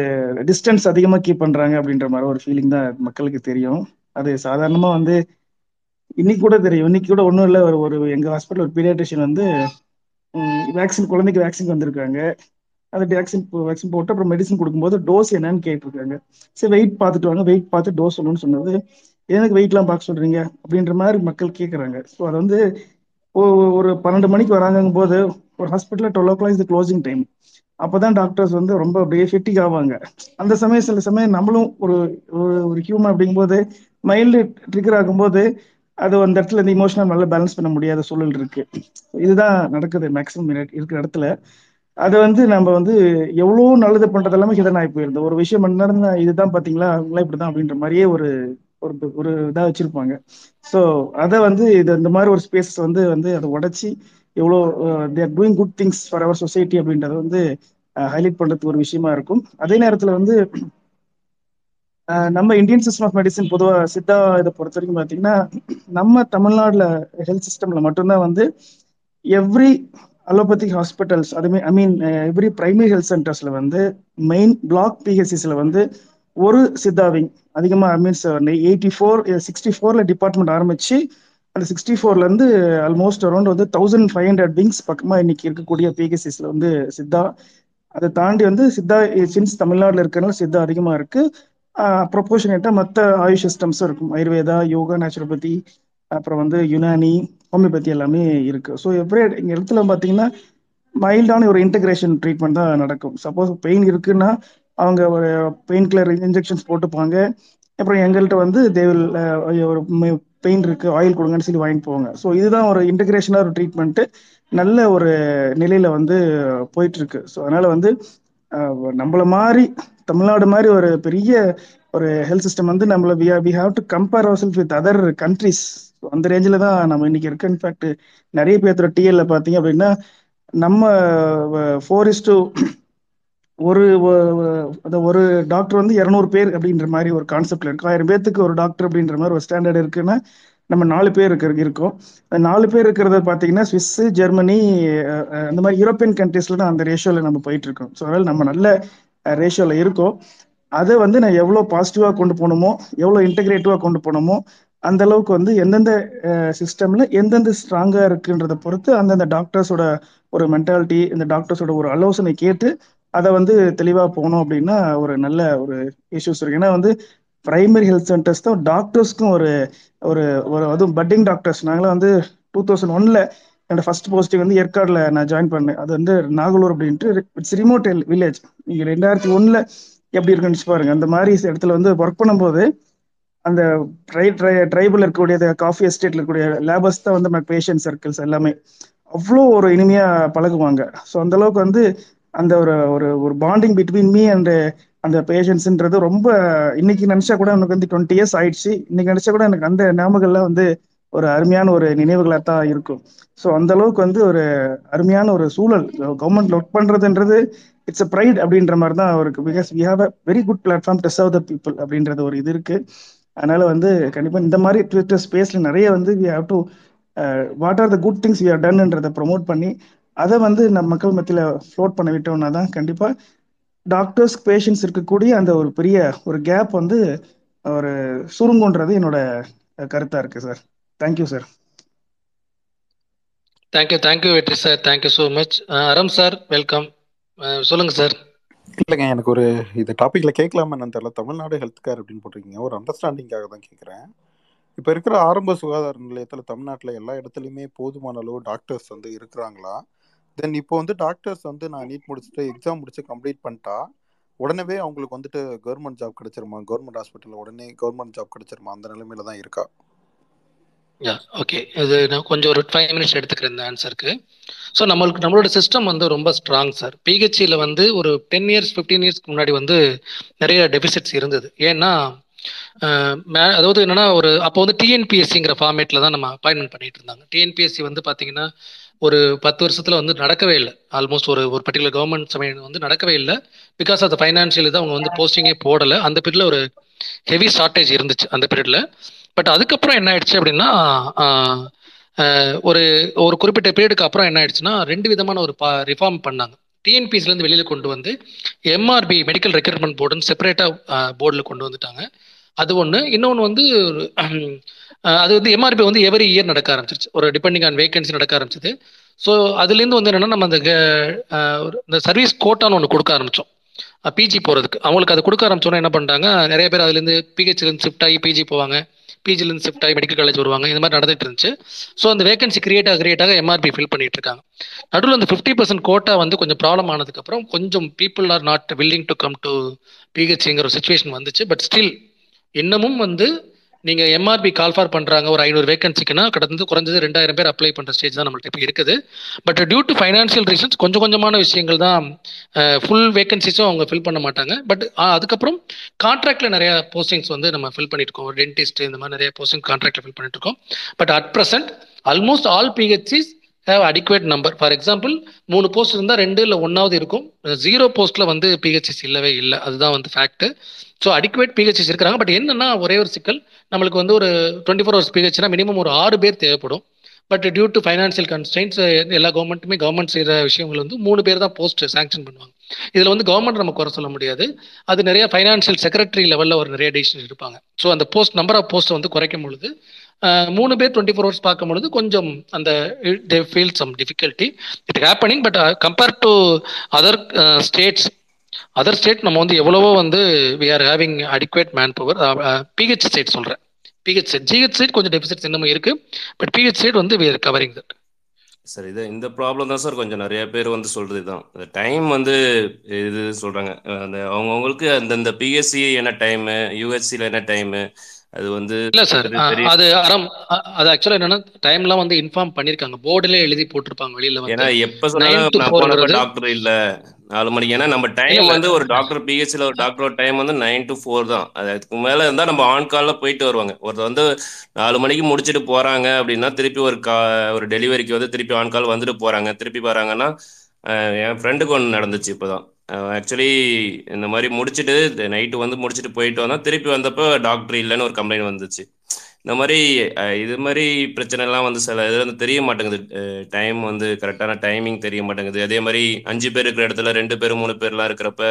டிஸ்டன்ஸ் அதிகமா கீப் பண்றாங்க அப்படின்ற மாதிரி ஒரு ஃபீலிங் தான் மக்களுக்கு தெரியும். அது சாதாரணமா வந்து இன்னைக்கு கூட தெரியும். இன்னைக்கு கூட ஒன்றும் இல்லை. ஒரு ஒரு எங்க ஹாஸ்பிட்டல் ஒரு பீடியாட்ரிஷியன் வந்து வேக்சின் குழந்தைக்கு வேக்சின் வந்திருக்காங்க. அந்த வேக்சின் வேக்சின் போட்டு அப்புறம் மெடிசன் கொடுக்கும்போது டோஸ் என்னன்னு கேட்டிருக்காங்க. சரி வெயிட் பார்த்துட்டு வாங்க. வெயிட் பார்த்து டோஸ் சொல்லணும்னு சொன்னது. எனக்கு வெயிட்லாம் பார்க்க சொல்றீங்க? அப்படின்ற மாதிரி மக்கள் கேட்குறாங்க ஸோ அது வந்து ஒரு பன்னெண்டு மணிக்கு வராங்கும் போது ஒரு ஹாஸ்பிட்டலில் டுவெல் ஓ கிளாக் இது க்ளோசிங் டைம் அப்போதான் டாக்டர்ஸ் வந்து ரொம்ப அப்படியே ஃபெட்டிக் ஆவாங்க. அந்த சமயம் சில சமயம் நம்மளும் ஒரு ஒரு ஒரு ஹியூமன் அப்படிங்கும்போது மைல்டு ட்ரிகர் ஆகும்போது அது அந்த இடத்துல இந்த இமோஷனல் நல்லா பேலன்ஸ் பண்ண முடியாத சூழல் இருக்கு. இதுதான் நடக்குது மேக்ஸிமம் இருக்கிற இடத்துல. அது வந்து நம்ம வந்து எவ்வளோ நல்லது பண்றது எல்லாமே ஹிடன் ஆகி போயிருது. ஒரு விஷயம் நடந்தா இதுதான் பாத்தீங்களா? அவங்களாம் இப்படிதான் அப்படின்ற மாதிரியே ஒரு ஒரு ஒரு இதாக வச்சிருப்பாங்க. ஸோ அதை வந்து இது இந்த மாதிரி ஒரு ஸ்பேஸ் வந்து வந்து அதை உடச்சி எவ்வளோ they're doing good things for our society அப்படின்றத வந்து ஹைலைட் பண்றதுக்கு ஒரு விஷயமா இருக்கும். அதே நேரத்தில் வந்து நம்ம இந்தியன் சிஸ்டம் ஆஃப் மெடிசின் பொதுவாக சித்தா இதை பொறுத்த வரைக்கும் பார்த்தீங்கன்னா நம்ம தமிழ்நாடுல ஹெல்த் சிஸ்டம்ல மட்டும்தான் வந்து எவ்ரி அலோபதிக் ஹாஸ்பிட்டல்ஸ் அதுமே I mean every primary health சென்டர்ஸ்ல வந்து மெயின் பிளாக் பிஹெசிஸ்ல வந்து ஒரு சித்தாவிங் அதிகமாக I means eighty four sixty ஃபோர்ல டிபார்ட்மெண்ட் ஆரம்பிச்சு அந்த சிக்ஸ்டி ஃபோர்லேருந்து ஆல்மோஸ்ட் அரௌண்ட் வந்து தௌசண்ட் ஃபைவ் ஹண்ட்ரட் விங்ஸ் பக்கமாக இன்னைக்கு இருக்கக்கூடிய பிஹெச்சிஸ்ல வந்து சித்தா. அதை தாண்டி வந்து சித்தா சின்ஸ் தமிழ்நாட்டில் இருக்கிறனால சித்தா அதிகமாக இருக்குது ப்ரொபோஷனேட்டா மற்ற ஆயுஷ் சிஸ்டம்ஸும் இருக்கும். ஆயுர்வேதா யோகா நேச்சுரோபதி அப்புறம் வந்து யுனானி ஹோமியோபதி எல்லாமே இருக்கு. ஸோ எவ்ரி எங்கள் இடத்துல பார்த்தீங்கன்னா மைல்டான ஒரு இன்டகிரேஷன் ட்ரீட்மெண்ட் தான் நடக்கும். சப்போஸ் பெயின் இருக்குன்னா அவங்க ஒரு பெயின் கில்லர் இன்ஜெக்ஷன்ஸ் போட்டுப்பாங்க. அப்புறம் எங்கள்கிட்ட வந்து தேவில் ஒரு பெயின் இருக்கு ஆயில் கொடுங்கன்னு சொல்லி வாங்கிட்டு போவாங்க. ஸோ இதுதான் ஒரு இன்டகிரேஷனாக ஒரு ட்ரீட்மெண்ட்டு நல்ல ஒரு நிலையில வந்து போயிட்டு இருக்கு. ஸோ அதனால வந்து நம்மள மாதிரி தமிழ்நாடு மாதிரி ஒரு பெரிய ஒரு ஹெல்த் சிஸ்டம் வந்து நம்மள we we have to compare our self with other countries அந்த ரேஞ்சில் தான் நம்ம இன்னைக்கு இருக்கு இன்ஃபேக்ட் நிறைய பேர்த்தோட டிஎல்ல பார்த்தீங்க அப்படின்னா நம்ம ஃபோர் இஸ் டூ ஒரு ஒரு டாக்டர் வந்து இரநூறு பேர் அப்படின்ற மாதிரி ஒரு கான்செப்ட்ல இருக்கும். ஆயிரம் பேர்த்துக்கு ஒரு டாக்டர் அப்படின்ற மாதிரி ஒரு ஸ்டாண்டர்ட் இருக்குன்னா நம்ம நாலு பேர் இருக்கிற இருக்கோம். நாலு பேர் இருக்கிறத பார்த்தீங்கன்னா ஸ்விஸ் ஜெர்மனி அந்த மாதிரி யூரோப்பியன் கண்ட்ரீஸ்ல தான் அந்த ரேஷியோவில் நம்ம போயிட்டு இருக்கோம். ஸோ அதனால் நம்ம நல்ல ரேஷியோவில் இருக்கோ அதை வந்து நான் எவ்வளோ பாசிட்டிவாக கொண்டு போகணுமோ எவ்வளோ இன்டெகிரேட்டிவாக கொண்டு போகணுமோ அந்த அளவுக்கு வந்து எந்தெந்த சிஸ்டம்ல எந்தெந்த ஸ்ட்ராங்கா இருக்குன்றத பொறுத்து அந்தந்த டாக்டர்ஸோட ஒரு மென்டாலிட்டி இந்த டாக்டர்ஸோட ஒரு ஆலோசனை கேட்டு அதை வந்து தெளிவா போகணும் அப்படின்னா ஒரு நல்ல ஒரு இஷ்யூஸ் இருக்கு. ஏன்னா வந்து பிரைமரி ஹெல்த் சென்டர்ஸ் தான் டாக்டர்ஸ்க்கும் ஒரு ஒரு ஒரு அதுவும் பட்டிங் டாக்டர்ஸ் நாங்களாம் வந்து டூ தௌசண்ட் ஒன்ல என்னோட ஃபர்ஸ்ட் போஸ்டிங் வந்து ஏற்காடுல நான் ஜாயின் பண்ணேன். அது வந்து நாகலூர் அப்படின்ட்டு இட்ஸ் ரிமோட் வில்லேஜ் நீங்க ரெண்டாயிரத்தி ஒண்ணுல எப்படி இருக்குன்னு பாருங்க. அந்த மாதிரி இடத்துல வந்து ஒர்க் பண்ணும்போது அந்த ட்ரை ட்ரை ட்ரைபிள் இருக்கக்கூடிய காஃபி எஸ்டேட்ல இருக்கக்கூடிய லேபர்ஸ் தான் வந்து பேஷண்ட் சர்க்கிள்ஸ் எல்லாமே. அவ்வளோ ஒரு இனிமையா பழகுவாங்க. ஸோ அந்த அளவுக்கு வந்து அந்த ஒரு ஒரு ஒரு பாண்டிங் பிட்வீன் மீ அண்ட் அந்த பேஷன்ஸ்ன்றது ரொம்ப இன்னைக்கு நினைச்சா கூட எனக்கு வந்து டுவெண்ட்டி இயர்ஸ் ஆயிடுச்சு. இன்னைக்கு நினைச்சா கூட எனக்கு அந்த ஞாபகங்கள்லாம் வந்து ஒரு அருமையான ஒரு நினைவுகளாக தான் இருக்கும். ஸோ அந்த அளவுக்கு வந்து ஒரு அருமையான ஒரு சூழல். கவர்மெண்ட்ல ஒர்க் பண்றதுன்றது இட்ஸ் அ ப்ரைட் அப்படின்ற மாதிரி தான் அவருக்கு. Because we have a very good platform to serve the people அப்படின்றது ஒரு இது இருக்கு. அதனால வந்து கண்டிப்பா இந்த மாதிரி ட்விட்டர் ஸ்பேஸ்ல நிறைய வந்து we have to what are the good things we are டன்ன்றதை promote பண்ணி அதை வந்து நம்ம மக்கள் மத்தியில் ஃப்ளோட் பண்ண விட்டோம்னா தான் கண்டிப்பாக டாக்டர்ஸ் பேஷண்ட்ஸ் இருக்கக்கூடிய அந்த ஒரு பெரிய ஒரு கேப் வந்து ஒரு சுருங்குன்றது என்னோட கருத்தாக இருக்கு sir thank you sir thank you thank you Vetri sir thank you so much Aram sir welcome சொல்லுங்க சார் இல்லைங்க எனக்கு ஒரு இந்த டாப்பிக்கில் கேட்கலாமா? என்னன்னு தெரியல. தமிழ்நாடு ஹெல்த் கேர் அப்படின்னு போட்டிருக்கீங்க. ஒரு அண்டர்ஸ்டாண்டிங்காக தான் கேட்குறேன். இப்போ இருக்கிற ஆரம்ப சுகாதார நிலையத்தில் தமிழ்நாட்டில் எல்லா இடத்துலையுமே போதுமான அளவு டாக்டர்ஸ் வந்து இருக்கிறாங்களா? தென் இப்போ வந்து டாக்டர்ஸ் வந்து நான் நீட் முடிச்சுட்டு எக்ஸாம் முடிச்சு கம்ப்ளீட் பண்ணிட்டா உடனே அவங்களுக்கு வந்துட்டு கவர்மெண்ட் ஜாப் கிடைச்சிருமா? கவர்மெண்ட் ஹாஸ்பிட்டலில் உடனே கவர்மெண்ட் ஜாப் கிடைச்சிருமா? அந்த நிலைமையில தான் இருக்கா? யா ஓகே இது நான் கொஞ்சம் ஒரு ஃபைவ் மினிட்ஸ் எடுத்துக்கிறேன் இந்த ஆன்சருக்கு ஸோ நம்மளுக்கு நம்மளோட சிஸ்டம் வந்து ரொம்ப ஸ்ட்ராங் சார் பிஹெச்சியில் வந்து ஒரு டென் இயர்ஸ் ஃபிஃப்டீன் இயர்ஸ்க்கு முன்னாடி வந்து நிறைய டெபிசிட்ஸ் இருந்தது. ஏன்னா அதாவது என்னன்னா ஒரு அப்போ வந்து டிஎன்பிஎஸ்சிங்கிற ஃபார்மேட்டில் தான் நம்ம அப்பாயின்மெண்ட் பண்ணிட்டு இருந்தாங்க. டிஎன்பிஎஸ்சி வந்து பார்த்தீங்கன்னா ஒரு பத்து வருஷத்துல வந்து நடக்கவே இல்லை. ஆல்மோஸ்ட் ஒரு ஒரு பர்டிகுலர் கவர்மெண்ட் சமயம் வந்து நடக்கவே இல்லை. பிகாஸ் ஆஃப் ஃபைனான்ஷியல் தான் அவங்க வந்து போஸ்டிங்கே போடலை. அந்த பீரியட்ல ஒரு ஹெவி ஷார்ட்டேஜ் இருந்துச்சு. அந்த பீரியட்ல பட் அதுக்கப்புறம் என்ன ஆயிடுச்சு அப்படின்னா ஒரு ஒரு குறிப்பிட்ட பீரியடுக்கு அப்புறம் என்ன ஆயிடுச்சுன்னா ரெண்டு விதமான ஒரு ரிஃபார்ம் பண்ணாங்க. டிஎன்பிஎஸ்லேருந்து இருந்து வெளியில கொண்டு வந்து எம்ஆர்பி மெடிக்கல் ரெக்ரூட்மெண்ட் போர்டுன்னு செப்பரேட்டா போர்டில் கொண்டு வந்துட்டாங்க. அது ஒன்று இன்னொன்று வந்து அது வந்து எம்ஆர்பி வந்து எவரி இயர் நடக்க ஆரம்பிச்சிருச்சு. ஒரு டிபெண்டிங் ஆன் வேகன்சி நடக்க ஆரம்பிச்சது. ஸோ அதுலேருந்து வந்து என்னென்னா நம்ம அந்த க- ஒரு இந்த சர்வீஸ் கோட்டான்னு ஒன்று கொடுக்க ஆரம்பித்தோம் பிஜி போகிறதுக்கு அவங்களுக்கு அது கொடுக்க ஆரம்பிச்சோன்னா என்ன பண்ணுறாங்க நிறைய பேர் அதுலேருந்து பிஹெச்லேருந்து ஷிஃப்ட் ஆகி பிஜி போவாங்க. பிஜிலேருந்து ஷிஃப்ட் ஆகி மெடிக்கல் காலேஜ் வருவாங்க. இந்த மாதிரி நடந்துட்டு இருந்துச்சு. ஸோ அந்த வேகன்சி கிரியேட் ஆக கிரியேட் ஆக எம்ஆர்பி ஃபில் பண்ணிட்டு இருக்காங்க. நடுவில் அந்த ஃபிஃப்டி பர்சன்ட் கோட்டா வந்து கொஞ்சம் ப்ராப்ளம் ஆனதுக்கப்புறம் கொஞ்சம் people are not willing to come to பிஹெச்ங்கிற ஒரு சுச்சுவேஷன் வந்துச்சு. பட் ஸ்டில் இன்னமும் வந்து நீங்க எம்ஆர்பி கால் ஃபார் பண்றாங்க ஒரு ஐநூறு வேகன்சிக்குன்னா கடந்து குறைஞ்சது ரெண்டாயிரம் பேர் அப்ளை பண்ற ஸ்டேஜ் தான் நம்மள்ட்ட இப்போ இருக்குது. But due to financial reasons கொஞ்சம் கொஞ்சமான விஷயங்கள் தான் ஃபுல் வேகன்சிஸும் அவங்க ஃபில் பண்ண மாட்டாங்க. பட் அதுக்கப்புறம் கான்ட்ராக்ட்ல நிறைய போஸ்டிங்ஸ் வந்து நம்ம ஃபில் பண்ணிட்டு இருக்கோம். டென்டிஸ்ட் இந்த மாதிரி நிறைய போஸ்டிங் கான்ட்ராக்ட்ல ஃபில் பண்ணிட்டு இருக்கோம். But at present almost all PHCs have adequate number for example மூணு போஸ்ட் இருந்தால் ரெண்டு இல்லை ஒன்றாவது இருக்கும். ஜீரோ போஸ்ட்டில் வந்து பிஹெச்சிஸ் இல்லவே இல்லை. அதுதான் வந்து ஃபேக்ட்டு ஸோ அடிக்குவேட் பிஹெச்எஸ் இருக்கிறாங்க. பட் என்னன்னா ஒரே ஒரு சிக்கல். நம்மளுக்கு வந்து ஒரு டுவெண்ட்டி ஃபோர் ஹவர்ஸ் பிஹெச்னா மினிமம் ஒரு ஆறு பேர் தேவைப்படும். But due to financial constraints எல்லா கவர்மெண்ட்டுமே கவர்மெண்ட் செய்கிற விஷயங்கள் வந்து மூணு பேர் தான் போஸ்ட் சாங்ஷன் பண்ணுவாங்க. இதில் வந்து கவர்மெண்ட் நம்ம குறை சொல்ல முடியாது. அது நிறைய ஃபைனான்சியல் செக்ரட்டரி லெவலில் ஒரு நிறைய டிசிஷன் இருப்பாங்க ஸோ அந்த போஸ்ட் நம்பர் ஆஃப் போஸ்ட் வந்து குறைக்கும் பொழுது மூணு பேர் டுவெண்ட்டி ஃபோர் ஹவர்ஸ் பார்க்கும் பொழுது கொஞ்சம் அந்த they feel some difficulty it happening but compare to other states other state நம்ம வந்து எவ்வளவோ வந்து we are having adequate manpower PHC state சொல்கிறேன் பிஹெச் ஸ்டேட் ஜிஹெச் ஸ்டேட் கொஞ்சம் டெபிசிட்ஸ் இன்னமும் இருக்கு பட் பிஹெச் ஸ்டேட் வந்து we are covering that sir இது இந்த ப்ராப்ளம் தான் சார் கொஞ்சம் நிறைய பேர் வந்து சொல்றது தான் டைம் வந்து இது சொல்றாங்க. அந்த அவங்கவுங்களுக்கு அந்தந்த பிஎஸ்சி என்ன டைமு யூஎஸ்சியில் என்ன டைமு அது வந்து இல்ல சார் அது அறம் அது ஆக்சுவலா என்னன்னா டைம்லாம் வந்து இன்ஃபார்ம் பண்ணிருக்காங்க. போர்டுல எழுதி போட்டிருப்பாங்க வெளியில வந்து. எப்ப சொன்னாலும் டாக்டர் இல்ல. நாலு மணிக்கு. ஏன்னா நம்ம டைம் வந்து ஒரு டாக்டர் பிஹெச்ல ஒரு டாக்டரோட டைம் வந்து நைன் டு ஃபோர் தான். அது அதுக்கு மேல இருந்தா நம்ம ஆன் கால்ல போயிட்டு வருவாங்க. ஒருத்தர் வந்து நாலு மணிக்கு முடிச்சுட்டு போறாங்க அப்படின்னா திருப்பி ஒரு கா ஒரு டெலிவரிக்கு வந்து திருப்பி ஆன் கால் வந்துட்டு போறாங்க. திருப்பி வராங்கன்னா என் ஃப்ரெண்டுக்கு ஒன்று நடந்துச்சு இப்போதான். ஆக்சுவலி இந்த மாதிரி முடிச்சுட்டு நைட்டு வந்து முடிச்சுட்டு போயிட்டு வந்தா திருப்பி வந்தப்போ டாக்டர் இல்லைன்னு ஒரு கம்ப்ளைண்ட் வந்துச்சு. இந்த மாதிரி இது மாதிரி பிரச்சனை எல்லாம் வந்து சில இது வந்து தெரிய மாட்டேங்குது. டைம் வந்து கரெக்டான டைமிங் தெரிய மாட்டேங்குது. அதே மாதிரி அஞ்சு பேர் இருக்கிற இடத்துல ரெண்டு பேர் மூணு பேர்லாம் இருக்கிறப்ப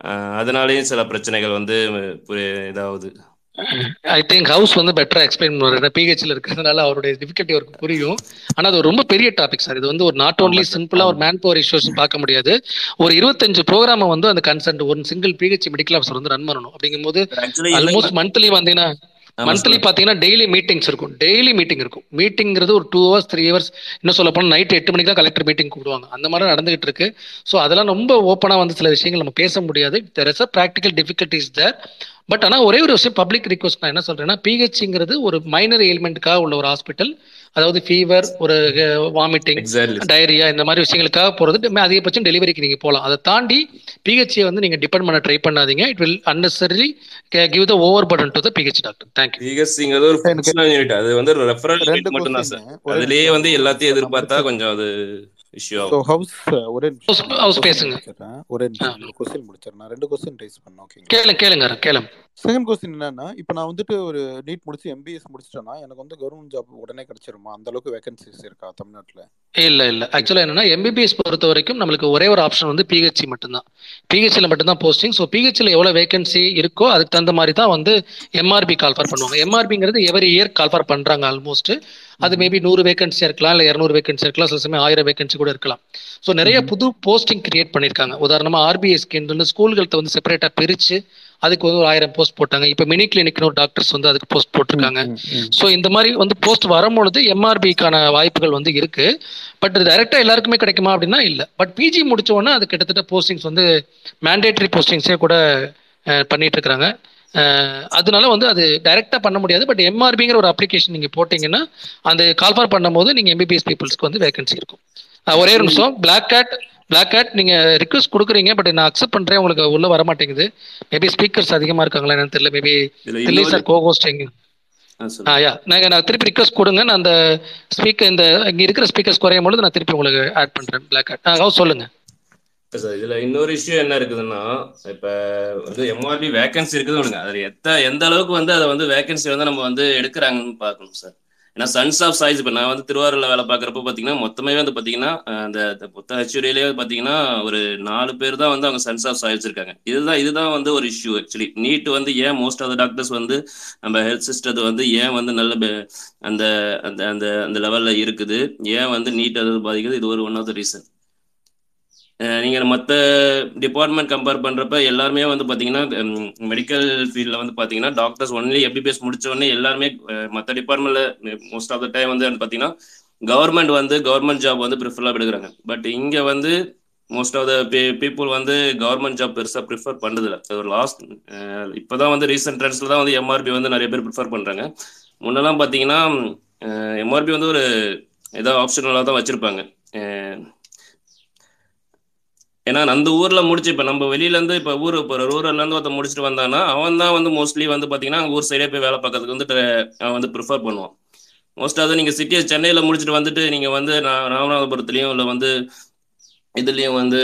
அஹ், அதனாலேயும் சில பிரச்சனைகள் வந்து இதாகுது. ஐ திங்க் ஹவுஸ் வந்து பெட்டரா எக்ஸ்பிளைன் பண்ணுவார். பிஹெச்ல இருக்கிறதுனால அவருடைய டிஃபிகல்ட்டி அவருக்கு புரியும். ஆனா அது ரொம்ப பெரிய டாபிக் சார் இது வந்து ஒரு நாட் ஓன்லி சிம்பிளா ஒரு மேன் பவர் இஷ்யூஸ் பார்க்க முடியாது. ஒரு இருபத்தஞ்சு ப்ரோக்ராம வந்து அந்த கன்சென்ட் ஒரு சிங்கிள் பிஹெச் மெடிக்கல் ஆஃபீஸர் வந்து ரன் பண்ணணும். அப்படிங்கும்போது ஆக்சுவலி ஆல்மோஸ்ட் மந்த்லி வந்தீங்கன்னா மந்த்லி சொல்லுங்க. பார்த்தீங்கன்னா டெய்லி மீட்டிங்ஸ் இருக்கும். டெய்லி மீட்டிங் இருக்கும். மீட்டிங்கிறது ஒரு டூ ஹவர்ஸ் த்ரீ ஹவர்ஸ் இன்னும் சொல்ல போனால் நைட் எட்டு மணிக்கு தான் கலெக்டர் மீட்டிங் கூப்பிடுவாங்க. அந்த மாதிரி நடந்துகிட்டு இருக்கு. ஸோ அதெல்லாம் ரொம்ப ஓப்பனாக வந்து சில விஷயங்கள் நம்ம பேச முடியாது. There is a practical difficulties there but ஆனால் ஒரே ஒரு விஷயம் பப்ளிக் ரிக்வஸ்ட் நான் என்ன சொல்றேன்னா பிஹெச்ங்கிறது ஒரு மைனர் எலிமெண்ட்டுக்காக உள்ள ஒரு ஹாஸ்பிட்டல் அதாவது ஃபீவர் ஒரு வாமிட்டிங் டயரியா இந்த மாதிரி விஷயங்களுக்காக போகிறது அதிகபட்சம் டெலிவரிக்கு நீங்கள் போகலாம் அதை தாண்டி பிஹெச்ஐ வந்து நீங்கள் டிபெண்ட் பண்ண ட்ரை பண்ணாதீங்க. It will unnecessarily give the over burden to the PHC doctor thank you பிஎஸ்சிங்கிறது ஒரு ஃபங்க்ஷனல் யூனிட் அது வந்து ரெஃபரல் யூனிட் மட்டும் தான் சார் அதுலயே வந்து எல்லாத்தையும் எதிர்பார்த்தா கொஞ்சம் அது ஒரே நிமிஷம். கொஸ்டின் பேசுங்க. முடிச்சிடுறேன். ரெண்டு கொஸ்டின் ரைஸ் ஓகேங்களா கேளுங்க கேளுங்க கேளுங்க செகண்ட் கொஸ்டின் என்னன்னா இப்போ நான் வந்துட்டு ஒரு நீட் முடிச்சு எம்பிஎஸ் முடிச்சிட்டேன்னா எனக்கு வந்து கவர்மெண்ட் ஜாப் உடனே கிடைச்சிருமா? அந்த அளவுக்கு வேகன்சிஸ் இருக்கா தமிழ்நாட்டில்? இல்ல இல்ல. ஆக்சுவலா என்னன்னா எம்பிபிஎஸ் பொறுத்த வரைக்கும் நம்மளுக்கு ஒரே ஒரு ஆப்ஷன் வந்து பிஹெச்சி மட்டும்தான். பிஹெச்ல மட்டும்தான் போஸ்டிங் ஸோ பிஹெச்ல எவ்வளவு வேகன்சி இருக்கோ அதுக்கு தகுந்த மாதிரி தான் வந்து எம்ஆர்பி கால்ஃபார் பண்ணுவாங்க. எம்ஆர்பிங்கிறது எவரி இயர் கால்ஃபார் பண்றாங்க ஆல்மோஸ்ட் அது மேபி நூறு வேகன்சியா இருக்கலாம் இல்ல இரநூறு வேகன்சி இருக்கலாம் சில சமயம் ஆயிரம் வேகன்சி கூட இருக்கலாம். ஸோ நிறைய புது போஸ்டிங் கிரியேட் பண்ணியிருக்காங்க உதாரணமா ஆர்பிஎஸ்க்கு ஸ்கூல்கள்ட்ட வந்து செப்பரேட்டா பிரிச்சு அதுக்கு வந்து ஒரு ஆயிரம் போஸ்ட் போட்டாங்க. இப்போ மினி கிளினிக்னு ஒரு டாக்டர்ஸ் வந்து அதுக்கு போஸ்ட் போட்டிருக்காங்க. ஸோ இந்த மாதிரி வந்து போஸ்ட் வரும்பொழுது எம்ஆர்பிக்கான வாய்ப்புகள் வந்து இருக்கு. பட் டைரக்டா எல்லாருக்குமே கிடைக்குமா அப்படின்னா இல்ல. பட் பிஜி முடிச்ச உடனே அது கிட்டத்தட்ட போஸ்டிங்ஸ் வந்து மேண்டேட்டரி போஸ்டிங்ஸே கூட பண்ணிட்டு இருக்காங்க. அஹ், அதனால வந்து அது டைரக்டா பண்ண முடியாது. பட் எம்ஆர்பிங்கிற ஒரு அப்ளிகேஷன் நீங்க போட்டீங்கன்னா அந்த கால்ஃபார் பண்ணும்போது நீங்க எம்பிபிஎஸ் பீப்புள்ஸ்க்கு வந்து வேகன்சி இருக்கும். ஒரு நிமிஷம். பிளாக் கேட் பிளாக் கேட் நீங்க ரிக்வஸ்ட் கொடுக்குறீங்க பட் நான் அக்செப்ட் பண்றேன் உங்களுக்கு உள்ள வர மாட்டேங்குது. மேபி ஸ்பீக்கர்ஸ் அதிகமா இருக்காங்களா என்னன்னு தெரியல. Maybe Dilli sir co hosting ah, yeah நாங்கள் நான் திருப்பி ரிக்வஸ்ட் கொடுங்க. நான் அந்த ஸ்பீக்கர் இந்த இங்க இருக்கிற ஸ்பீக்கர்ஸ் குறையும் பொழுது நான் திருப்பி உங்களுக்கு ஆட் பண்றேன் பிளாக் ஆட் ஆ சொல்லுங்க. சார் இதுல இன்னொரு இஷ்யூ என்ன இருக்குதுன்னா இப்ப வந்து எம்ஆர்பி வேகன்சி இருக்குது ஒண்ணுங்க அது எத்த எந்த அளவுக்கு வந்து அதை வந்து வேகன்சி வந்து நம்ம வந்து எடுக்கிறாங்கன்னு பார்க்கணும் சார் ஏன்னா சன்ஸ் ஆஃப் சாய்ஸ் இப்போ நான் வந்து திருவாரூர்ல வேலை பார்க்குறப்ப பார்த்தீங்கன்னா மொத்தமே வந்து பார்த்தீங்கன்னா அந்த மொத்த ஹெச்யூரியிலே பார்த்தீங்கன்னா ஒரு நாலு பேர் தான் வந்து அவங்க சன்ஸ் ஆஃப் சாய்ஸ் இருக்காங்க. இதுதான் இதுதான் வந்து ஒரு இஷ்யூ ஆக்சுவலி நீட் வந்து ஏன் மோஸ்ட் ஆஃப் த டாக்டர்ஸ் வந்து நம்ம ஹெல்த் சிஸ்டத்தை வந்து ஏன் வந்து நல்ல பெ- அந்த அந்த அந்த அந்த லெவலில் இருக்குது? ஏன் வந்து நீட் அது பாதிக்குது? இது ஒரு ஒன் ஆஃப் த ரீசன் நீங்கள் நீங்க மற்ற டிபார்ட்மெண்ட் கம்பேர் பண்றப்ப எல்லாருமே வந்து பாத்தீங்கன்னா மெடிக்கல் ஃபீல்ட்ல வந்து பாத்தீங்கன்னா டாக்டர்ஸ் ஒன்லி எம்பிபிஎஸ் முடிச்ச உடனே எல்லாருமே மற்ற டிபார்ட்மெண்ட்டில் டிபார்ட்மெண்ட்ல மோஸ்ட் ஆஃப் த டைம் வந்து பாத்தீங்கன்னா கவர்மெண்ட் வந்து கவர்மெண்ட் ஜாப் வந்து ப்ரிஃபராக எடுக்கிறாங்க பட் இங்க வந்து மோஸ்ட் ஆஃப் த பீப்புள் வந்து கவர்மெண்ட் ஜாப் பெருசா ப்ரிஃபர் பண்றதில்ல. அது ஒரு லாஸ்ட் இப்போதான் வந்து ரீசெண்ட் ட்ரெண்ட்ஸ்ல தான் வந்து எம்ஆர்பி வந்து நிறைய பேர் ப்ரிஃபர் பண்றாங்க. முன்னெல்லாம் பாத்தீங்கன்னா எம்ஆர்பி வந்து ஒரு ஏதோ ஆப்ஷனலாக தான் வச்சிருப்பாங்க. ஏன்னா அந்த ஊர்ல முடிச்சு இப்ப நம்ம வெளியில இருந்து இப்ப ஊர் இப்போ ரூரல்ல இருந்து ஒருத்தன் முடிச்சுட்டு வந்தானா அவன் தான் வந்து மோஸ்ட்லி வந்து பாத்தீங்கன்னா அங்க ஊர் சைடே போய் வேலை பார்க்கறதுக்கு வந்து அவன் வந்து ப்ரிஃபர் பண்ணுவான். மோஸ்ட் அது நீங்க சிட்டியை சென்னையில முடிச்சுட்டு வந்துட்டு நீங்க வந்து ராமநாதபுரத்துலயும் இல்ல வந்து இதுலயும் வந்து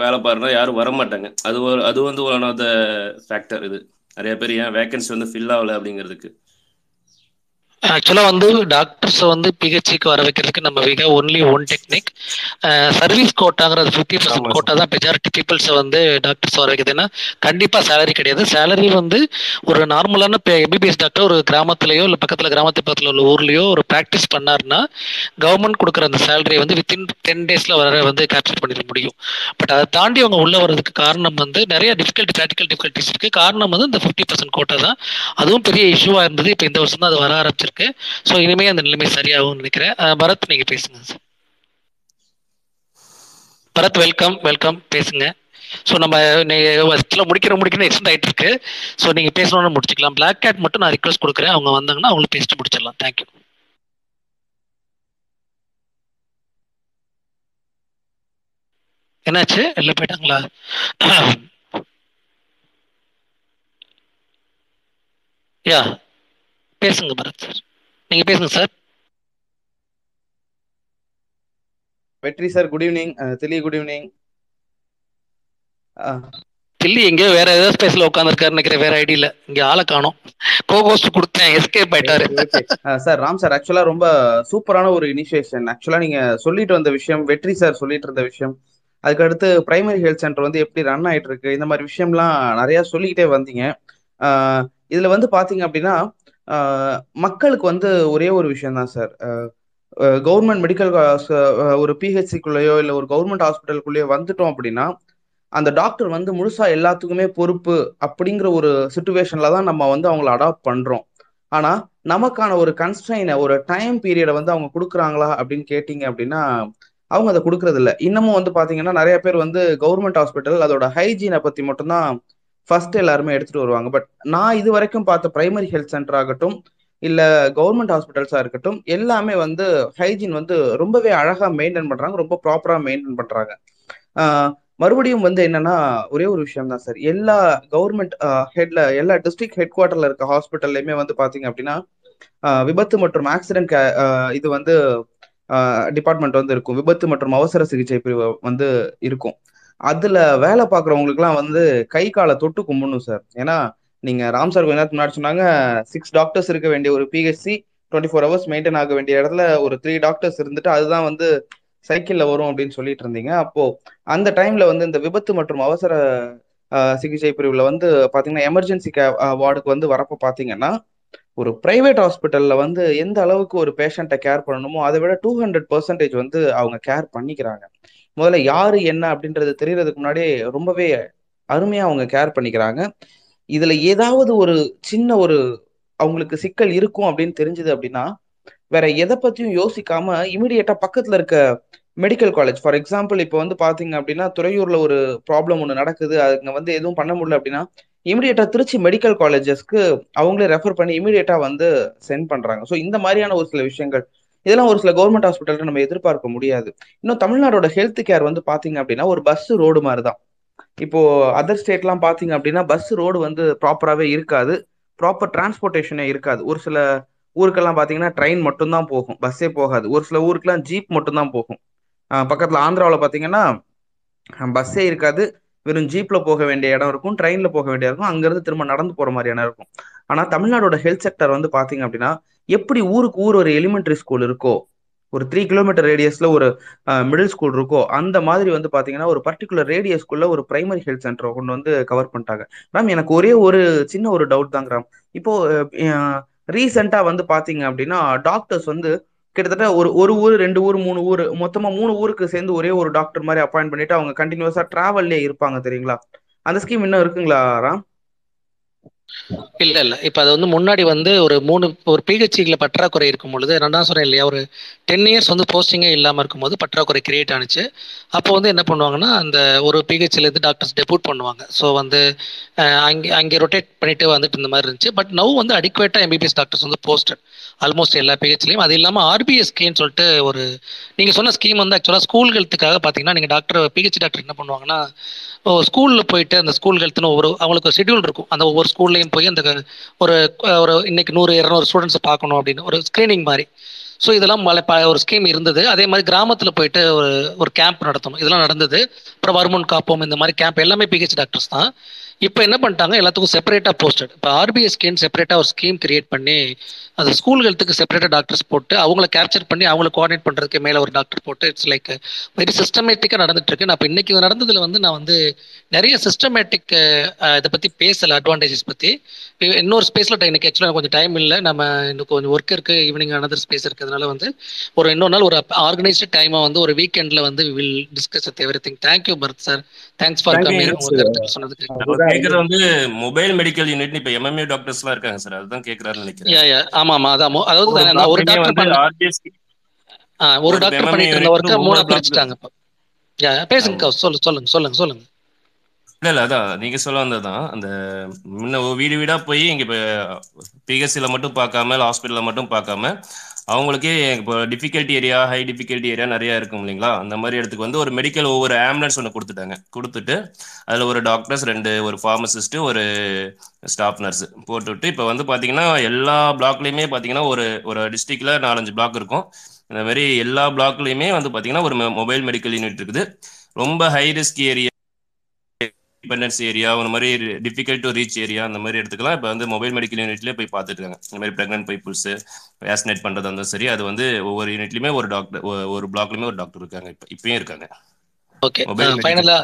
வேலை பாருனா யாரும் வர மாட்டாங்க அது ஒரு அது வந்து ஒன் ஆஃப் த ஃபேக்டர் இது. நிறைய பேர் ஏன் வேகன்சி வந்து ஃபில் ஆகல அப்படிங்கிறதுக்கு. ஆக்சுவலாக வந்து டாக்டர்ஸ் வந்து பிஹெச்சிக்கு வர வைக்கிறதுக்கு நம்ம மிக ஒன்லி ஒன் டெக்னிக் சர்வீஸ் கோட்டாங்கிறது ஃபிஃப்டி பர்சன்ட் கோட்டா தான் மெஜாரிட்டி பீப்புள்ஸை வந்து டாக்டர்ஸ் வர வைக்குதுன்னா கண்டிப்பாக சேலரி கிடையாது. சேலரி வந்து ஒரு நார்மலான எம்பிபிஎஸ் டாக்டர் ஒரு கிராமத்துலேயோ இல்லை பக்கத்தில் கிராமத்து பக்கத்தில் உள்ள ஊர்லேயோ ஒரு ப்ராக்டிஸ் பண்ணாருன்னா கவர்மெண்ட் கொடுக்குற அந்த சேலரி வந்து வித்தின் டென் டேஸில் வர வந்து கேப்சர் பண்ணிட முடியும். பட் அதை தாண்டி அவங்க உள்ளே வர்றதுக்கு காரணம் வந்து நிறைய டிஃபிகல்ட்டி ப்ராக்டிக்கல் டிஃபிகல்ட்டிஸ் இருக்குது காரணம் வந்து இந்த ஃபிஃப்டி பர்சன்ட் கோட்டா தான். அதுவும் பெரிய இஷ்யூவாக இருந்தது. இப்போ இந்த வருஷம் தான் அது வர ஆரம்பிச்சிருக்கு. ஸோ இனிமே அந்த நிலைமை சரியாகும்னு நினைக்கிறேன். பரத் நீங்க பேசுங்க சார் பரத் வெல்கம் வெல்கம் பேசுங்க. ஸோ நம்ம ஆக்சுவலாக முடிக்கிற முடிக்கணும் எக்ஸ்டெண்ட் ஆகிட்டு இருக்கு. ஸோ நீங்கள் பேசணும்னு முடிச்சுக்கலாம். பிளாக் கேட் மட்டும் நான் ரிக்வஸ்ட் கொடுக்குறேன். அவங்க வந்தாங்கன்னா அவங்களும் பேசிட்டு முடிச்சிடலாம். தேங்க்யூ என்னாச்சு? எல்லாம் போயிட்டாங்களா? *coughs* யா பேசுங்க பரத் சார். நீங்கள் பேசுங்க sir. Vetri sir good evening Dilli good evening Dilli எங்கேயோ வேற ஏதாவது ஸ்பேஸ்ல உட்காந்துருக்காரு நினைக்கிறேன். வேற ஐடியில இங்க ஆளை காணோம். கோகோஸ்ட் கொடுத்தேன். எஸ்கேப் ஆயிட்டாரு. சார் ராம் சார் ஆக்சுவலா ரொம்ப சூப்பரான ஒரு இனிஷியேஷன் ஆக்சுவலா நீங்க சொல்லிட்டு வந்த விஷயம் வெற்றி சார் சொல்லிட்டு இருந்த விஷயம். அதுக்கு அடுத்து பிரைமரி ஹெல்த் சென்டர் வந்து எப்படி ரன் ஆயிட்டு இருக்கு. இந்த மாதிரி விஷயம்லாம் நிறைய சொல்லிக்கிட்டே வந்தீங்க. இதுல வந்து பாத்தீங்க அப்படின்னா மக்களுக்கு வந்து ஒரே ஒரு விஷயம் தான் சார் கவர்மெண்ட் மெடிக்கல் ஒரு பிஹெச்சிக்குள்ளேயோ இல்லை ஒரு கவர்மெண்ட் ஹாஸ்பிட்டலுக்குள்ளேயோ வந்துட்டோம் அப்படின்னா அந்த டாக்டர் வந்து முழுசா எல்லாத்துக்குமே பொறுப்பு அப்படிங்கிற ஒரு சுச்சுவேஷன்ல தான் நம்ம வந்து அவங்கள அடாப்ட் பண்றோம். ஆனா நமக்கான ஒரு கன்ஸ்டைனை ஒரு டைம் பீரியடை வந்து அவங்க கொடுக்குறாங்களா அப்படின்னு கேட்டீங்க அப்படின்னா அவங்க அதை கொடுக்கறது இல்லை இன்னமும் வந்து பாத்தீங்கன்னா நிறைய பேர் வந்து கவர்மெண்ட் ஹாஸ்பிட்டல் அதோட ஹைஜீனை பத்தி மட்டும்தான் ஃபர்ஸ்ட் எல்லாருமே எடுத்துட்டு வருவாங்க. பட் நான் இது வரைக்கும் பார்த்த பிரைமரி ஹெல்த் சென்டர் ஆகட்டும் இல்ல கவர்மெண்ட் ஹாஸ்பிட்டல்ஸா இருக்கட்டும் எல்லாமே வந்து ஹைஜீன் வந்து ரொம்பவே அழகா மெயின்டைன் பண்றாங்க. ரொம்ப ப்ராப்பரா மெயின்டைன் பண்றாங்க. மறுபடியும் வந்து என்னன்னா ஒரே ஒரு விஷயம் தான் சார் எல்லா கவர்மெண்ட் ஹெட்ல எல்லா டிஸ்ட்ரிக்ட் ஹெட் குவார்டர்ல இருக்க ஹாஸ்பிட்டல்லையுமே வந்து பாத்தீங்க அப்படின்னா விபத்து மற்றும் ஆக்சிடென்ட் இது வந்து டிபார்ட்மெண்ட் வந்து இருக்கும். விபத்து மற்றும் அவசர சிகிச்சை பிரிவு வந்து இருக்கும். அதுல வேலை பார்க்குறவங்களுக்குலாம் வந்து கை காலை தொட்டு கும்பிடணும் சார். ஏன்னா நீங்க ராம் சார் கொஞ்ச நேரத்துக்கு முன்னாடி சொன்னாங்க சிக்ஸ் டாக்டர்ஸ் இருக்க வேண்டிய ஒரு PHC twenty four hours maintain ஆக வேண்டிய இடத்துல ஒரு த்ரீ டாக்டர்ஸ் இருந்துட்டு அதுதான் வந்து சைக்கிள்ல வரும் அப்படின்னு சொல்லிட்டு இருந்தீங்க. அப்போ அந்த டைம்ல வந்து இந்த விபத்து மற்றும் அவசர சிகிச்சை பிரிவுல வந்து பாத்தீங்கன்னா எமர்ஜென்சி வார்டுக்கு வந்து வரப்போ பாத்தீங்கன்னா ஒரு பிரைவேட் ஹாஸ்பிட்டல்ல வந்து எந்த அளவுக்கு ஒரு பேஷண்ட்டை கேர் பண்ணணுமோ அதை விட டூ ஹண்ட்ரட் பர்சன்டேஜ் வந்து அவங்க கேர் பண்ணிக்கிறாங்க. முதல்ல யாரு என்ன அப்படின்றது தெரியறதுக்கு முன்னாடியே ரொம்பவே அருமையா அவங்க கேர் பண்ணிக்கிறாங்க. இதுல ஏதாவது ஒரு சின்ன ஒரு அவங்களுக்கு சிக்கல் இருக்கும் அப்படின்னு தெரிஞ்சது அப்படின்னா வேற எதை பத்தியும் யோசிக்காம இமிடியேட்டா பக்கத்துல இருக்க மெடிக்கல் காலேஜ் ஃபார் எக்ஸாம்பிள் இப்போ வந்து பாத்தீங்க அப்படின்னா துறையூர்ல ஒரு ப்ராப்ளம் ஒன்று நடக்குது. அதுங்க வந்து எதுவும் பண்ண முடியல அப்படின்னா இமிடியேட்டா திருச்சி மெடிக்கல் காலேஜஸ்க்கு அவங்களே ரெஃபர் பண்ணி இமிடியேட்டா வந்து சென்ட் பண்றாங்க. ஸோ இந்த மாதிரியான ஒரு சில விஷயங்கள் இதெல்லாம் ஒரு சில கவர்மெண்ட் ஹாஸ்பிட்டல்ல நம்ம எதிர்பார்க்க முடியாது. இன்னும் தமிழ்நாடோட ஹெல்த் கேர் வந்து பாத்தீங்க அப்படின்னா ஒரு பஸ் ரோடு மாதிரி தான் இப்போ அதர் ஸ்டேட்லாம் பாத்தீங்க அப்படின்னா பஸ் ரோடு வந்து ப்ராப்பராகவே இருக்காது. ப்ராப்பர் டிரான்ஸ்போர்ட்டேஷனே இருக்காது. ஒரு சில ஊருக்கெல்லாம் பாத்தீங்கன்னா ட்ரெயின் மட்டும்தான் போகும். பஸ்ஸே போகாது. ஒரு சில ஊருக்குலாம் ஜீப் மட்டும்தான் போகும். பக்கத்துல ஆந்திராவில் பாத்தீங்கன்னா பஸ்ஸே இருக்காது. வெறும் ஜீப்ல போக வேண்டிய இடம் இருக்கும் ட்ரெயின்ல போக வேண்டிய இருக்கும் அங்கிருந்து திரும்ப நடந்து போற மாதிரியான இருக்கும். ஆனா தமிழ்நாடோட ஹெல்த் செக்டர் வந்து பாத்தீங்க அப்படின்னா எப்படி ஊருக்கு ஊர் ஒரு எலிமெண்டரி ஸ்கூல் இருக்கோ ஒரு த்ரீ கிலோமீட்டர் ரேடியஸ்ல ஒரு மிடில் ஸ்கூல் இருக்கோ அந்த மாதிரி வந்து பாத்தீங்கன்னா ஒரு பர்டிகுலர் ரேடியஸ்குள்ள ஒரு பிரைமரி ஹெல்த் சென்டரை கொண்டு வந்து கவர் பண்ணிட்டாங்க. மேம் எனக்கு ஒரே ஒரு சின்ன ஒரு டவுட் தாங்க கிராம் இப்போ ரீசெண்டா வந்து பாத்தீங்க அப்படின்னா டாக்டர்ஸ் வந்து கிட்டத்தட்ட ஒரு ஒரு ஊர் ரெண்டு ஊர் மூணு ஊர் மொத்தமா மூணு ஊருக்கு சேர்ந்து ஒரே ஒரு டாக்டர் மாதிரி அப்பாயிண்ட் பண்ணிட்டு அவங்க கண்டினியூஸா டிராவல்லே இருப்பாங்க தெரியுங்களா? அந்த ஸ்கீம் இன்னும் இருக்குங்களா ராம்? இல்ல இல்ல. இப்ப அது வந்து முன்னாடி வந்து ஒரு மூணு ஒரு பிஹெச்சில பற்றாக்குறை இருக்கும் பொழுது நான் தான் சொன்னேன் இல்லையா ஒரு டென் இயர்ஸ் வந்து போஸ்டிங்கே இல்லாம இருக்கும்போது பற்றாக்குறை கிரியேட் ஆனிச்சு. அப்போ வந்து என்ன பண்ணுவாங்கன்னா அந்த ஒரு பிஹெச்ல இருந்து டாக்டர்ஸ் டெபூட் பண்ணுவாங்க. ஸோ வந்து அங்கே அங்கே ரொட்டேட் பண்ணிட்டு வந்துட்டு இந்த மாதிரி இருந்துச்சு. பட் நவ் வந்து அடிக்குவேட்டா எம்பிபிஎஸ் டாக்டர்ஸ் வந்து போஸ்டட் ஆல்மோஸ்ட் எல்லா பிஹெச்லையும் அது இல்லாமல் ஸ்கீம் சொல்லிட்டு ஒரு நீங்கள் சொன்ன ஸ்கீம் வந்து ஆக்சுவலாக ஸ்கூல்களுக்காக பாத்தீங்கன்னா பார்த்தீங்கன்னா நீங்கள் டாக்டர் பிஹெச் டாக்டர் என்ன பண்ணுவாங்கன்னா ஸ்கூலில் போயிட்டு அந்த ஸ்கூல் ஹெல்த்னு ஒவ்வொரு அவங்களுக்கு ஒரு ஷெடியூல் இருக்கும். அந்த ஒவ்வொரு ஸ்கூல்லையும் போய் அந்த ஒரு ஒரு இன்னைக்கு நூறு இரநூறு ஸ்டூடெண்ட்ஸை பார்க்கணும் அப்படின்னு. ஒரு ஸ்க்ரீனிங் மாதிரி. ஸோ இதெல்லாம் ஒரு ஸ்கீம் இருந்தது. அதே மாதிரி கிராமத்தில் போயிட்டு ஒரு ஒரு கேம்ப் நடத்தணும். இதெல்லாம் நடந்தது. அப்புறம் வருமுன் காப்போம் இந்த மாதிரி கேம்ப் எல்லாமே பிஹெச் டாக்டர்ஸ் தான். இப்போ என்ன பண்ணிட்டாங்க? எல்லாத்துக்கும் செப்பரேட்டாக போஸ்டட் இப்போ ஆர்பிஎஸ்கேன்னு செப்பரேட்டாக ஒரு ஸ்கீம் கிரியேட் பண்ணி அந்த ஸ்கூல் ஹெல்த்துக்கு செப்பரேட்டாக டாக்டர்ஸ் போட்டு அவங்கள கேப்சர் பண்ணி அவங்கள கோஆர்டினேட் பண்ணுறதுக்கு மேலே ஒரு டாக்டர் போட்டு இட்ஸ் லைக் வெரி சிஸ்டமேட்டிக்காக நடந்துட்டு இருக்கு நான் இப்போ இன்னைக்கு நடந்ததில் வந்து நான் வந்து நிறைய சிஸ்டமேட்டிக் இதை பற்றி பேசலை அட்வான்டேஜஸ் பற்றி இன்னொரு ஸ்பேஸில் இன்னைக்கு ஆக்சுவலாக கொஞ்சம் டைம் இல்லை. நம்ம இன்னும் கொஞ்சம் ஒர்க் இருக்கு ஈவினிங் அனதர் ஸ்பேஸ் இருக்கிறதுனால வந்து ஒரு இன்னொரு நாள் ஒரு ஆர்கனைஸ்டு டைமாக வந்து ஒரு வீக்கெண்டில் வந்து will discuss everything thank you Bharath sir thanks for coming சொன்னதுக்கு. வந்து மொபைல் மெடிக்கல் யூனிட் இப்ப எம்எம்ஏ டாக்டர்ஸ் எல்லாம் இருக்காங்க சார் அதுதான் கேக்குறாருன்னு நினைக்கிறேன். ஆமா ஆமா. அதான் அதாவது ஒரு டாக்டர் ஒரு டாக்டர் பண்ணிட்டு இருந்த ஒர்க்கை மூணா பிரிச்சுட்டாங்க பேசுங்க சொல்லுங்க சொல்லுங்க சொல்லுங்க சொல்லுங்க. இல்ல இல்ல அதான் நீங்க சொல்ல வந்ததுதான். அந்த முன்ன ஒரு வீடு வீடா போய் இங்க இப்போ பிஹெச்சில மட்டும் பார்க்காம ஹாஸ்பிட்டல்ல மட்டும் பார்க்காம அவங்களுக்கே இப்போ difficulty area high difficulty area நிறைய இருக்கும் இல்லைங்களா? அந்த மாதிரி இடத்துக்கு வந்து ஒரு மெடிக்கல் ஒவ்வொரு ஆம்புலன்ஸ் ஒன்று கொடுத்துட்டாங்க. கொடுத்துட்டு அதில் ஒரு டாக்டர்ஸ் ரெண்டு ஒரு ஃபார்மசிஸ்ட் ஒரு ஸ்டாஃப் நர்ஸ் போட்டுவிட்டு இப்போ வந்து பார்த்தீங்கன்னா எல்லா பிளாக்லேயுமே பார்த்தீங்கன்னா ஒரு ஒரு டிஸ்ட்ரிக்ட்ல நாலஞ்சு பிளாக் இருக்கும். இந்த மாதிரி எல்லா பிளாக்லேயுமே வந்து பார்த்தீங்கன்னா ஒரு மொபைல் மெடிக்கல் யூனிட் இருக்குது. ரொம்ப high risk area dependence area அந்த மாதிரி டிஃபிகல்ட் டு ரீச் ஏரியா அந்த மாதிரி இடத்துக்குலாம் இப்போ வந்து மொபைல் மெடிக்கல் யூனிட்லேயே போய் பார்த்துட்டு இருக்காங்க இந்த மாதிரி ப்ரெக்னென்ட் பீப்புள்ஸ் வேக்சினேட் பண்ணுறது அந்த சரி அது வந்து ஒவ்வொரு யூனிட்லையுமே ஒரு டாக்டர் ஒரு பிளாக்லையுமே ஒரு டாக்டர் இருக்காங்க. இப்போ இப்பயும் இருக்காங்க. ஓகே ஃபைனலா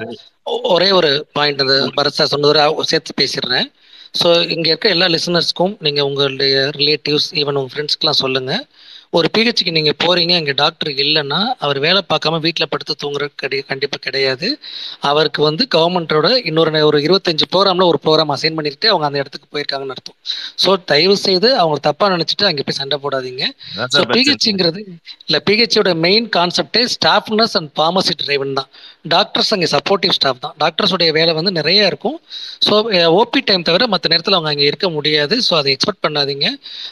ஒரே ஒரு பாயிண்ட் அந்த பரத் சார் சொன்னது சேர்த்து பேசிடுறேன். ஸோ இங்கே இருக்க எல்லா லிசனர்ஸ்க்கும் நீங்கள் உங்களுடைய ரிலேட்டிவ்ஸ் ஈவன் உங்கள் ஃப்ரெண்ட்ஸ்க்குலாம் சொல்லுங்கள் ஒரு பிஹெச்க்கு நீங்கள் போகிறீங்க இங்கே டாக்டர் இல்லைன்னா அவர் வேலை பார்க்காம வீட்டில் படுத்து தூங்குற கிடை கண்டிப்பாக கிடையாது. அவருக்கு வந்து கவர்மெண்ட்டோட இன்னொரு ஒரு இருபத்தஞ்சு ப்ரோக்ராமில் ஒரு ப்ரோக்ராம் அசைன் பண்ணிட்டு அவங்க அந்த இடத்துக்கு போயிருக்காங்கன்னு அர்த்தம். ஸோ தயவு செய்து அவங்க தப்பாக நினச்சிட்டு அங்கே போய் சண்டை போடாதீங்க. ஸோ பிஹெச்ங்கிறது இல்லை பிஹெச்சோட மெயின் கான்செப்டே staff nurse and pharmacy driven தான். டாக்டர்ஸ் அங்கே சப்போர்ட்டிவ் ஸ்டாஃப் தான். டாக்டர்ஸோடைய வேலை வந்து நிறைய இருக்கும். ஸோ ஓபி டைம் தவிர மற்ற நேரத்தில் அவங்க அங்கே இருக்க முடியாது. ஸோ அதை எக்ஸ்பெக்ட் பண்ணாதீங்க.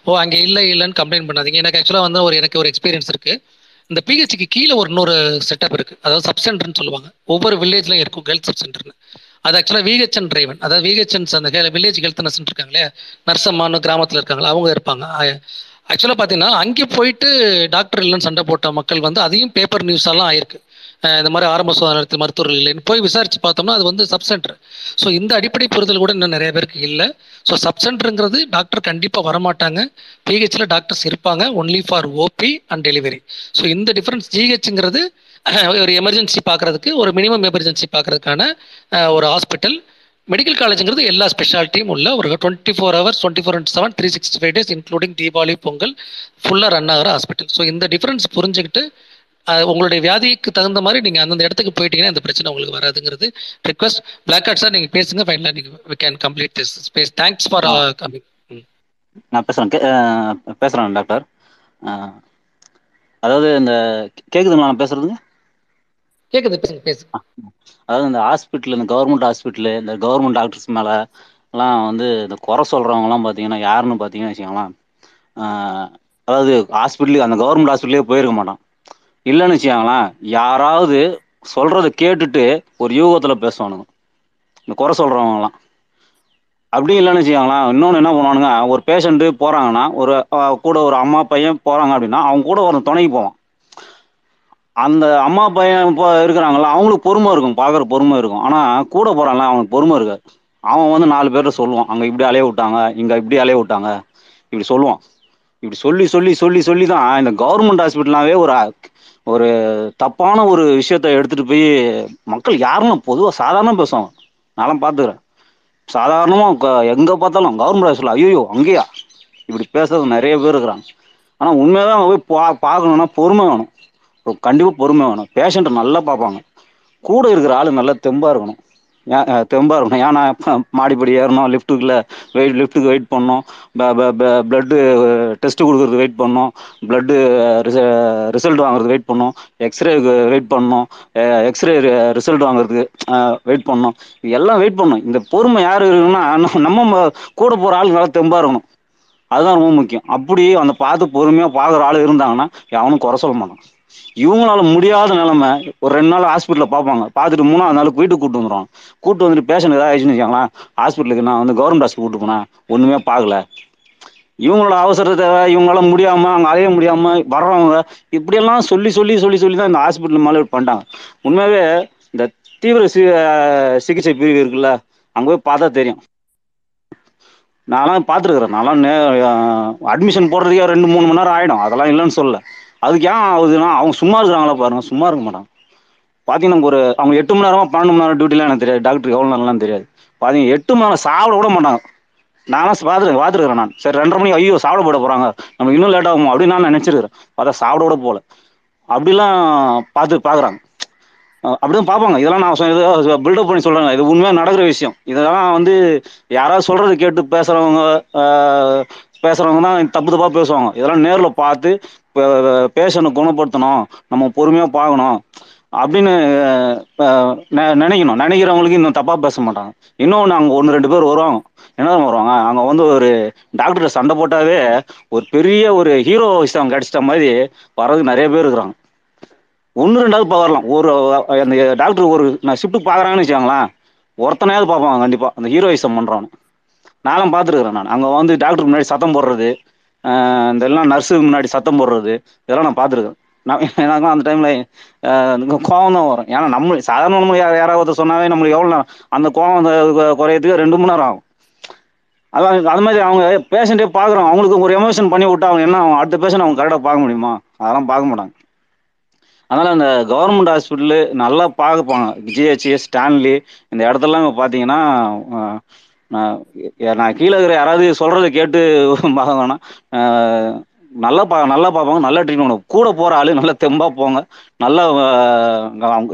ஓ அங்கே இல்லை இல்லைன்னு கம்ப்ளைண்ட் பண்ணாதீங்க. எனக்கு ஆக்சுவலாக வந்து ஒரு எனக்கு ஒரு எக்ஸ்பீரியன்ஸ் இருக்கு. இந்த பிஹெச்சிக்கு கீழே ஒரு இன்னொரு செட்டப் இருக்கு. அதாவது சப் சென்டர்னு சொல்லுவாங்க. ஒவ்வொரு வில்லேஜ்லையும் இருக்கும் ஹெல்த் சப் சென்டர்னு அது ஆக்சுவலாக விஹெச்என் டிரைவன் அதாவது விஹெச்என்ஸ் அந்த வில்லேஜ் ஹெல்த் நர்ஸ் இருக்காங்களே நர்சம்மான்னு கிராமத்தில் இருக்காங்களா? அவங்க இருப்பாங்க. ஆக்சுவலாக பார்த்தீங்கன்னா அங்கே போயிட்டு டாக்டர் இல்லைன்னு சண்டை போட்ட மக்கள் வந்து அதையும் பேப்பர் நியூஸ் எல்லாம் ஆயிருக்கு. இந்த மாதிரி ஆரம்ப சுகாதார நிலையத்தில் மருத்துவர்கள் இல்லைன்னு போய் விசாரிச்சு பார்த்தோம்னா அது வந்து சப் சென்டர். ஸோ இந்த அடிப்படை புரிதல் கூட இன்னும் நிறைய பேருக்கு இல்லை. ஸோ சப் சென்டருங்கிறது டாக்டர் கண்டிப்பாக வரமாட்டாங்க. பிஹெச்சில் டாக்டர்ஸ் இருப்பாங்க. Only for OP and delivery so இந்த டிஃப்ரென்ஸ் ஜிஹெச்ங்கிறது ஒரு எமர்ஜென்சி பார்க்கறதுக்கு ஒரு மினிமம் எமர்ஜென்சி பார்க்கறதுக்கான ஒரு ஹாஸ்பிட்டல் மெடிக்கல் காலேஜுங்கிறது எல்லா ஸ்பெஷாலிட்டியும் உள்ள ஒரு twenty four hours twenty four into seven three sixty five days including Deepavali Pongal ஃபுல்லாக ரன் ஆகிற ஹாஸ்பிட்டல் ஸோ இந்த டிஃப்ரென்ஸ் புரிஞ்சுக்கிட்டு உங்களுடைய வியாதிக்கு தகுந்த மாதிரி நீங்கள் அந்தந்த இடத்துக்கு போயிட்டீங்கன்னா இந்த பிரச்சனை உங்களுக்கு வராதுங்கிறது ரிக்வஸ்ட் பிளாக் கார்ட் சார் நீங்கள் பேசுங்க ஃபைனலாக நீங்கள் we can complete this space thanks for coming நான் அஹ் பேசுறேன் டாக்டர். அதாவது இந்த கேக்குதுங்களா நான் பேசுறதுங்க கேட்குது பேசுங்க பேசுங்க. அதாவது இந்த ஹாஸ்பிட்டல் இந்த கவர்மெண்ட் ஹாஸ்பிட்டலு இந்த கவர்மெண்ட் டாக்டர்ஸ் மேல எல்லாம் வந்து இந்த குறை சொல்றவங்கலாம் பார்த்தீங்கன்னா யாருன்னு பார்த்தீங்கன்னு வச்சுக்கோங்களேன் அதாவது ஹாஸ்பிட்டலுக்கு அந்த கவர்மெண்ட் ஹாஸ்பிட்டலே போயிருக்க மாட்டான். இல்லைன்னு வச்சுக்காங்களேன் யாராவது சொல்கிறத கேட்டுட்டு ஒரு யூகத்தில் பேசுவானுங்க. இந்த குறை சொல்கிறவங்களாம் அப்படி இல்லைன்னு வச்சுக்காங்களேன் இன்னொன்று என்ன பண்ணுவானுங்க ஒரு பேஷண்ட்டு போகிறாங்கன்னா ஒரு கூட ஒரு அம்மா பையன் போகிறாங்க அப்படின்னா அவங்க கூட ஒரு துணைக்கு போவான் அந்த அம்மா பையன் இப்போ இருக்கிறாங்களா அவங்களுக்கு பொறுமை இருக்கும் பார்க்குற பொறுமை இருக்கும். ஆனால் கூட போகிறான்ல அவனுக்கு பொறுமை இருக்காது. அவன் வந்து நாலு பேர்ட்ட சொல்லுவான் அங்கே இப்படி அலைய விட்டாங்க இங்கே இப்படி அலைய விட்டாங்க இப்படி சொல்லுவான். இப்படி சொல்லி சொல்லி சொல்லி சொல்லி தான் இந்த கவர்மெண்ட் ஹாஸ்பிட்டலாகவே ஒரு ஒரு தப்பான ஒரு விஷயத்த எடுத்துகிட்டு போய் மக்கள் யாருன்னு பொதுவாக சாதாரண பேசுவாங்க. நானும் பார்த்துக்கிறேன். சாதாரணமாக எங்கே பார்த்தாலும் கவர்மெண்ட் ஹாஸ்பிட்டல் ஐயோ அங்கேயா? இப்படி பேசுறது நிறைய பேர் இருக்கிறாங்க. ஆனால் உண்மையாக அங்கே போய் பா பார்க்கணுன்னா பொறுமை வேணும். கண்டிப்பாக பொறுமை வேணும். பேஷண்ட்டை நல்லா பார்ப்பாங்க. கூட இருக்கிற ஆள் நல்லா தெம்பாக இருக்கணும். தெம்பா இருக்கணும். ஏன்னா மாடிப்படி ஏறணும் லிஃப்ட்டுக்குள்ள வெயிட் லிஃப்ட்டுக்கு வெயிட் பண்ணணும் ப்ளட்டு டெஸ்ட்டு கொடுக்குறதுக்கு வெயிட் பண்ணோம் ப்ளட்டு ரிசல்ட் வாங்குறதுக்கு வெயிட் பண்ணோம் எக்ஸ்ரேக்கு வெயிட் பண்ணோம் எக்ஸ்ரே ரிசல்ட் வாங்குறதுக்கு வெயிட் பண்ணணும் இது எல்லாம் வெயிட் பண்ணோம் இந்த பொறுமை யார் இருக்குன்னா நம்ம- கூட போகிற ஆள் நல்லா தெம்பா இருக்கணும். அதுதான் ரொம்ப முக்கியம். அப்படி அந்த பார்த்து பொறுமையாக பார்க்குற ஆள் இருந்தாங்கன்னா அவனும் குறை சொல்ல மாட்டான். இவங்களால முடியாத நிலைமை ஒரு ரெண்டு நாள் ஹாஸ்பிட்டலில் பார்ப்பாங்க. பார்த்துட்டு மூணாவது நாள் வீட்டுக்கு கூட்டு வந்துடுவாங்க கூட்டு வந்துட்டு பேஷண்ட் ஏதாவது ஆயிடுச்சுன்னு வச்சுக்கோங்களேன். ஹாஸ்பிட்டலுக்கு நான் வந்து கவர்மெண்ட் ஹாஸ்பிட்டல் கூட்டு போனேன். ஒன்றுமே பார்க்கல. இவங்களோட தேவை இவங்களால முடியாம அங்கே அலைய முடியாம வர்றவங்க இப்படியெல்லாம் சொல்லி சொல்லி சொல்லி சொல்லி தான் இந்த ஹாஸ்பிட்டல் மேலே பண்ணிட்டாங்க. உண்மையாவே இந்த தீவிர சி சிகிச்சை பிரிவு இருக்குல்ல அங்கே போய் பார்த்தா தெரியும். நான்லாம் பார்த்துருக்குறேன். நான்லாம் நே அட்மிஷன் போடுறதுக்கே ரெண்டு மூணு மணி நேரம் ஆகிடும் அதெல்லாம் இல்லைன்னு சொல்லல. அதுக்கு ஏன் ஆகுதுன்னா அவங்க சும்மா இருக்கிறாங்களா பாருங்க சும்மா இருக்க மாட்டாங்க. பார்த்தீங்கன்னா நமக்கு ஒரு அவங்க எட்டு மணி நேரமா பன்னெண்டு மணி நேரம் டியூட்டிலாம் எனக்கு தெரியாது. டாக்டருக்கு எவ்வளோ நேரம்லாம் தெரியாது. பாத்தீங்கன்னா எட்டு மணி நேரம் சாப்பிட கூட மாட்டாங்க. நான்லாம் பார்த்துருக்கேன் பார்த்துருக்கிறேன் நான். சரி ரெண்டரை மணி ஐயோ சாப்பிட போட போகிறாங்க நம்ம இன்னும் லேட் ஆகும் அப்படின்னு நான் நினச்சிருக்கிறேன். பார்த்தா சாப்பிட கூட போகல. அப்படிலாம் பார்த்து பார்க்குறாங்க. அப்படிதான் பார்ப்பாங்க. இதெல்லாம் நான் சொ- பில்டப் பண்ணி சொல்றேன். இது உண்மையாக நடக்கிற விஷயம். இதெல்லாம் வந்து யாராவது சொல்றது கேட்டு பேசுறவங்க பேசுறவங்க தான் தப்பு தப்பா பேசுவாங்க. இதெல்லாம் நேரில் பார்த்து பேஷண்ட்டை குணப்படுத்தணும். நம்ம பொறுமையா பார்க்கணும். அப்படின்னு நெ- நினைக்கணும். நினைக்கிறவங்களுக்கு இன்னும் தப்பா பேச மாட்டாங்க. இன்னொன்று அங்கே ஒன்று ரெண்டு பேர் வருவாங்க. என்ன வருவாங்க? அங்கே வந்து ஒரு டாக்டர்கிட்ட சண்டை போட்டாவே ஒரு பெரிய ஒரு ஹீரோ விஷயம் கிடைச்சிட்ட மாதிரி வர்றதுக்கு நிறைய பேர் இருக்கிறாங்க. ஒன்று ரெண்டாவது பா- வரலாம். ஒரு அந்த டாக்டர் ஒரு நான் ஷிஃப்ட் பார்க்குறாங்கன்னு வச்சுக்கோங்களேன். ஒருத்தனையாவது பார்ப்பாங்க கண்டிப்பாக அந்த ஹீரோயிசம் பண்ணுறவனு நானும் பார்த்துருக்குறேன் நான். அங்கே வந்து டாக்டருக்கு முன்னாடி சத்தம் போடுறது. இதெல்லாம் இந்த எல்லாம் நர்ஸுக்கு முன்னாடி சத்தம் போடுறது இதெல்லாம் நான் பார்த்துருக்கேன். நான் எனக்கும் அந்த டைமில் கோவம் தான் வரும். ஏன்னா நம்ம சாதாரண நம்ம யாராவது சொன்னாவே நம்மளுக்கு எவ்வளோ நேரம் அந்த கோவம் அந்த ரெண்டு மணி நேரம் ஆகும். அதான் அது மாதிரி அவங்க பேஷண்ட்டே பார்க்குறோம். அவங்களுக்கு ஒரு எமோஷன் பண்ணி விட்டா அவங்க என்ன அவங்க அடுத்த பேஷண்ட் அவங்க கரெக்டாக பார்க்க முடியுமா? அதெல்லாம் பார்க்க மாட்டாங்க. அதனால் அந்த கவர்மெண்ட் ஹாஸ்பிட்டலு நல்லா பார்ப்பாங்க ஜிஹெச்எஸ் ஸ்டான்லி இந்த இடத்துலலாம் பார்த்தீங்கன்னா நான் நான் கீழே இருக்கிற யாராவது சொல்றதை கேட்டு பார்க்க வேணாம் நல்லா பா நல்லா பார்ப்பாங்க நல்லா ட்ரீட்மெண்ட் கூட போகிற ஆளு நல்லா தெம்பா போங்க. நல்லா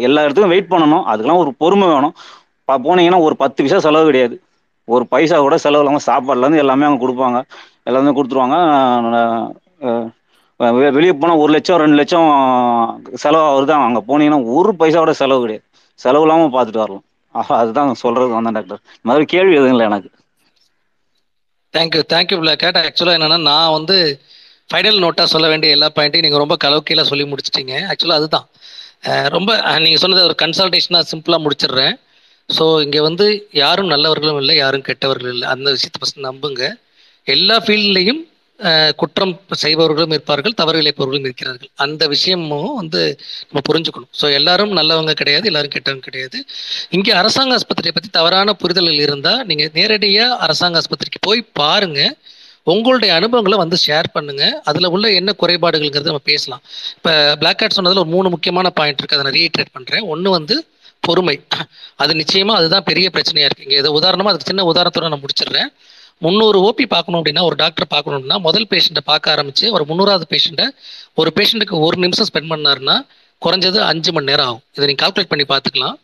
எல்லா இடத்துக்கும் வெயிட் பண்ணணும். அதுக்கெல்லாம் ஒரு பொறுமை வேணும். போனீங்கன்னா ஒரு பத்து பைசா செலவு கிடையாது. ஒரு பைசா கூட செலவு இல்லாமல் சாப்பாடுலேருந்து எல்லாமே அவங்க கொடுப்பாங்க. எல்லாமே கொடுத்துருவாங்க. வெளியே போனால் ஒரு லட்சம் ரெண்டு லட்சம் செலவு ஆகுது அங்கே போனீங்கன்னா ஒரு பைசாவோட செலவு கிடையாது. செலவு இல்லாமல் பார்த்துட்டு வரலாம். அதுதான் சொல்றது வந்தேன் டாக்டர். மாதிரி கேள்வி எதுவும் இல்லை எனக்கு. தேங்க்யூ தேங்க்யூ பிளாக் கேட் ஆக்சுவலாக என்னன்னா நான் வந்து ஃபைனல் நோட்டாக சொல்ல வேண்டிய எல்லா பாயிண்ட்டையும் நீங்கள் ரொம்ப கலவுக்கையில் சொல்லி முடிச்சிட்டீங்க. ஆக்சுவலாக அதுதான். ரொம்ப நீங்கள் சொன்னது ஒரு கன்சல்டேஷனாக சிம்பிளாக முடிச்சிடுறேன். ஸோ இங்கே வந்து யாரும் நல்லவர்களும் இல்லை யாரும் கெட்டவர்களும் இல்லை. அந்த விஷயத்தை ஃபஸ்ட் நம்புங்க. எல்லா ஃபீல்ட்லேயும் குற்றம் செய்பவர்களும் இருப்பார்கள் தவறு இழைப்பவர்களும் இருக்கிறார்கள். அந்த விஷயமும் வந்து நம்ம புரிஞ்சுக்கணும். ஸோ எல்லாரும் நல்லவங்க கிடையாது எல்லாரும் கெட்டவங்க கிடையாது. இங்கே அரசாங்க ஆஸ்பத்திரியை பற்றி தவறான புரிதல்கள் இருந்தால் நீங்கள் நேரடியாக அரசாங்க ஆஸ்பத்திரிக்கு போய் பாருங்க. உங்களுடைய அனுபவங்களை வந்து ஷேர் பண்ணுங்க. அதில் உள்ள என்ன குறைபாடுகள்ங்கிறது நம்ம பேசலாம். இப்போ பிளாக் ஹேட் சொன்னதில் ஒரு மூணு முக்கியமான பாயிண்ட் இருக்குது அதை நான் ரீட்ரேட் பண்ணுறேன் ஒன்று வந்து பொறுமை. அது நிச்சயமாக அதுதான் பெரிய பிரச்சனையாக இருக்குது இங்கே இதை உதாரணமாக அதுக்கு சின்ன உதாரணத்தோட நான் முடிச்சிடுறேன். முந்நூறு ஓபி பார்க்கணும் அப்படின்னா ஒரு டாக்டர் பார்க்கணும்னா முதல் பேஷண்ட்டை பார்க்க ஆரம்பிச்சு ஒரு முந்நூறாவது பேஷண்ட்டை ஒரு பேஷண்ட்டுக்கு ஒரு நிமிஷம் ஸ்பெண்ட் பண்ணாருன்னா குறைஞ்சது அஞ்சு மணி நேரம் ஆகும். இதை நீங்கள் கால்குலேட் பண்ணி பார்த்துக்கலாம்.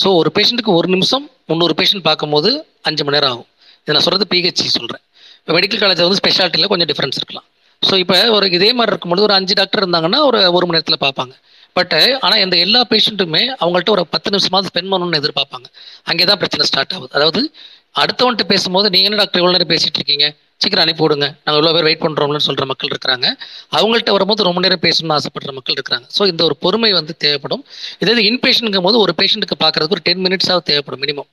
ஸோ ஒரு பேஷண்ட்டுக்கு ஒரு நிமிஷம் முந்நூறு பேஷண்ட் பார்க்கும்போது அஞ்சு மணி நேரம் ஆகும். இதை நான் சொல்கிறது பிஹெச்சி சொல்கிறேன் இப்போ மெடிக்கல் காலேஜில் வந்து ஸ்பெஷாலிட்டியில் கொஞ்சம் டிஃப்ரென்ஸ் இருக்கலாம். ஸோ இப்போ ஒரு இதே மாதிரி இருக்கும்போது ஒரு அஞ்சு டாக்டர் இருந்தாங்கன்னா ஒரு ஒரு மணி நேரத்தில் பார்ப்பாங்க. பட் ஆனால் இந்த எல்லா பேஷண்ட்டுமே அவங்கள்ட்ட ஒரு பத்து நிமிஷமாவது ஸ்பெண்ட் பண்ணணும்னு எதிர்பார்ப்பாங்க. அங்கே தான் பிரச்சனை ஸ்டார்ட் ஆகுது. அதாவது அடுத்தவன்ட்டு பேசும்போது நீங்கள் என்ன டாக்டர் இவ்வளோ நேரம் பேசிட்டு இருக்கீங்க. சீக்கிரம் அனுப்பி விடுங்க. நாங்கள் இவ்வளோ பேர் வெயிட் பண்ணுறோம்னு சொல்கிற மக்கள் இருக்கிறாங்க. அவங்கள்ட்ட வரும்போது ரொம்ப நேரம் பேசணும்னு ஆசைப்படுற மக்கள் இருக்கிறாங்க. ஸோ இந்த ஒரு பொறுமை வந்து தேவைப்படும். இதே இன்பேஷனுங்கும் போது ஒரு பேஷண்ட்டுக்கு பார்க்கறதுக்கு ஒரு டென் மினிட்ஸாவது தேவைப்படும் மினிமம்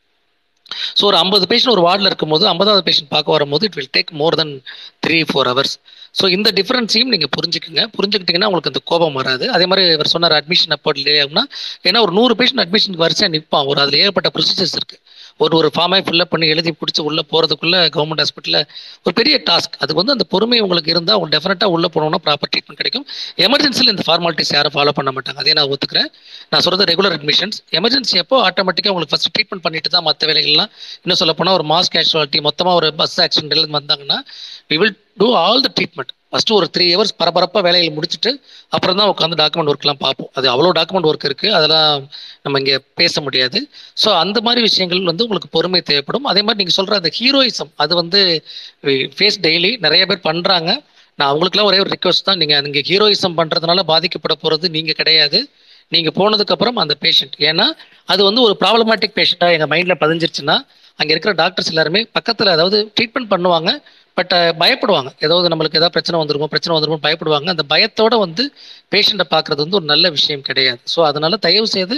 ஸோ ஒரு ஐம்பது பேஷண்ட் ஒரு வார்டில் இருக்கும்போது ஐம்பதாவது பேஷண்ட் பார்க்க வரும்போது it will take more then three four hours so இந்த டிஃப்ரென்ஸையும் நீங்கள் புரிஞ்சுக்குங்க. புரிஞ்சுக்கிட்டீங்கன்னா உங்களுக்கு அந்த கோபம் வராது. அதே மாதிரி இவர் சொன்னார் அட்மிஷன் அப்போ லே ஆகும்னா ஏன்னா ஒரு நூறு பேஷண்ட் அட்மிஷனுக்கு வரிசையாக நிற்பான் ஒரு அதில் ஏகப்பட்ட ப்ரொசீஜர்ஸ் இருக்குது ஒரு ஒரு ஃபார்மை ஃபில்லப் பண்ணி எழுதி பிடிச்சி உள்ளே போகிறதுக்குள்ள கவர்மெண்ட் ஹாஸ்பிட்டலில் ஒரு பெரிய டாஸ்க் அதுக்கு வந்து அந்த பொறுமை உங்களுக்கு இருந்தால் அவங்க டெஃபினட்டாக உள்ளே போனோம்னா ப்ராப்பர் ட்ரீட்மெண்ட் கிடைக்கும். எமர்ஜென்சியில் இந்த ஃபார்மாலிட்டிஸ் யாரும் ஃபாலோ பண்ண மாட்டாங்க. அதே நான் ஒத்துக்கிறேன். நான் சொல்கிறது ரெகுலர் அட்மிஷன்ஸ் எமர்ஜென்சி அப்போ ஆட்டோமேட்டிக்காக உங்களுக்கு ஃபஸ்ட் ட்ரீட்மெண்ட் பண்ணிட்டு தான் மற்ற வேலைகள்லாம் இன்னும் சொல்ல போனால் ஒரு மாஸ் கேஷுவாலிட்டி மொத்தமாக ஒரு பஸ் ஆக்சிடென்ட் வந்தாங்கன்னா we will do all the treatment first ஒரு த்ரீ ஹவர்ஸ் பரபரப்பாக வேலைகள் முடிச்சுட்டு அப்புறம் தான் உட்காந்து டாக்குமெண்ட் ஒர்க்லாம் பார்ப்போம். அது அவ்வளோ டாக்குமெண்ட் ஒர்க் இருக்குது அதெல்லாம் நம்ம இங்கே பேச முடியாது. ஸோ அந்த மாதிரி விஷயங்கள் வந்து உங்களுக்கு பொறுமை தேவைப்படும். அதே மாதிரி நீங்கள் சொல்கிற அந்த ஹீரோயிசம் அது வந்து ஃபேஸ் டெய்லி நிறைய பேர் பண்ணுறாங்க நான் அவங்களுக்குலாம் ஒரே ஒரு ரிக்வஸ்ட் தான். நீங்கள் நீங்கள் ஹீரோயிசம் பண்ணுறதுனால பாதிக்கப்பட போகிறது நீங்கள் கிடையாது. நீங்கள் போனதுக்கப்புறம் அந்த பேஷண்ட் ஏன்னா அது வந்து ஒரு ப்ராப்ளமேட்டிக் பேஷண்ட்டாக எங்கள் மைண்டில் பதிஞ்சிருச்சுன்னா அங்கே இருக்கிற டாக்டர்ஸ் எல்லாருமே பக்கத்தில் அதாவது ட்ரீட்மெண்ட் பண்ணுவாங்க. பட் பயப்படுவாங்க. ஏதாவது நம்மளுக்கு ஏதாவது பிரச்சனை வந்துருமோ பிரச்சனை வந்துருமோ பயப்படுவாங்க. அந்த பயத்தோட வந்து பேஷண்ட்டை பார்க்குறது வந்து ஒரு நல்ல விஷயம் கிடையாது. ஸோ அதனால தயவு செய்து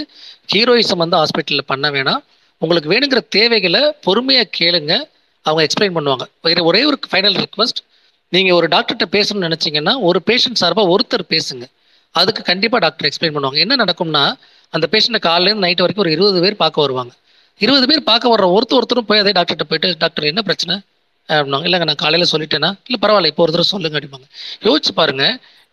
ஹீரோயிசம் வந்து ஹாஸ்பிட்டலில் பண்ண வேணாம். உங்களுக்கு வேணுங்கிற தேவைகளை பொறுமையாக கேளுங்க. அவங்க எக்ஸ்பிளைன் பண்ணுவாங்க. ஒரே ஒரு ஃபைனல் ரிக்வஸ்ட் நீங்கள் ஒரு டாக்டர்கிட்ட பேசணும்னு நினச்சிங்கன்னா ஒரு பேஷண்ட் சார்பாக ஒருத்தர் பேசுங்க. அதுக்கு கண்டிப்பாக டாக்டர் எக்ஸ்பிளைன் பண்ணுவாங்க. என்ன நடக்கும்னா அந்த பேஷண்ட்டை காலையிலேருந்து நைட் வரைக்கும் ஒரு இருபது பேர் பார்க்க வருவாங்க. இருபது பேர் பார்க்க வர்ற ஒருத்தர் ஒருத்தரும் போய் அதே டாக்டர்கிட்ட போயிட்டு டாக்டர் என்ன பிரச்சனை? அப்படின்னாங்க. இல்லைங்க நான் காலையில் சொல்லிட்டேன்னா இல்லை பரவாயில்ல இப்போ ஒரு தடவை சொல்லுங்க அப்படிம்பாங்க. யோசிச்சு பாருங்க.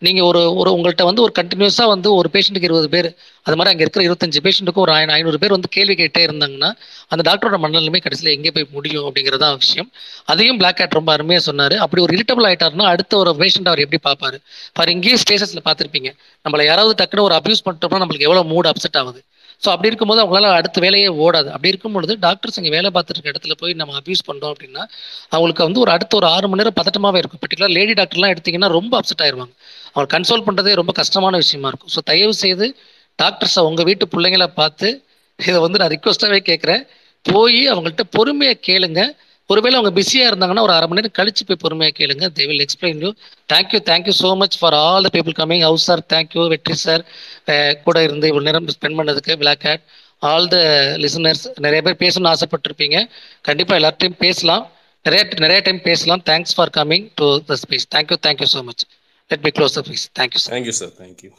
நீங்கள் ஒரு ஒரு உங்கள்கிட்ட வந்து ஒரு கண்டினியூஸாக வந்து ஒரு பேஷண்ட்டுக்கு இருபது பேர் அது மாதிரி அங்கே இருக்கிற இருபத்தஞ்சு பேஷண்ட்டுக்கு ஒரு ஐநூறு பேர் வந்து கேள்வி கேட்டே இருந்தாங்கன்னா அந்த டாக்டரோட மனநிலைமை கடைசியில் எங்கே போய் முடியும் அப்படிங்கிறது தான் விஷயம். அதையும் பிளாக் ஹேட் ரொம்ப அருமையாக சொன்னார். அப்படி ஒரு இரிட்டபிள் ஆகிட்டாருன்னா அடுத்த ஒரு பேஷண்ட் அவர் எப்படி பார்ப்பாரு ஃபார் இங்கேயும் ஸ்டேஷஸில் பார்த்துருப்பீங்க. நம்மளை யாராவது டக்குன்னு ஒரு அப்யூஸ் பண்ணிட்டோம்னா நம்மளுக்கு எவ்வளோ மூட் அப்செட் ஆகுது? ஸோ அப்படி இருக்கும்போது அவங்களால அடுத்த வேலையே ஓடாது. அப்படி இருக்கும் பொழுது டாக்டர்ஸ் இங்கே வேலை பார்த்துருக்க இடத்துல போய் நம்ம அப்யூஸ் பண்ணுறோம் அப்படின்னா அவங்களுக்கு வந்து ஒரு அடுத்த ஒரு ஆறு மணி நேரம் பதட்டமாகவே இருக்கும். பர்டிகுலர் லேடி டாக்டர்லாம் எடுத்தீங்கன்னா ரொம்ப அப்செட் ஆயிருவாங்க. அவங்க கன்சோல் பண்ணுறதே ரொம்ப கஷ்டமான விஷயமா இருக்கும். ஸோ தயவு செய்து டாக்டர்ஸை உங்கள் வீட்டு பிள்ளைங்கள பார்த்து இதை வந்து நான் ரிக்வஸ்ட்டாகவே கேட்குறேன். போய் அவங்கள்ட்ட பொறுமையாக கேளுங்க. ஒருவேளை அவங்க பிஸியாக இருந்தாங்கன்னா ஒரு அரை மணி நேரம் கழிச்சு போய் பொறுமையாக கேளுங்க. They will explain you thank you thank you so much for all the people coming house sir thank you வெற்றி சார் கூட இருந்து இவ்வளோ நேரம் ஸ்பெண்ட் பண்ணதுக்கு black hat all the listeners நிறைய பேர் பேசணும்னு ஆசைப்பட்டிருப்பீங்க. கண்டிப்பாக எல்லார்ட்டையும் பேசலாம். நிறைய நிறைய டைம் பேசலாம். Thanks for coming to the speech thank you thank you so much let be close the speech thank you sir thank you sir thank you